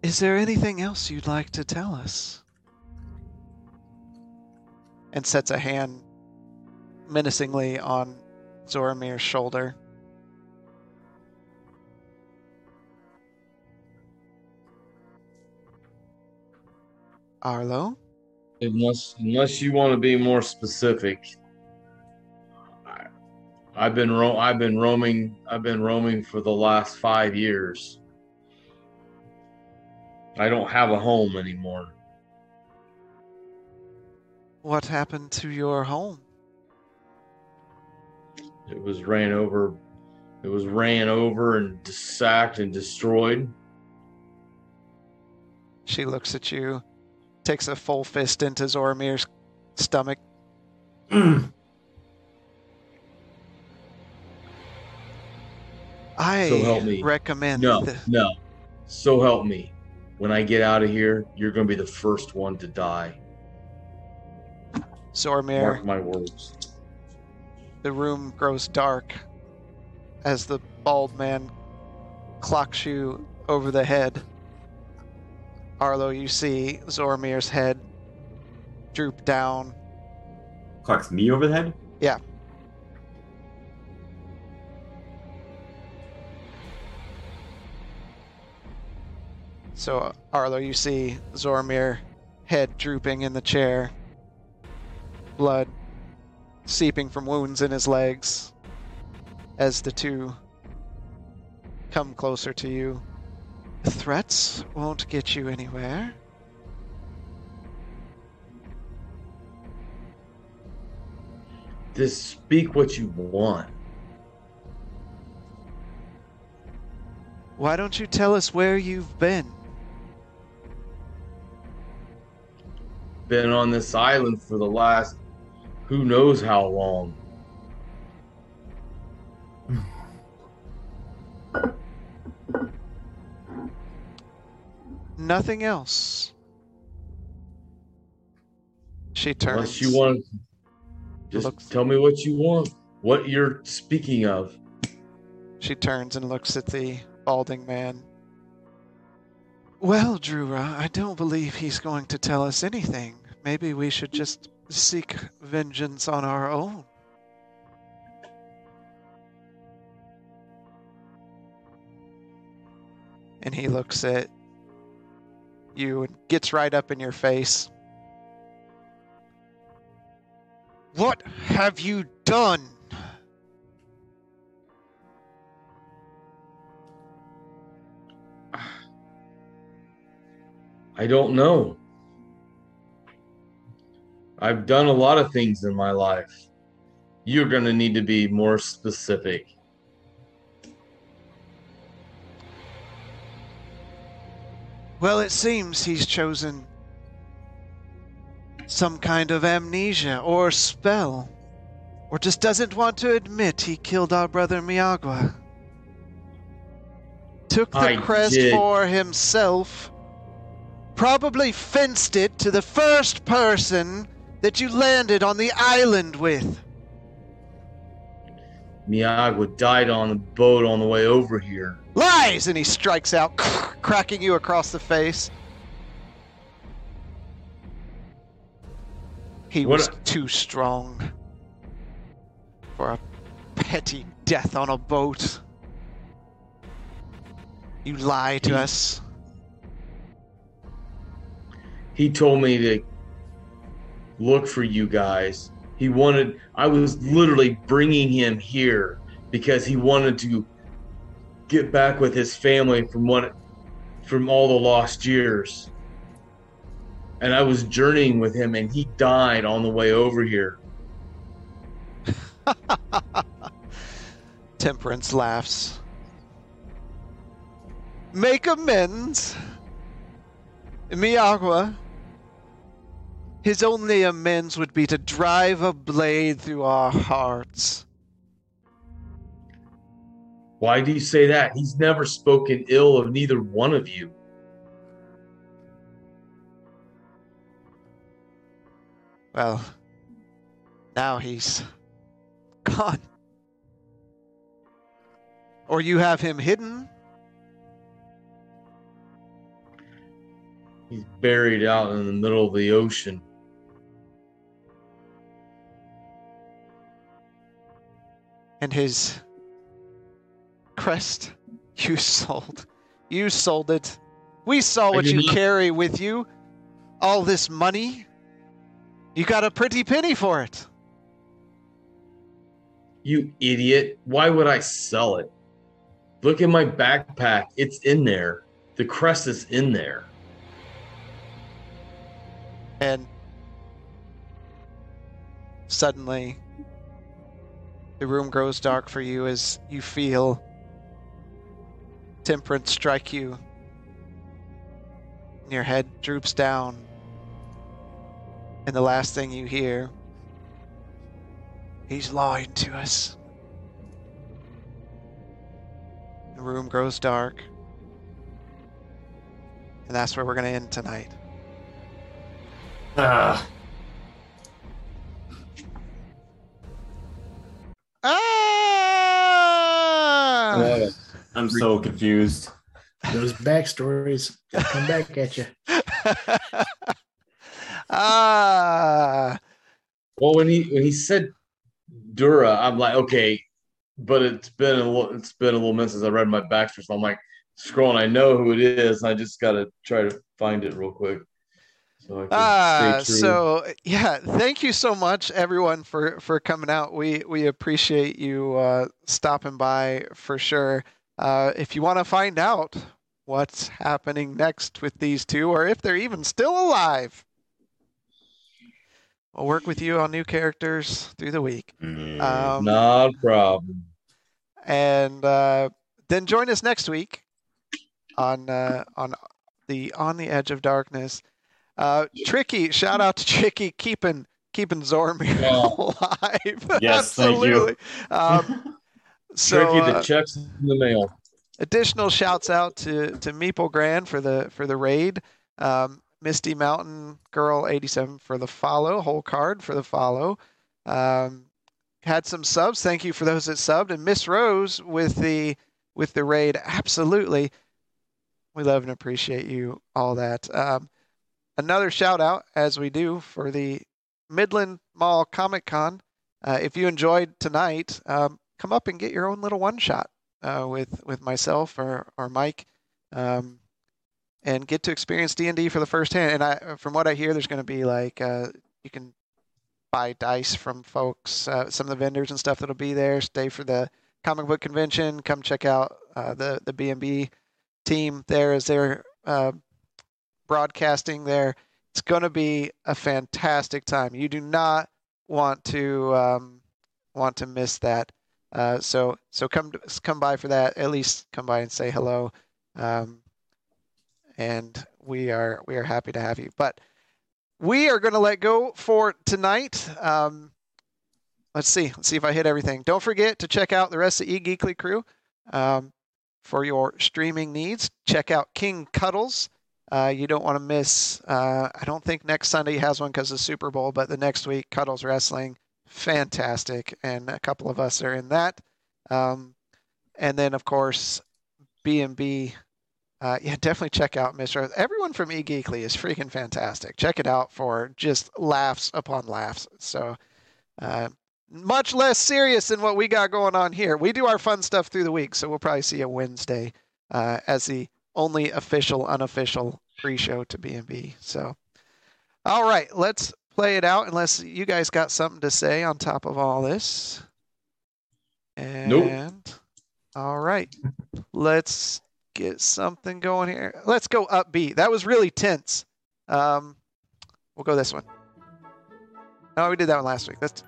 Is there anything else you'd like to tell us? And sets a hand menacingly on Zoromir's shoulder. Arlo? Unless unless you want to be more specific. I, I've been ro- I've been roaming I've been roaming for the last 5 years. I don't have a home anymore. What happened to your home? It was ran over it was ran over and sacked and destroyed. She looks at you, takes a full fist into Zoromir's stomach. *clears throat* I So help me. recommend No, th- no. So help me. When I get out of here, you're going to be the first one to die. Zoromir. Mark my words. The room grows dark as the bald man clocks you over the head. Arlo, you see Zoromir's head droop down. Clocks me over the head. So, Arlo, you see Zoromir head drooping in the chair, blood seeping from wounds in his legs as the two come closer to you. Threats won't get you anywhere. Just speak what you want. Why don't you tell us where you've been? Been on this island for the last who knows how long. Nothing else. She turns. Unless you want, just Looks- tell me what you want. What you're speaking of. She turns and looks at the balding man. Well, Drura, I don't believe he's going to tell us anything. Maybe we should just seek vengeance on our own. And he looks at you and gets right up in your face. What have you done? I don't know. I've done a lot of things in my life. You're going to need to be more specific. Well, it seems he's chosen some kind of amnesia or spell, or just doesn't want to admit he killed our brother Miyagwa. Took the I crest did. for himself, probably fenced it to the first person that you landed on the island with. Miyagwa died on the boat on the way over here. Lies! And he strikes out, *laughs* cracking you across the face. He What was a- too strong for a petty death on a boat. You lie to us. He told me to look for you guys. He wanted, I was literally bringing him here because he wanted to get back with his family from what, from all the lost years. And I was journeying with him and he died on the way over here. *laughs* Temperance laughs. Make amends. Miyagwa. His only amends would be to drive a blade through our hearts. Why do you say that? He's never spoken ill of neither one of you. Well, now he's gone. Or you have him hidden. He's buried out in the middle of the ocean. And his crest you sold. You sold it. We saw what you carry with you. All this money. You got a pretty penny for it. You idiot. Why would I sell it? Look at my backpack. It's in there. The crest is in there. And suddenly, the room grows dark for you as you feel temperance strike you. And your head droops down. And the last thing you hear, he's lying to us. The room grows dark. And that's where we're going to end tonight. Ah, Ah! I'm so confused. Those backstories come back at you. *laughs* ah! Well, when he when he said Dura, I'm like, okay, but it's been a little it's been a little minute since I read my backstory, so I'm like scrolling. I know who it is. I just gotta try to find it real quick. So Ah, so yeah, thank you so much, everyone, for for coming out. We we appreciate you uh, stopping by for sure. Uh, if you want to find out what's happening next with these two, or if they're even still alive, we'll work with you on new characters through the week. Um, not a problem. and uh, then join us next week on uh, on the on the edge of darkness. Uh, Tricky, shout out to Tricky, keeping keeping Zormir Yeah. alive. *laughs* Yes, thank you. Absolutely. Um, *laughs* so Tricky the uh, checks in the mail. additional shouts out to to Meeple Grand for the for the raid. Um, Misty Mountain Girl 87 for the follow. Whole card for the follow. Um, had some subs. Thank you for those that subbed. And Miss Rose with the with the raid. Absolutely. We love and appreciate you all that. Um, another shout out as we do for the Midland Mall Comic Con. Uh, if you enjoyed tonight, um, come up and get your own little one shot uh, with with myself or or Mike, um, and get to experience D and D for the first hand. And I, from what I hear, there's going to be like uh, you can buy dice from folks, uh, some of the vendors and stuff that'll be there. Stay for the comic book convention. Come check out uh, the the B and B team there as they're uh, broadcasting there. It's going to be a fantastic time. You do not want to um, want to miss that. Uh, so so come come by for that. At least come by and say hello. Um, and we are we are happy to have you. But we are going to let go for tonight. Um, let's see. Let's see if I hit everything. Don't forget to check out the rest of eGeekly crew um, for your streaming needs. Check out King Cuddles. Uh, you don't want to miss. Uh, I don't think next Sunday has one because of Super Bowl, but the next week Cuddles Wrestling, fantastic, and a couple of us are in that. Um, and then of course B and B. Uh, yeah, definitely check out Mr. Everyone from eGeekly is freaking fantastic. Check it out for just laughs upon laughs. So, uh, much less serious than what we got going on here. We do our fun stuff through the week, so we'll probably see you Wednesday uh, as the only official, unofficial pre-show to B&B. So, all right, let's play it out. Unless you guys got something to say on top of all this. And Nope. all right, let's get something going here. Let's go upbeat. That was really tense. Um, we'll go this one. No, we did that one last week. That's